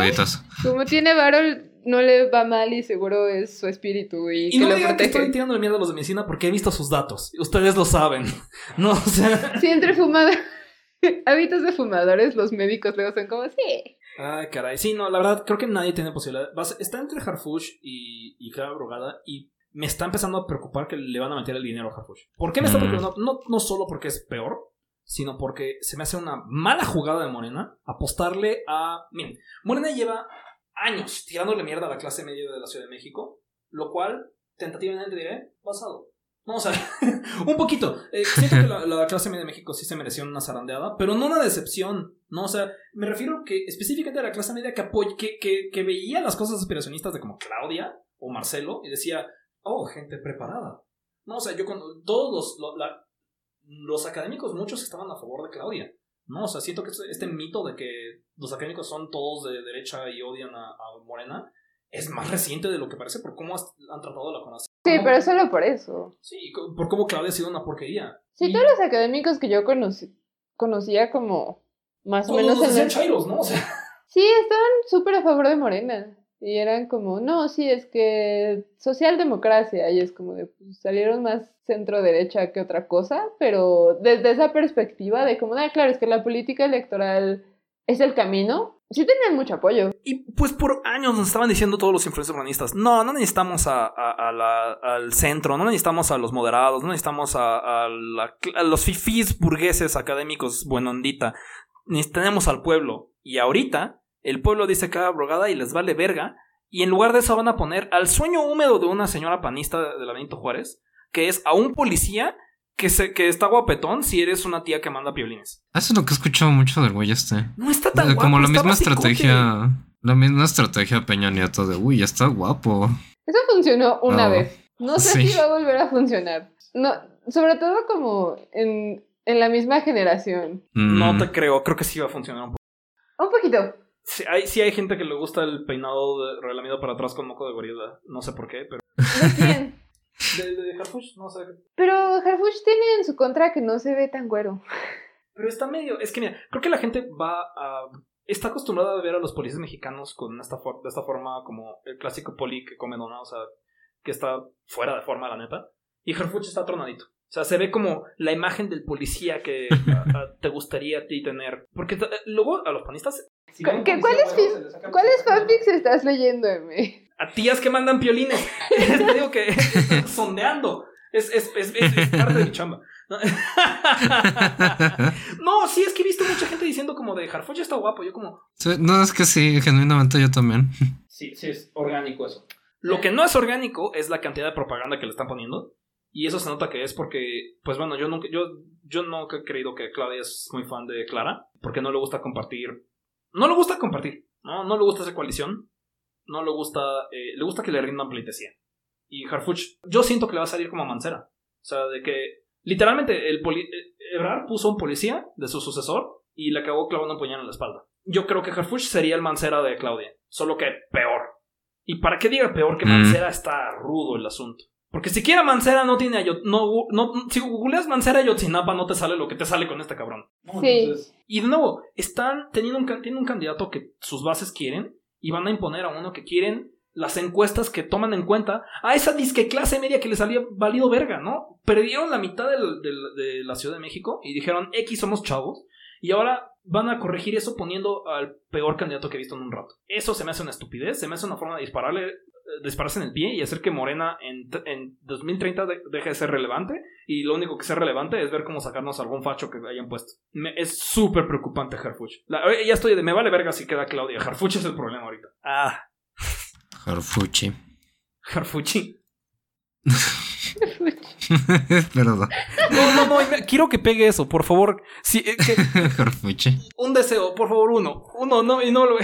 Speaker 3: como tiene varo, no le va mal y seguro es su espíritu y,
Speaker 1: Y
Speaker 3: que
Speaker 1: no
Speaker 3: lo
Speaker 1: digan que estoy tirando mierda a los de medicina porque he visto sus datos. Ustedes lo saben. No, o sea.
Speaker 3: Sí, entre fumadores, hábitos de fumadores, los médicos luego son como, sí.
Speaker 1: Ay, caray. Sí, no, la verdad, creo que nadie tiene posibilidad. A Está entre Harfush y, y Clara Brugada y me está empezando a preocupar que le van a meter el dinero a Harfush. ¿Por qué me está
Speaker 2: Mm.
Speaker 1: preocupando? No, no solo porque es peor, sino porque se me hace una mala jugada de Morena apostarle a... Miren, Morena lleva años tirándole mierda a la clase media de la Ciudad de México, lo cual, tentativamente diré, basado. No, o sea, un poquito. Eh, siento que la, la clase media de México sí se mereció una zarandeada, pero no una decepción. No, o sea, me refiero que específicamente a la clase media que, apoy- que, que, que veía las cosas aspiracionistas de como Claudia o Marcelo y decía, oh, gente preparada. No, o sea, yo con todos los, lo- la- los académicos, muchos estaban a favor de Claudia. No, o sea, siento que este, este mito de que los académicos son todos de derecha y odian a, a Morena es más reciente de lo que parece por cómo han tratado la CONACYT.
Speaker 3: Sí, pero solo por eso.
Speaker 1: Sí, por cómo Claudia ha sido una porquería.
Speaker 3: Sí,
Speaker 1: Y
Speaker 3: todos los académicos que yo conocí, conocía como más o menos en el...
Speaker 1: chairos, ¿no? O sea,
Speaker 3: Sí, estaban súper a favor de Morena. Y eran como, no, sí, es que socialdemocracia. Y es como de, pues, salieron más centro derecha que otra cosa. Pero desde esa perspectiva de como, ah, claro, es que la política electoral es el camino. Sí tenían mucho apoyo.
Speaker 1: Y pues por años nos estaban diciendo todos los influencers urbanistas, no, no necesitamos a, a- a la- al centro, no necesitamos a los moderados, no necesitamos a, a la- a los fifís burgueses académicos buenondita, tenemos al pueblo. Y ahorita el pueblo dice cada brogada y les vale verga, y en lugar de eso van a poner al sueño húmedo de una señora panista de la Benito Juárez, que es a un policía que, se, que está guapetón si eres una tía que manda piolines.
Speaker 2: Eso es lo que he escuchado mucho del güey este.
Speaker 1: No está tan
Speaker 2: Eh,
Speaker 1: guapo,
Speaker 2: Como la misma estrategia. La misma estrategia Peña Nieto de, uy, está guapo.
Speaker 3: Eso funcionó una
Speaker 2: No.
Speaker 3: vez. No sé
Speaker 2: Sí.
Speaker 3: si va a volver a funcionar. No, sobre todo como en, en la misma generación.
Speaker 2: Mm,
Speaker 1: No te creo, creo que sí va a funcionar un poco.
Speaker 3: Un poquito.
Speaker 1: Sí hay, sí hay gente que le gusta el peinado de, relamido para atrás con moco de gorila. No sé por qué, pero.
Speaker 3: ¿De quién?
Speaker 1: De, de Harfush, no sé.
Speaker 3: Pero Harfush tiene en su contra que no se ve tan güero.
Speaker 1: Pero está medio. Es que mira, creo que la gente va a. Está acostumbrada a ver a los policías mexicanos con esta for- de esta forma como el clásico poli que come dona, o sea, que está fuera de forma, la neta. Y Harfuch está tronadito. O sea, se ve como la imagen del policía que a- a- te gustaría a ti tener. Porque t- luego a los panistas. si ven un
Speaker 3: ¿Qué-
Speaker 1: policía
Speaker 3: cuáles
Speaker 1: güero,
Speaker 3: fi-
Speaker 1: se les saca-
Speaker 3: ¿Cuáles
Speaker 1: se saca-
Speaker 3: fanfics estás leyendo, M?
Speaker 1: a tías que mandan piolines. Te digo que están sondeando. Es, es, es, es- es parte de mi chamba. No, No, sí, es que he visto mucha gente diciendo como de Harfuch está guapo. Yo como,
Speaker 2: sí, no, es que sí, genuinamente yo también.
Speaker 1: sí, sí, es orgánico eso. Lo que no es orgánico es la cantidad de propaganda que le están poniendo. Y eso se nota que es porque, pues bueno, yo nunca, yo, yo nunca he creído que Claudia es muy fan de Clara. Porque no le gusta compartir. No le gusta compartir. No, no le gusta hacer coalición. No le gusta, eh, le gusta que le rindan pleitesía. Y Harfuch, yo siento que le va a salir como a Mancera. O sea, de que literalmente el poli eh, Ebrard puso un policía de su sucesor y le acabó clavando un puñal en la espalda. Yo creo que Harfuch sería el Mancera de Claudia, solo que peor. ¿Y para qué diga peor que
Speaker 2: Mm.
Speaker 1: Mancera está rudo el asunto? Porque siquiera Mancera no tiene Ayot- no, no, si googleas Mancera Ayotzinapa no te sale lo que te sale con este cabrón. ¿no?
Speaker 3: Sí.
Speaker 1: Entonces- y de nuevo, están teniendo un, tienen un candidato que sus bases quieren y van a imponer a uno que quieren las encuestas que toman en cuenta a esa disque clase media que les había valido verga, ¿no? Perdieron la mitad del- del- de la Ciudad de México y dijeron X somos chavos y ahora van a corregir eso poniendo al peor candidato que he visto en un rato. Eso se me hace una estupidez, se me hace una forma de dispararle, dispararse en el pie y hacer que Morena en, en 2030 de- deje de ser relevante y lo único que sea relevante es ver cómo sacarnos algún facho que hayan puesto. Me- es súper preocupante Harfuch. La- eh, ya estoy de me vale verga si queda Claudia. Harfuch es el problema ahorita. Ah,
Speaker 2: Harfuchi.
Speaker 1: Harfuchi.
Speaker 2: Perdón.
Speaker 1: No, no, no, quiero que pegue eso, por favor. Sí, eh, que- un deseo, por favor, uno. Uno, no, y no lo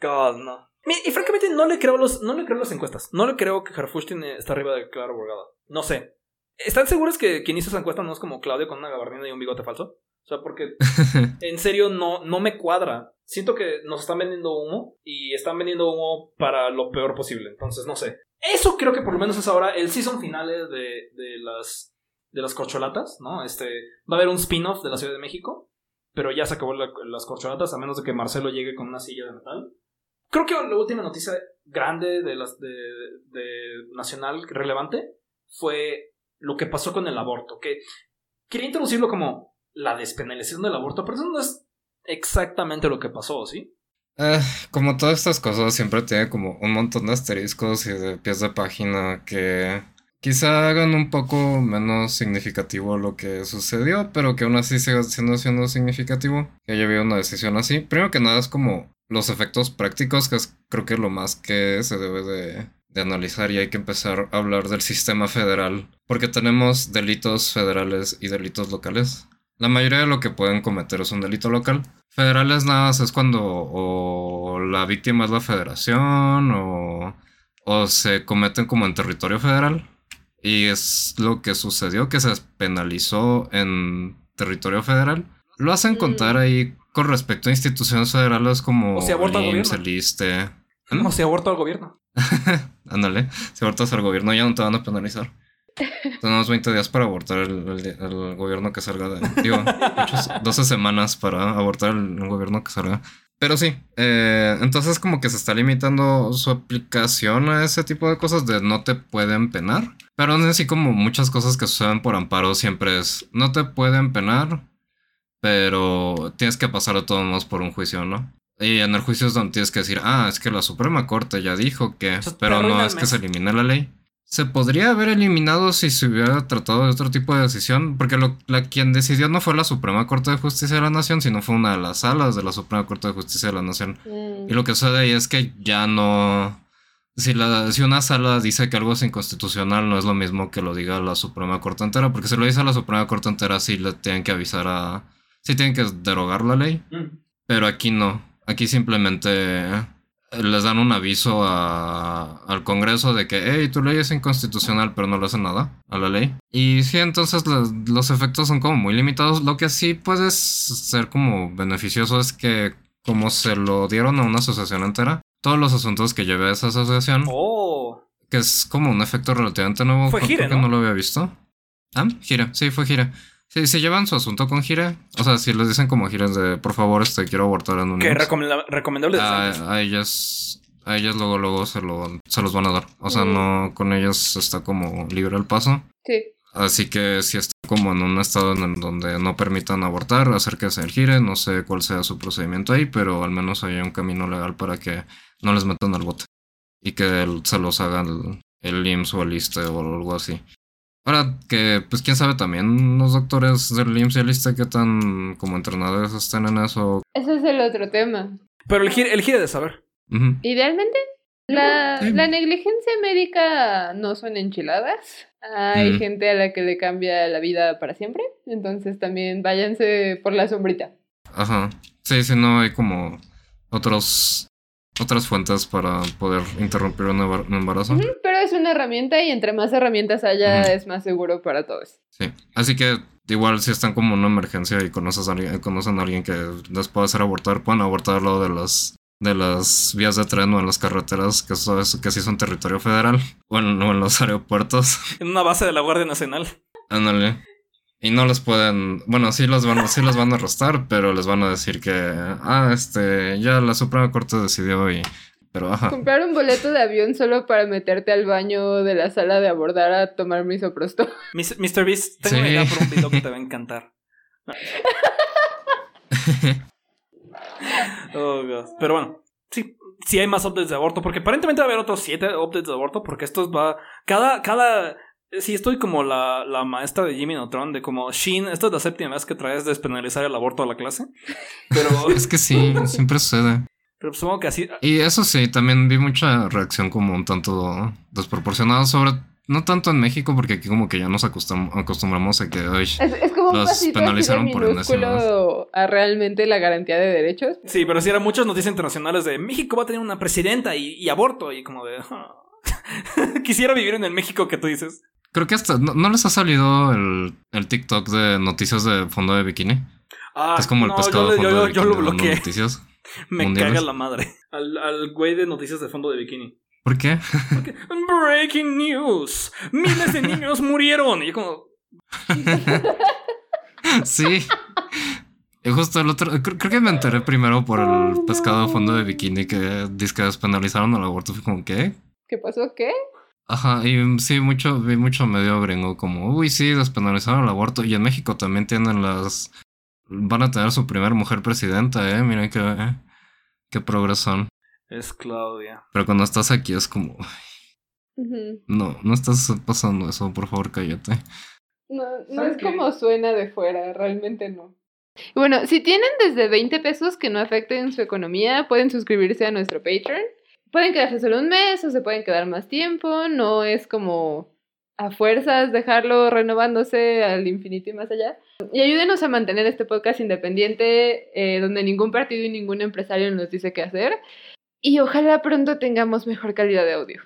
Speaker 1: God, no. Y francamente no le creo los, no le creo las encuestas. No le creo que Harfush tiene, está arriba de Clara Borgada. No sé. ¿Están seguros que quien hizo esa encuesta no es como Claudio con una gabardina y un bigote falso? O sea, porque en serio no, no me cuadra. Siento que nos están vendiendo humo y están vendiendo humo para lo peor posible. Entonces, no sé. Eso creo que por lo menos es ahora el season finale de, de las de las corcholatas, ¿no? Este va a haber un spin-off de la Ciudad de México, pero ya se acabó la- las corcholatas a menos de que Marcelo llegue con una silla de metal. Creo que la última noticia grande de las de, de nacional relevante fue lo que pasó con el aborto, que quería introducirlo como la despenalización del aborto, pero eso no es exactamente lo que pasó, ¿sí?
Speaker 2: Eh, como todas estas cosas, siempre tiene como un montón de asteriscos y de pies de página que quizá hagan un poco menos significativo lo que sucedió, pero que aún así siga siendo, siendo significativo que haya habido una decisión así. Primero que nada es como los efectos prácticos, que es creo que lo más que se debe de, de analizar y hay que empezar a hablar del sistema federal, porque tenemos delitos federales y delitos locales. La mayoría de lo que pueden cometer es un delito local. Federales nada más es cuando o la víctima es la federación o, o se cometen como en territorio federal. Y es lo que sucedió, que se penalizó en territorio federal. Lo hacen
Speaker 3: Mm.
Speaker 2: contar ahí con respecto a instituciones federales como
Speaker 1: O sea, aborta al
Speaker 2: el IMSS,
Speaker 1: gobierno.
Speaker 2: ¿Mm?
Speaker 1: No se abortó al gobierno.
Speaker 2: Ándale, si abortas al gobierno ya no te van a penalizar. Tenemos 20 días para abortar el, el- el gobierno que salga de... Digo, ocho- 12 semanas para abortar el, el gobierno que salga. Pero sí, eh, entonces como que se está limitando su aplicación a ese tipo de cosas de no te pueden penar. Pero aún así como muchas cosas que suceden por amparo siempre es no te pueden penar, pero tienes que pasar de todos modos por un juicio, ¿no? Y en el juicio es donde tienes que decir, ah, es que la Suprema Corte ya dijo que,
Speaker 1: Entonces,
Speaker 2: pero no es que se elimine la ley. Se podría haber eliminado si se hubiera tratado de otro tipo de decisión, porque lo, la, quien decidió no fue la Suprema Corte de Justicia de la Nación, sino fue una de las salas de la Suprema Corte de Justicia de la Nación.
Speaker 3: Mm.
Speaker 2: Y lo que sucede ahí es que ya no... Si, la, si una sala dice que algo es inconstitucional, no es lo mismo que lo diga la Suprema Corte entera, porque si lo dice la Suprema Corte entera, sí le tienen que avisar a... Sí tienen que derogar la ley. Pero aquí no. Aquí simplemente eh, les dan un aviso a- al Congreso de que, hey, tu ley es inconstitucional, pero no le hacen nada a la ley. Y sí, entonces los, los efectos son como muy limitados. Lo que sí puede ser como beneficioso es que como se lo dieron a una asociación entera, todos los asuntos que lleve a esa asociación,
Speaker 1: Oh.
Speaker 2: que es como un efecto relativamente nuevo,
Speaker 1: Fue
Speaker 2: que
Speaker 1: ¿no?
Speaker 2: no lo había visto. Ah, Gira, sí, fue Gira. Sí, si llevan su asunto con Gira, o sea, si les dicen como Gira de, por favor, este, quiero abortar en un
Speaker 1: Que
Speaker 2: IMSS",
Speaker 1: recomenda- recomendable
Speaker 2: a, a ellas a ellas luego luego se lo se los van a dar. O sea
Speaker 3: Mm.
Speaker 2: no con ellas está como libre el paso.
Speaker 3: Sí.
Speaker 2: así que si está como en un estado en donde no permitan abortar acérquese al gire no sé cuál sea su procedimiento ahí pero al menos hay un camino legal para que no les metan al bote y que el- se los haga el, el IMSS o el ISSSTE o algo así Ahora que, pues quién sabe también los doctores del IMSS y el ISSSTE qué tan como entrenados estén en eso.
Speaker 3: Ese es el otro tema.
Speaker 1: Pero el gire, el gire de saber.
Speaker 3: Idealmente, la,
Speaker 2: Sí.
Speaker 3: la negligencia médica no son enchiladas. Hay
Speaker 2: Mm.
Speaker 3: gente a la que le cambia la vida para siempre. Entonces también váyanse por la sombrita.
Speaker 2: Ajá. Sí, sí, no hay como otros otras fuentes para poder interrumpir un embar- un embarazo.
Speaker 3: Pero es una herramienta y entre más herramientas haya es más seguro para todos.
Speaker 2: Sí. Así que igual si están como en una emergencia y conoces a alguien, conocen a alguien que les pueda hacer abortar, pueden abortarlo de las de las vías de tren o en las carreteras que eso es, que sí son territorio federal o en, o en los aeropuertos.
Speaker 1: En una base de la Guardia Nacional.
Speaker 2: Ándale. Y no les pueden, bueno, sí los van, sí los van a arrestar, pero les van a decir que, ah, este, ya la Suprema Corte decidió y, pero ajá.
Speaker 3: Comprar un boleto de avión solo para meterte al baño de la sala de abordar a tomar misoprosto.
Speaker 1: Mis- Mr. Beast, tengo una idea por un video que te va a encantar. Oh, Dios. Pero bueno, sí, sí hay más updates de aborto, porque aparentemente va a haber otros siete updates de aborto, porque esto va. Cada, cada. Sí, estoy como la, la maestra de Jimmy Neutron, de como, Shin, esta es la séptima vez que traes despenalizar el aborto a la clase. Pero,
Speaker 2: Es que sí, siempre sucede.
Speaker 1: pero supongo que así.
Speaker 2: Y eso sí, también vi mucha reacción como un tanto desproporcionada sobre No tanto en México, porque aquí como que ya nos acostum- acostumbramos a que ay,
Speaker 3: Es, es como un
Speaker 2: Los
Speaker 3: de
Speaker 2: penalizaron por
Speaker 3: a realmente la garantía de derechos.
Speaker 1: Sí, pero sí eran muchas noticias internacionales de México va a tener una presidenta y, y aborto. Y como de. "Ah". Quisiera vivir en el México que tú dices.
Speaker 2: Creo que hasta no, ¿no les ha salido el, el TikTok de noticias de fondo de bikini.
Speaker 1: Ah,
Speaker 2: es como el
Speaker 1: no,
Speaker 2: pescado
Speaker 1: yo,
Speaker 2: de fondo
Speaker 1: yo-
Speaker 2: de
Speaker 1: yo
Speaker 2: bikini
Speaker 1: lo
Speaker 2: dando
Speaker 1: bloqueé.
Speaker 2: noticias.
Speaker 1: Me
Speaker 2: mundiales.
Speaker 1: caga la madre. Al, al güey de noticias de fondo de bikini.
Speaker 2: ¿Por qué?
Speaker 1: Porque, Breaking news. Miles de niños murieron. Y yo como.
Speaker 2: sí. Y justo el otro, creo, creo que me enteré primero por
Speaker 3: Oh,
Speaker 2: el pescado de
Speaker 3: no.
Speaker 2: fondo de bikini que dice que despenalizaron el aborto. Fue como, ¿qué?
Speaker 3: ¿Qué pasó? ¿Qué?
Speaker 2: Ajá, y sí, mucho, vi mucho medio gringo como, uy, sí, despenalizaron el aborto. Y en México también tienen las... Van a tener su primer mujer presidenta, eh. Miren qué, qué progresón.
Speaker 1: Es Claudia.
Speaker 2: Pero cuando estás aquí es como, no, no estás pasando eso, por favor, cállate.
Speaker 3: No, no
Speaker 1: ¿Sabes
Speaker 3: es
Speaker 1: qué?
Speaker 3: como suena de fuera, realmente no. Bueno, si tienen desde 20 pesos que no afecten su economía, pueden suscribirse a nuestro Patreon. Pueden quedarse solo un mes o se pueden quedar más tiempo. No es como a fuerzas dejarlo renovándose al infinito y más allá. Y ayúdenos a mantener este podcast independiente, eh, donde ningún partido y ningún empresario nos dice qué hacer. Y ojalá pronto tengamos mejor calidad de audio.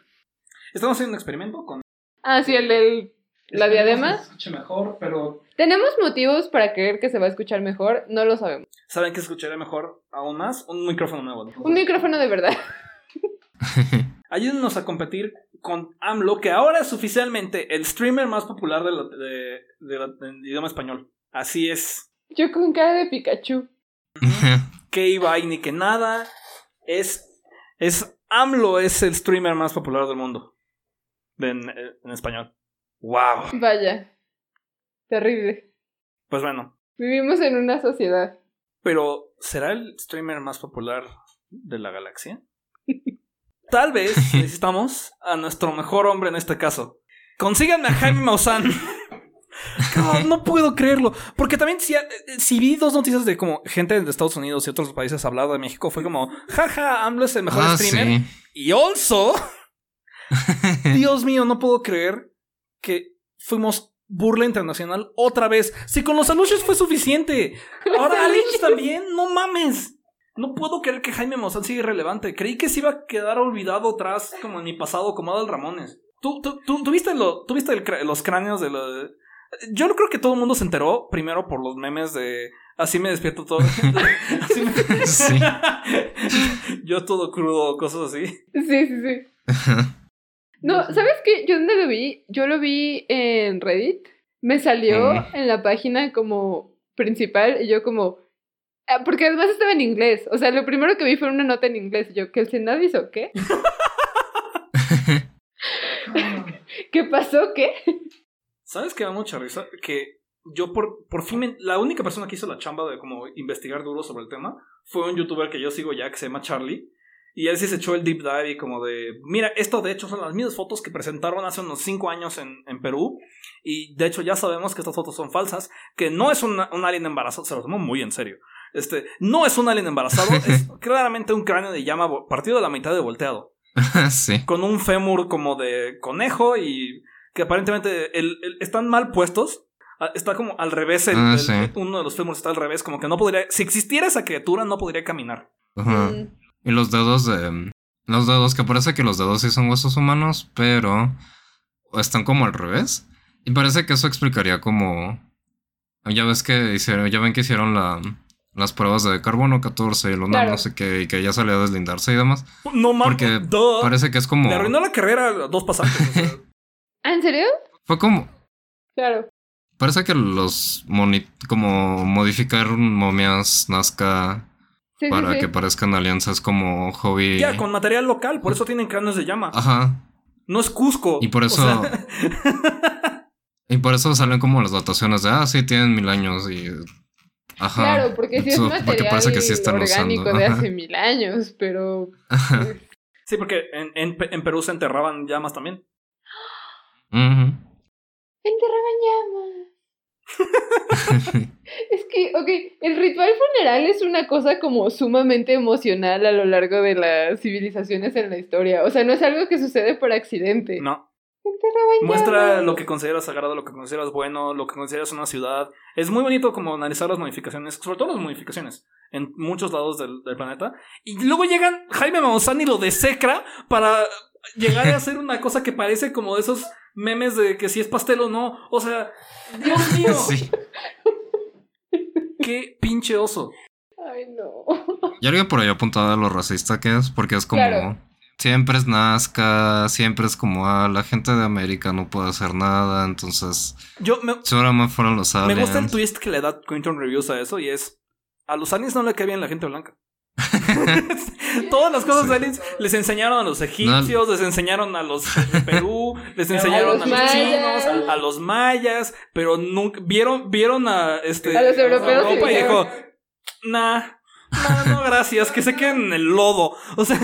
Speaker 1: Estamos haciendo un experimento con.
Speaker 3: Ah, sí, el del... La diadema.
Speaker 1: Se escuche mejor, pero.
Speaker 3: Tenemos motivos para creer que se va a escuchar mejor, no lo sabemos.
Speaker 1: ¿Saben que escucharía mejor aún más? Un micrófono nuevo.
Speaker 3: Un micrófono de verdad.
Speaker 1: Ayúdenos a competir con AMLO, que ahora es oficialmente el streamer más popular de la- de- de la- del idioma español. Así es.
Speaker 3: Yo con cara de Pikachu.
Speaker 1: Que iba ni que nada. Es. Es. AMLO es el streamer más popular del mundo. En, en español. ¡Wow!
Speaker 3: Vaya. Terrible.
Speaker 1: Pues bueno.
Speaker 3: Vivimos en una sociedad.
Speaker 1: Pero, ¿será el streamer más popular de la galaxia? Tal vez necesitamos a nuestro mejor hombre en este caso. Consíganme a Jaime Maussan. No puedo creerlo. Porque también si, si vi dos noticias de como gente de Estados Unidos y otros países hablando de México, fue como, jaja, AMLO es el mejor
Speaker 2: ah,
Speaker 1: streamer.
Speaker 2: sí.
Speaker 1: Y also, Dios mío, no puedo creer que fuimos burla internacional otra vez. Si con los anuncios fue suficiente. Ahora aliens también, no mames. No puedo creer que Jaime Maussan sigue relevante. Creí que se iba a quedar olvidado atrás como en mi pasado, como Adal Ramones. ¿Tú, tú, tú, tú viste, lo, tú viste el los cráneos de lo Yo no creo que todo el mundo se enteró primero por los memes de así me despierto todo. Así me-
Speaker 2: Sí.
Speaker 1: Yo todo crudo, cosas así.
Speaker 3: Sí, sí, sí. No, ¿sabes qué? ¿Yo dónde lo vi? Yo lo vi en Reddit. Me salió en la página como principal y yo como... ah, Porque además estaba en inglés. O sea, lo primero que vi fue una nota en inglés. Y yo, ¿que el Senado hizo qué? ¿Qué pasó? ¿Qué?
Speaker 1: ¿Sabes qué da mucha risa? Que yo por, por fin, me- la única persona que hizo la chamba de como investigar duro sobre el tema fue un youtuber que yo sigo ya que se llama Charlie. Y él sí se echó el deep dive y como de, mira, esto de hecho son las mismas fotos que presentaron hace unos 5 años en, en Perú. Y de hecho ya sabemos que estas fotos son falsas, que no es una- un alien embarazado, se lo tomó muy en serio. Este, no es un alien embarazado, es claramente un cráneo de llama partido de la mitad de volteado
Speaker 2: sí.
Speaker 1: con un fémur como de conejo y que aparentemente el- el- están mal puestos. Ah, Está como al revés, el-
Speaker 2: Ah, sí.
Speaker 1: uno de los fémurs está al revés, como que no podría, si existiera esa criatura no podría caminar.
Speaker 2: Ajá.
Speaker 3: Mm,
Speaker 2: Y los dedos de. Los dedos, que parece que los dedos sí son huesos humanos, pero están como al revés. Y parece que eso explicaría como. Ya ves que hicieron, ya ven que hicieron la, las pruebas de carbono 14 y lunar,
Speaker 3: Claro.
Speaker 2: no sé qué, y que ya salió a deslindarse y demás.
Speaker 1: No mames,
Speaker 2: Porque
Speaker 1: duh.
Speaker 2: Parece que es como.
Speaker 1: le arruinó la carrera dos pasantes. o sea.
Speaker 3: ¿Ah, en serio?
Speaker 2: Fue como.
Speaker 3: Claro.
Speaker 2: Parece que los moni como modificar momias Nazca
Speaker 3: Sí,
Speaker 2: para
Speaker 3: sí, sí.
Speaker 2: que parezcan alianzas como hobby.
Speaker 1: ya, con material local, por eso tienen cráneos de llama.
Speaker 2: Ajá.
Speaker 1: No es Cusco.
Speaker 2: Y por
Speaker 1: o
Speaker 2: eso-
Speaker 1: sea,
Speaker 2: Y por eso salen como las dataciones de, ah, sí, tienen mil años y... Ajá.
Speaker 3: Claro, porque sí es material
Speaker 2: porque parece que sí están
Speaker 3: orgánico
Speaker 2: usando.
Speaker 3: de hace mil años, pero...
Speaker 2: Ajá.
Speaker 3: pues,
Speaker 1: sí, porque en, en Pe- en Perú se enterraban llamas también.
Speaker 2: Ujú.
Speaker 3: Enterraban llamas. Es que, ok, el ritual funeral es una cosa como sumamente emocional a lo largo de las civilizaciones en la historia. O sea, no es algo que sucede por accidente.
Speaker 1: No. Muestra lo que consideras sagrado, lo que consideras bueno, lo que consideras una ciudad. Es muy bonito como analizar las modificaciones, sobre todo las modificaciones, en muchos lados del, del planeta. Y luego llegan Jaime Maussan y lo desecra para llegar a hacer una cosa que parece como de esos memes de que si es pastel o no. O sea, Dios mío.
Speaker 2: Sí.
Speaker 1: Qué pinche oso.
Speaker 3: Ay, no.
Speaker 2: Y alguien por ahí apuntaba a lo racista que es, porque es como.
Speaker 3: Claro.
Speaker 2: Siempre es Nazca, siempre es como, ah, la gente de América no puede hacer nada, entonces
Speaker 1: Yo me,
Speaker 2: seguramente fueron los
Speaker 1: me
Speaker 2: aliens.
Speaker 1: gusta el twist que le da Quinton Reviews a eso y es. A los aliens no le cae bien la gente blanca. Todas las cosas de aliens les enseñaron a los egipcios, les enseñaron a los de Perú, les enseñaron a
Speaker 3: los
Speaker 1: chinos, a, a los mayas, pero nunca vieron vieron a este
Speaker 3: A los europeos
Speaker 1: Europa
Speaker 3: y
Speaker 1: dijo, nah, nah, no gracias, que se queden en el lodo. O sea,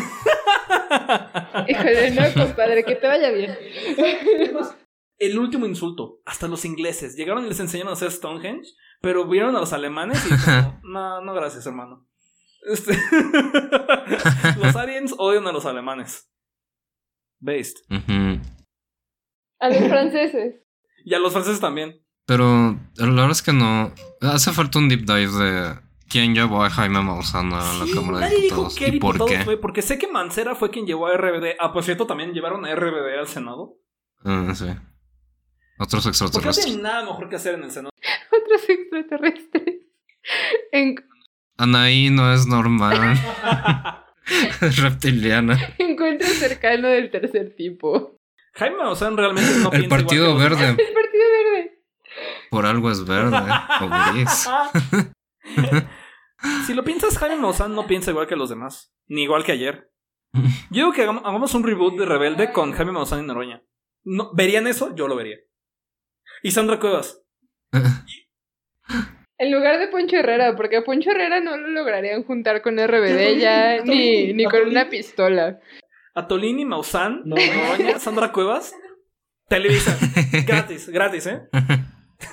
Speaker 3: Híjole, no, compadre, que te vaya bien.
Speaker 1: el último insulto, hasta los ingleses llegaron y les enseñaron a hacer Stonehenge, pero vieron a los alemanes y como, no, no gracias, hermano. Este, los aliens odian a los alemanes. Based.
Speaker 3: A los franceses.
Speaker 1: Y a los franceses también.
Speaker 2: Pero la verdad es que no. Hace falta un deep dive de quién llevó a Jaime Maussan a la
Speaker 1: Sí,
Speaker 2: Cámara de
Speaker 1: dijo
Speaker 2: Diputados y por qué.
Speaker 1: fue, porque sé que Mancera fue quien llevó a RBD. Ah, por cierto, también llevaron a RBD al Senado.
Speaker 2: Ah, sí. Otros
Speaker 1: Porque no
Speaker 2: extraterrestres.
Speaker 1: tienen nada mejor que hacer en el Senado.
Speaker 3: Otros extraterrestres. En-
Speaker 2: Anaí no es normal. es reptiliana.
Speaker 3: encuentro cercano del tercer tipo.
Speaker 1: Jaime Maussan realmente no
Speaker 2: El
Speaker 1: piensa igual
Speaker 2: Partido
Speaker 1: que los
Speaker 2: Verde.
Speaker 3: El Partido Verde.
Speaker 2: Por algo es verde o gris.
Speaker 1: Si lo piensas, Jaime Maussan no piensa igual que los demás. Ni igual que ayer. Yo digo que hagamos, hagamos un reboot de Rebelde con Jaime Maussan y Noroña. No, ¿Verían eso? Yo lo vería. Y Sandra Cuevas.
Speaker 3: En lugar de Poncho Herrera, porque a Poncho Herrera no lo lograrían juntar con RBD ya, ni, ni con una pistola.
Speaker 1: Atolini, Maussan, Noroña, Sandra Cuevas. Televisa. Gratis, gratis, ¿eh?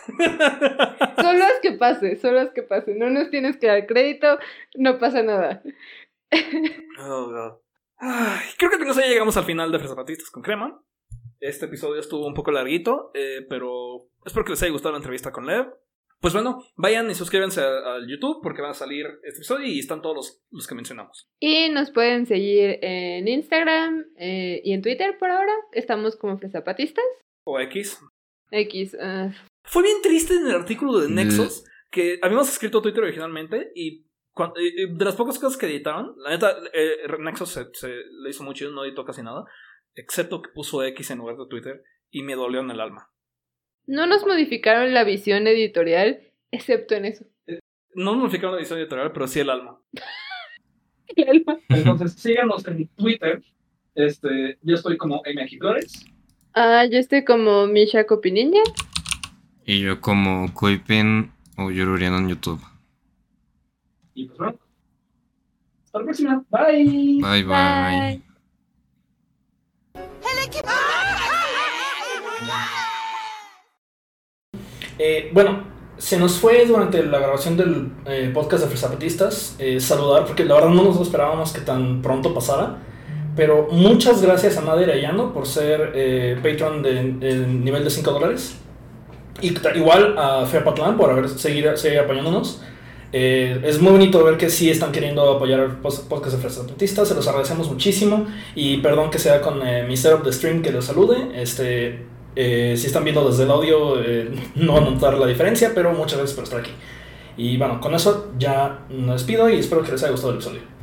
Speaker 3: Solo haz que pase, solo haz que pase. No nos tienes que dar crédito, no pasa nada.
Speaker 1: Oh, God. Ay, creo que con eso ya llegamos al final de Fresapatistas con Crema. Este episodio estuvo un poco larguito, eh, pero espero que les haya gustado la entrevista con Lev. Pues bueno, vayan y suscríbanse al YouTube porque van a salir este episodio y están todos los, los que mencionamos.
Speaker 3: Y nos pueden seguir en Instagram eh, y en Twitter por ahora. Estamos como Fresapatistas.
Speaker 1: O X.
Speaker 3: X. ah,
Speaker 1: Fue bien triste en el artículo de
Speaker 2: Mm.
Speaker 1: Nexus que habíamos escrito Twitter originalmente y eh, eh, de las pocas cosas que editaron, la neta, eh, Nexus se, se le hizo muy chido, no editó casi nada, excepto que puso X en lugar de Twitter y me dolió en el alma.
Speaker 3: no nos modificaron la visión editorial, excepto en eso.
Speaker 1: No modificaron la edición editorial, pero sí el alma.
Speaker 5: Entonces, síganos en Twitter. Este, yo estoy como MX Flores.
Speaker 3: Ah, yo estoy como Misha Copiniña.
Speaker 2: Y yo como Kuipin o Yururian en YouTube.
Speaker 5: Y pues bueno. Hasta la próxima. Bye.
Speaker 2: Bye bye.
Speaker 1: Eh, bueno, se nos fue durante la grabación del eh, podcast de Fresapetistas eh, saludar, porque la verdad no nos esperábamos que tan pronto pasara. Pero muchas gracias a Nadia Arellano por ser eh, patron de, de nivel de 5 dólares. Y igual a Fer Patlán por seguir, seguir apoyándonos. Eh, es muy bonito ver que sí están queriendo apoyar podcast de Fresapetistas. Se los agradecemos muchísimo. Y perdón que sea con eh, mi setup de stream que los salude. Este, eh, si están viendo desde el audio, eh, no van a notar la diferencia, pero muchas gracias por estar aquí. Y bueno, con eso ya me despido y espero que les haya gustado el episodio.